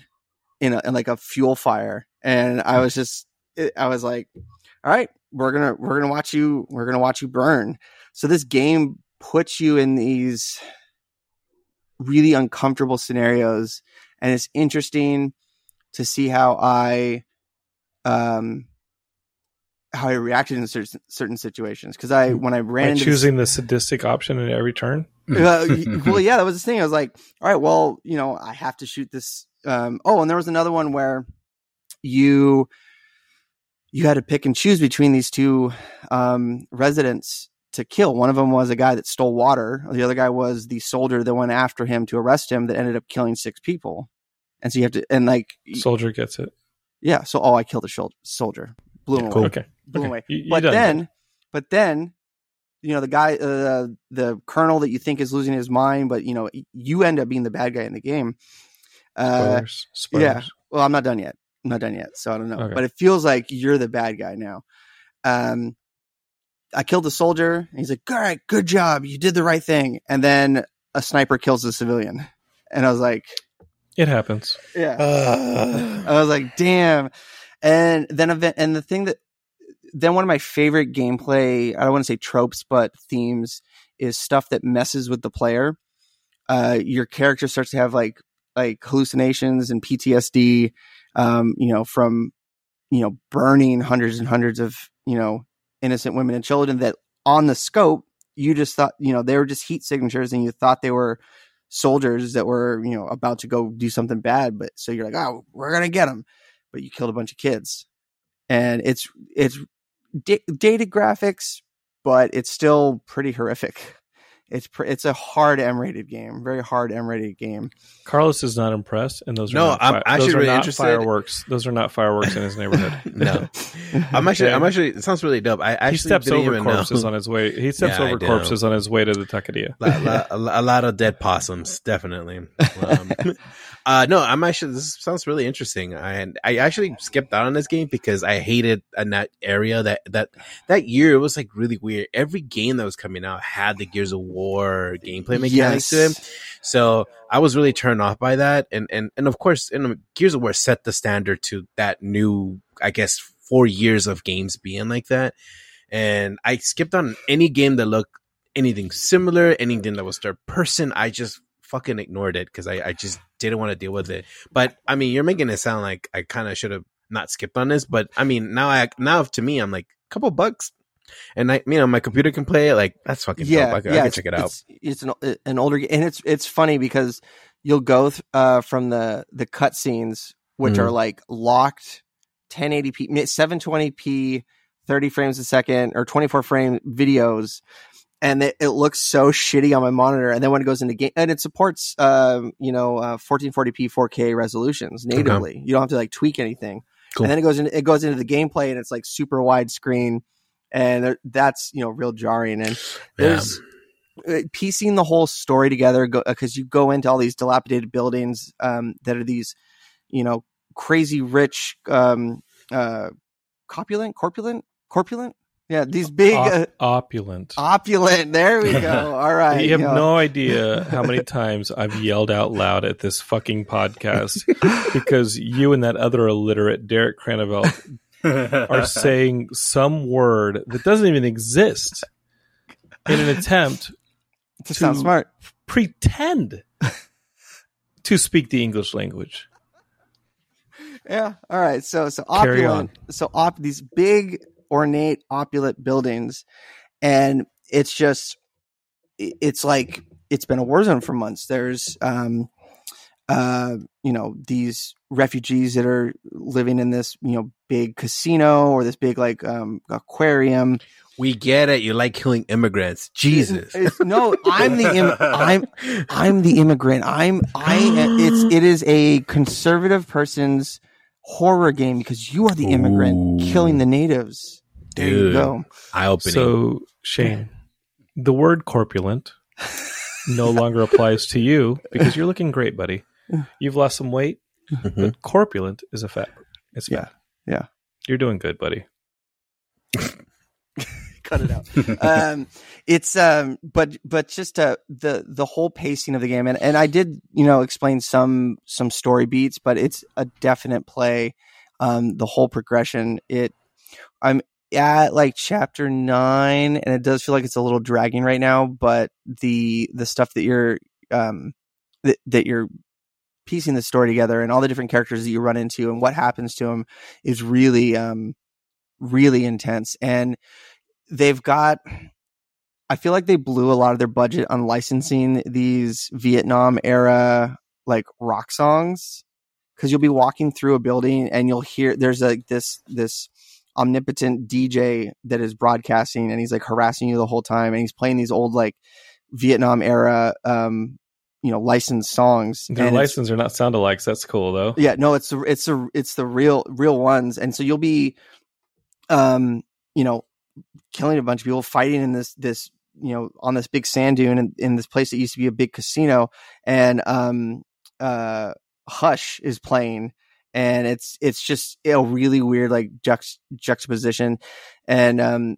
in, a, in like a fuel fire. And I was just, I was like, all right, we're gonna we're gonna watch you we're gonna watch you burn. So this game puts you in these really uncomfortable scenarios, and it's interesting to see how I um how I reacted in certain certain situations because I when I ran By into choosing the sadistic option at every turn. uh, well, yeah, that was the thing. I was like, all right, well, you know, I have to shoot this. Um, oh, and there was another one where you you had to pick and choose between these two um, residents to kill. One of them was a guy that stole water. The other guy was the soldier that went after him to arrest him that ended up killing six people. And so you have to, and like, Soldier gets it. yeah. So, oh, I killed a shol- soldier, blew him Yeah, away. Okay. blew okay. away. You- you but done then, but then, you know, the guy, uh, the colonel that you think is losing his mind, but you know, you end up being the bad guy in the game. Uh, Spoilers. Spoilers. yeah. Well, I'm not done yet. I'm not done yet, so I don't know. Okay. But it feels like you're the bad guy now. Um, I killed the soldier. And he's like, "All right, good job. You did the right thing." And then a sniper kills a civilian, and I was like, It happens. "Yeah." I was like, damn. And then event and the thing that then one of my favorite gameplay, I don't want to say tropes, but themes is stuff that messes with the player. Uh, your character starts to have like like hallucinations and PTSD, um, you know, from you know burning hundreds and hundreds of you know innocent women and children that on the scope you just thought you know they were just heat signatures and you thought they were soldiers that were you know about to go do something bad but so you're like oh we're gonna get them but you killed a bunch of kids. And it's it's da- dated graphics but it's still pretty horrific it's pr- it's a hard m rated game very hard m rated game Carlos is not impressed, and those are No, not I'm fi- actually those are really not interested. fireworks. Those are not fireworks in his neighborhood. no, I'm actually, Yeah. I'm actually. It sounds really dope. I actually he steps didn't over even corpses know. on his way. He steps Yeah, over corpses on his way to the Taqueria. La- la- a, lo- a lot of dead possums, definitely. Um, uh, no, I'm actually. This sounds really interesting, and I actually skipped out on this game because I hated in that area that that that year. It was like really weird. Every game that was coming out had the Gears of War gameplay mechanics to it. So I was really turned off by that, and and and of course, and Gears of War set the standard to that new, I guess, four years of games being like that. And I skipped on any game that looked anything similar, anything that was third person. I just fucking ignored it because I, I just didn't want to deal with it. But I mean, you're making it sound like I kind of should have not skipped on this. But I mean, now I now to me, I'm like a couple bucks. And I, you know, my computer can play it. Like that's fucking yeah, dope. I, can- yeah, I can check it out. It's, it's an, an older and it's it's funny because you'll go th- uh, from the the cutscenes, which Mhm. are like locked 1080p, 720p, 30 frames a second, or 24 frame videos, and it, it looks so shitty on my monitor. And then when it goes into game, and it supports, um, you know, uh, 1440p, 4K resolutions natively. You don't have to like tweak anything. Cool. And then it goes into it goes into the gameplay, and it's like super widescreen, and there- that's you know real jarring. And there's uh, piecing the whole story together because you go into all these dilapidated buildings um, that are these, you know, crazy rich, um, uh, corpulent, corpulent, corpulent. Yeah, these big Op- uh, opulent. opulent. There we go. All right. you have yeah. no idea how many times I've yelled out loud at this fucking podcast because you and that other illiterate Derek Cranevelt are saying some word that doesn't even exist in an attempt to sound smart. pretend to speak the English language. Yeah. All right. So so Carry opulent. So op these big ornate opulent buildings, and it's just, it's like it's been a war zone for months. There's um uh you know these refugees that are living in this you know big casino or this big like um aquarium. We get it. You like killing immigrants. Jesus. It's- no, I'm the Im- I'm I'm the immigrant. I'm I. It's it is a conservative person's horror game because you are the immigrant Ooh. killing the natives. There you Dude. go. Eye opening. So, Shane, the word corpulent no longer applies to you because you're looking great, buddy. You've lost some weight, Mhm. but corpulent is a fat. It's Yeah, fat. yeah. You're doing good, buddy. Cut it out. um, it's um, but but just uh, the the whole pacing of the game, and and I did you know explain some some story beats, but it's a definite play. Um, the whole progression. It I'm at like chapter nine, and it does feel like it's a little dragging right now. But the the stuff that you're um that that you're piecing the story together, and all the different characters that you run into, and what happens to them is really um really intense. And they've got. I feel like they blew a lot of their budget on licensing these Vietnam era like rock songs because you'll be walking through a building and you'll hear there's like this this omnipotent DJ that is broadcasting and he's like harassing you the whole time and he's playing these old like Vietnam era um you know licensed songs Their it's- are not sound alikes. That's cool though. yeah, no, it's it's the it's the real real ones, and so you'll be, um, you know, killing a bunch of people, fighting in this this you know on this big sand dune in, in this place that used to be a big casino, and um, uh, Hush is playing, and it's it's just a really weird like juxt- juxtaposition, and um,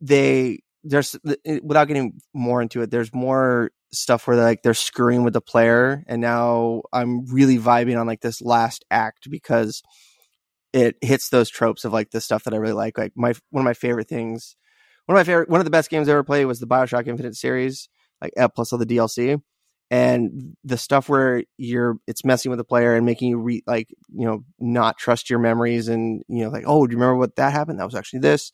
they there's without getting more into it, there's more stuff where they're, like they're screwing with the player and now i'm really vibing on like this last act because it hits those tropes of like the stuff that i really like like my one of my favorite things one of my favorite one of the best games i ever played was the bioshock infinite series like uh, plus all the dlc and the stuff where you're it's messing with the player and making you re like you know not trust your memories and you know like oh do you remember what that happened that was actually this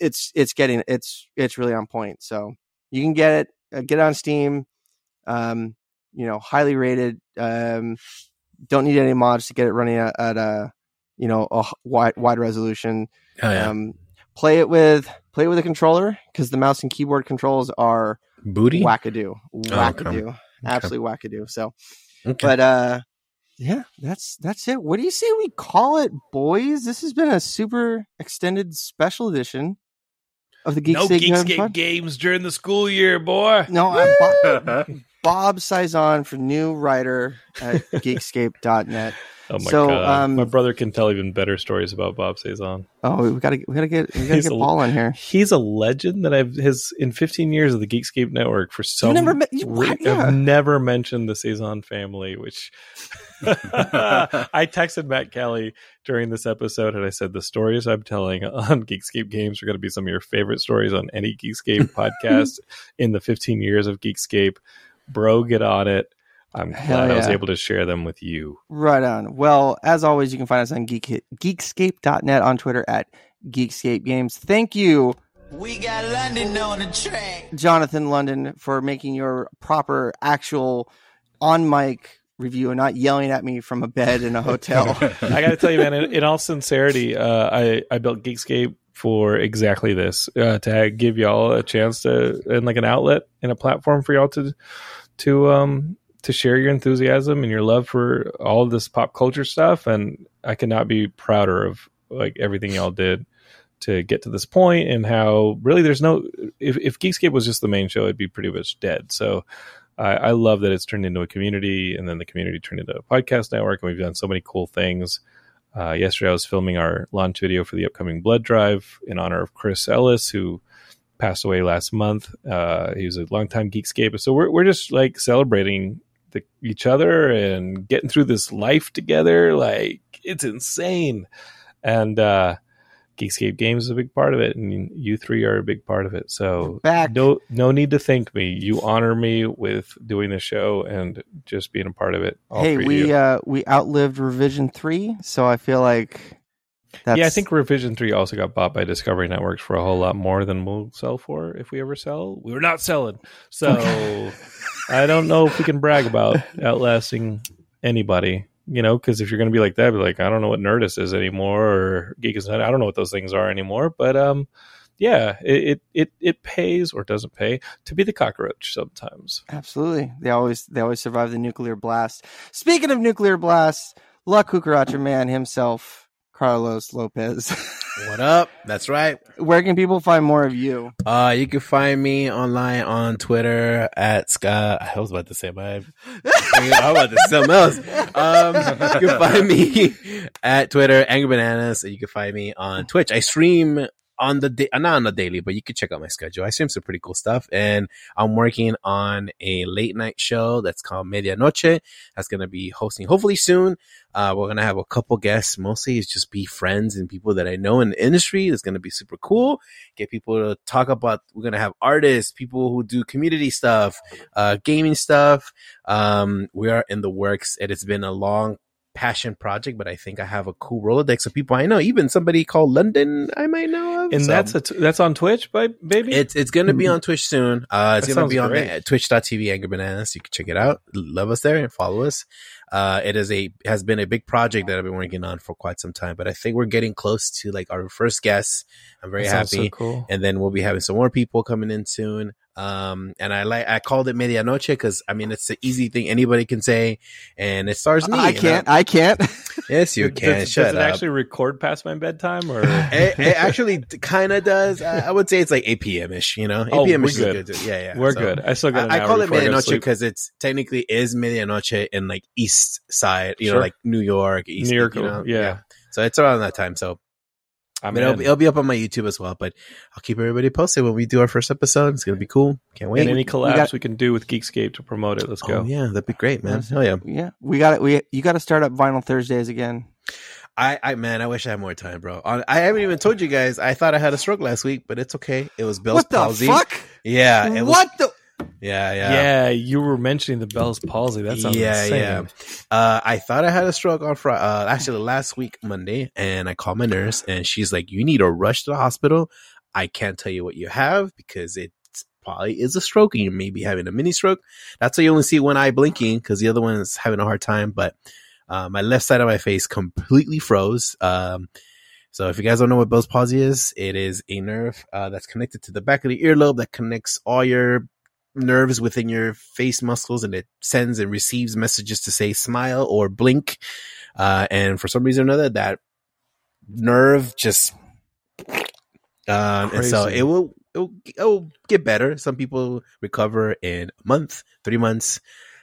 it's it's getting it's it's really on point so you can get it uh, get it on steam um you know highly rated um don't need any mods to get it running at, at a you know a wide wide resolution Oh, yeah. um play it with play it with a controller because the mouse and keyboard controls are Booty? wackadoo okay. Wackadoo absolutely wackadoo so Okay. but uh yeah that's that's it. What do you say we call it boys? This has been a super extended special edition of the Geek no State Games Geekscape Pod- games during the school year, boy. no i'm Bob, Bob Saizen for new writer at geekscape.net Oh my So, god, um, my brother can tell even better stories about Bob Saizen. oh we gotta we gotta get we gotta He's get a- Paul on here He's a legend that I've his in 15 years of the Geekscape network for some. never met- you- re- Yeah. I've never mentioned the Saizen family, which I texted Matt Kelly during this episode and I said the stories I'm telling on Geekscape games are going to be some of your favorite stories on any Geekscape podcast in the 15 years of Geekscape. Bro, get on it. I'm Hell glad I was able to share them with you. Right on. Well, as always, you can find us on geek, geekscape.net on Twitter at Geekscape Games. Thank you, We got London on the track. Jonathan London, for making your proper, actual, on mic review and not yelling at me from a bed in a hotel. I got to tell you, man. In, in all sincerity, uh, I I built Geekscape for exactly this uh, to give y'all a chance to and like an outlet and a platform for y'all to to um to share your enthusiasm and your love for all this pop culture stuff. And I cannot be prouder of like everything y'all did to get to this point and how really there's no if, if Geekscape was just the main show, it'd be pretty much dead. So I, I love that it's turned into a community and then the community turned into a podcast network and we've done so many cool things. Uh, yesterday, I was filming our launch video for the upcoming blood drive in honor of Chris Ellis, who passed away last month. Uh, he was a longtime Geekscape. So we're, we're just like celebrating the, each other and getting through this life together. Like, it's insane. And, uh, Geekscape Games is a big part of it, and you three are a big part of it. So no no need to thank me. You honor me with doing the show and just being a part of it. All hey, we uh we outlived revision three, so I feel like that's yeah, I think Revision Three also got bought by Discovery Networks for a whole lot more than we'll sell for if we ever sell. We're not selling, so I don't know if we can brag about outlasting anybody. You know, because if you're going to be like that, be like, I don't know what Nerdist is anymore, or Geek is not. I don't know what those things are anymore. But um, yeah, it, it it it pays or doesn't pay to be the cockroach sometimes. Absolutely. They always they always survive the nuclear blast. Speaking of nuclear blasts, La Cucaracha man himself, Carlos Lopez. What up? That's right. Where can people find more of you? Uh, you can find me online on Twitter at Scott. I was about to say my, I was about to say something else. Um, you can find me at Twitter, Angry Bananas. and You can find me on Twitch. I stream on the day, not on the daily, but you can check out my schedule. I stream some pretty cool stuff, and I'm working on a late night show that's called Medianoche. That's gonna be hosting hopefully soon. Uh, we're gonna have a couple guests. Mostly, it's just be friends and people that I know in the industry. It's gonna be super cool. Get people to talk about. We're gonna have artists, people who do community stuff, uh, gaming stuff. Um, we are in the works. And It has been a long passion project, but I think I have a cool Rolodex of people I know. Even somebody called London, I might know of. And So- that's a t- that's on Twitch, by baby. it's it's gonna be on Twitch soon. Uh, it's That gonna be on the, twitch.tv Angry Bananas. You can check it out. Love us there and follow us. Uh, it is a has been a big project that I've been working on for quite some time, but I think we're getting close to like our first guests. I'm very That sounds so happy. cool. And then we'll be having some more people coming in soon. Um, and I like I called it Medianoche because I mean it's the easy thing anybody can say, and it stars me. I can't. I can't. Yes, you can. Does, Shut does it up. actually record past my bedtime or? it, it actually kind of does. I, I would say it's like 8 p.m. ish. You know, 8 Oh, p.m. ish is good. good. Yeah, yeah. We're So, good. I still got. I, I call it before I go to Medianoche because it's technically is Medianoche in like East Side. You know, like New York, East. New York, you know? yeah. So it's around that time. So I'm but it'll, be- it'll be up on my YouTube as well. But I'll keep everybody posted when we do our first episode. It's gonna be cool. Can't wait. and any collabs we, got- can do with Geekscape to promote it. Let's go. Oh yeah, that'd be great, man. Yes. Hell yeah. yeah, we got it. We you got to start up Vinyl Thursdays again. I, I man, I wish I had more time, bro. On- I haven't even told you guys. I thought I had a stroke last week, but it's okay. It was Bell's what the palsy. fuck? Yeah. It was, what the? Yeah, yeah. Yeah. you were mentioning the Bell's palsy. That sounds yeah, insane. yeah. Uh, I thought I had a stroke on Friday, uh, actually last week, Monday, and I called my nurse and she's like, you need to rush to the hospital. I can't tell you what you have because it probably is a stroke and you may be having a mini stroke. That's why you only see one eye blinking because the other one is having a hard time. But, uh, my left side of my face completely froze. Um, so if you guys don't know what Bell's palsy is, it is a nerve, uh, that's connected to the back of the earlobe that connects all your nerves within your face muscles and it sends and receives messages to say smile or blink. Uh, and for some reason or another, that nerve just, um, and so it will, it will, it will get better. Some people recover in a month, three months,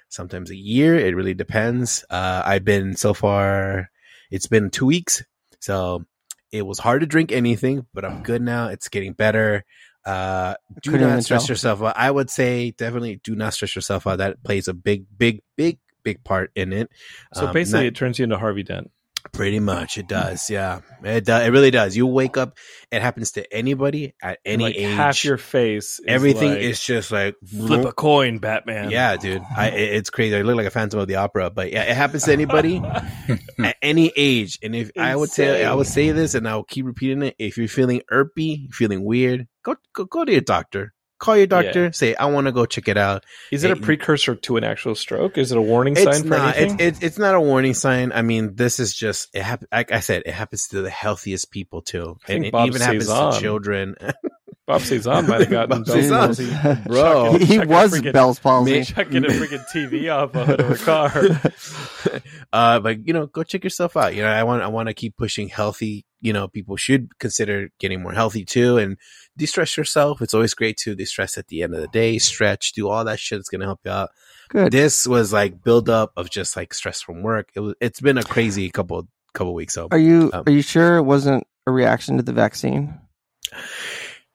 sometimes a year. It really depends. Uh, I've been so far, it's been two weeks. So it was hard to drink anything, but I'm good now. It's getting better. Uh, do Couldn't not stress tell. yourself out. I would say definitely do not stress yourself out. That plays a big, big, big, big part in it. So Um, basically, not- it turns you into Harvey Dent. pretty much it does. Yeah, it does. It really does. You wake up. It happens to anybody at any like age. half your face. Is everything like, is just like flip a coin, Batman. Yeah, dude. I, it's crazy. I look like a Phantom of the Opera, but yeah, it happens to anybody at any age. And if I would say, I would say this, and I'll keep repeating it. If you're feeling irpy, feeling weird, go go, go to your doctor. Call your doctor. Say, I want to go check it out. Is it a precursor to an actual stroke? Is it a warning It's sign for not. anything? It's, it's it's not a warning sign. I mean, this is just it. Hap- like I said, it happens to the healthiest people too, I think and it Bob even happens Saizen. to children. Bob Saizen might have gotten Bob Bell's Saizen. palsy. Bro. Chucking- he chucking a was freaking- Bell's palsy. Checking a freaking TV off a hood of a car. uh, but you know, go check yourself out. You know, I want I want to keep pushing healthy. You know, people should consider getting more healthy too, and de-stress yourself. It's always great to de-stress at the end of the day. Stretch, do all that shit. It's gonna help you out. Good. This was like build up of just like stress from work. It was. It's been a crazy couple couple weeks. So Are you Um, are you sure it wasn't a reaction to the vaccine?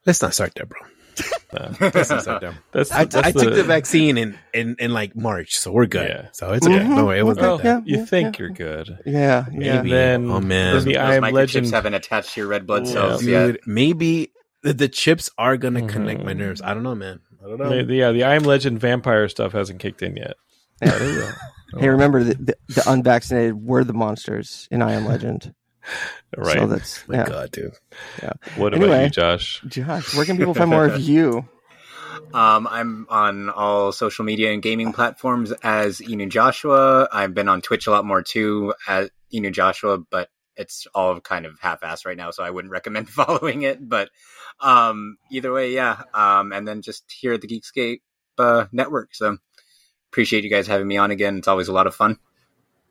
let's not start there, bro. Uh, Let's not that's, I, that's I took the vaccine in, in, in like March, so we're good. Yeah. So it's okay. Mhm. No worry, it wasn't Well, that. Yeah, you yeah, think yeah. you're good. Yeah, yeah. Maybe. Then, Oh, man. then the Those I am microchips legend. haven't attached to your red blood Yeah. cells Dude, yet. maybe the, the chips are gonna connect my nerves. I don't know, man. I don't know. The- the- yeah, the I am legend vampire stuff hasn't kicked in yet. Yeah. But it will. Hey, remember the, the, the unvaccinated were the monsters in I Am Legend. Right. So that's my yeah. God, dude. Yeah. what about Anyway. you, Josh? Josh, where can people find more of you? Um, I'm on all social media and gaming platforms as Inu Joshua. I've been on Twitch a lot more too as Inu Joshua, but it's all kind of half-assed right now, so I wouldn't recommend following it. But um, either way, yeah. Um, and then just here at the Geekscape uh, network. So appreciate you guys having me on again. It's always a lot of fun.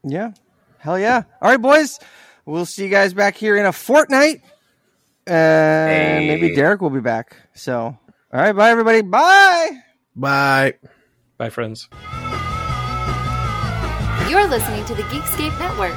Yeah. Hell yeah. All right, boys. We'll see you guys back here in a fortnight. And Hey. maybe Derek will be back. So, all right. Bye, everybody. Bye. Bye. Bye, friends. You're listening to the Geekscape Network.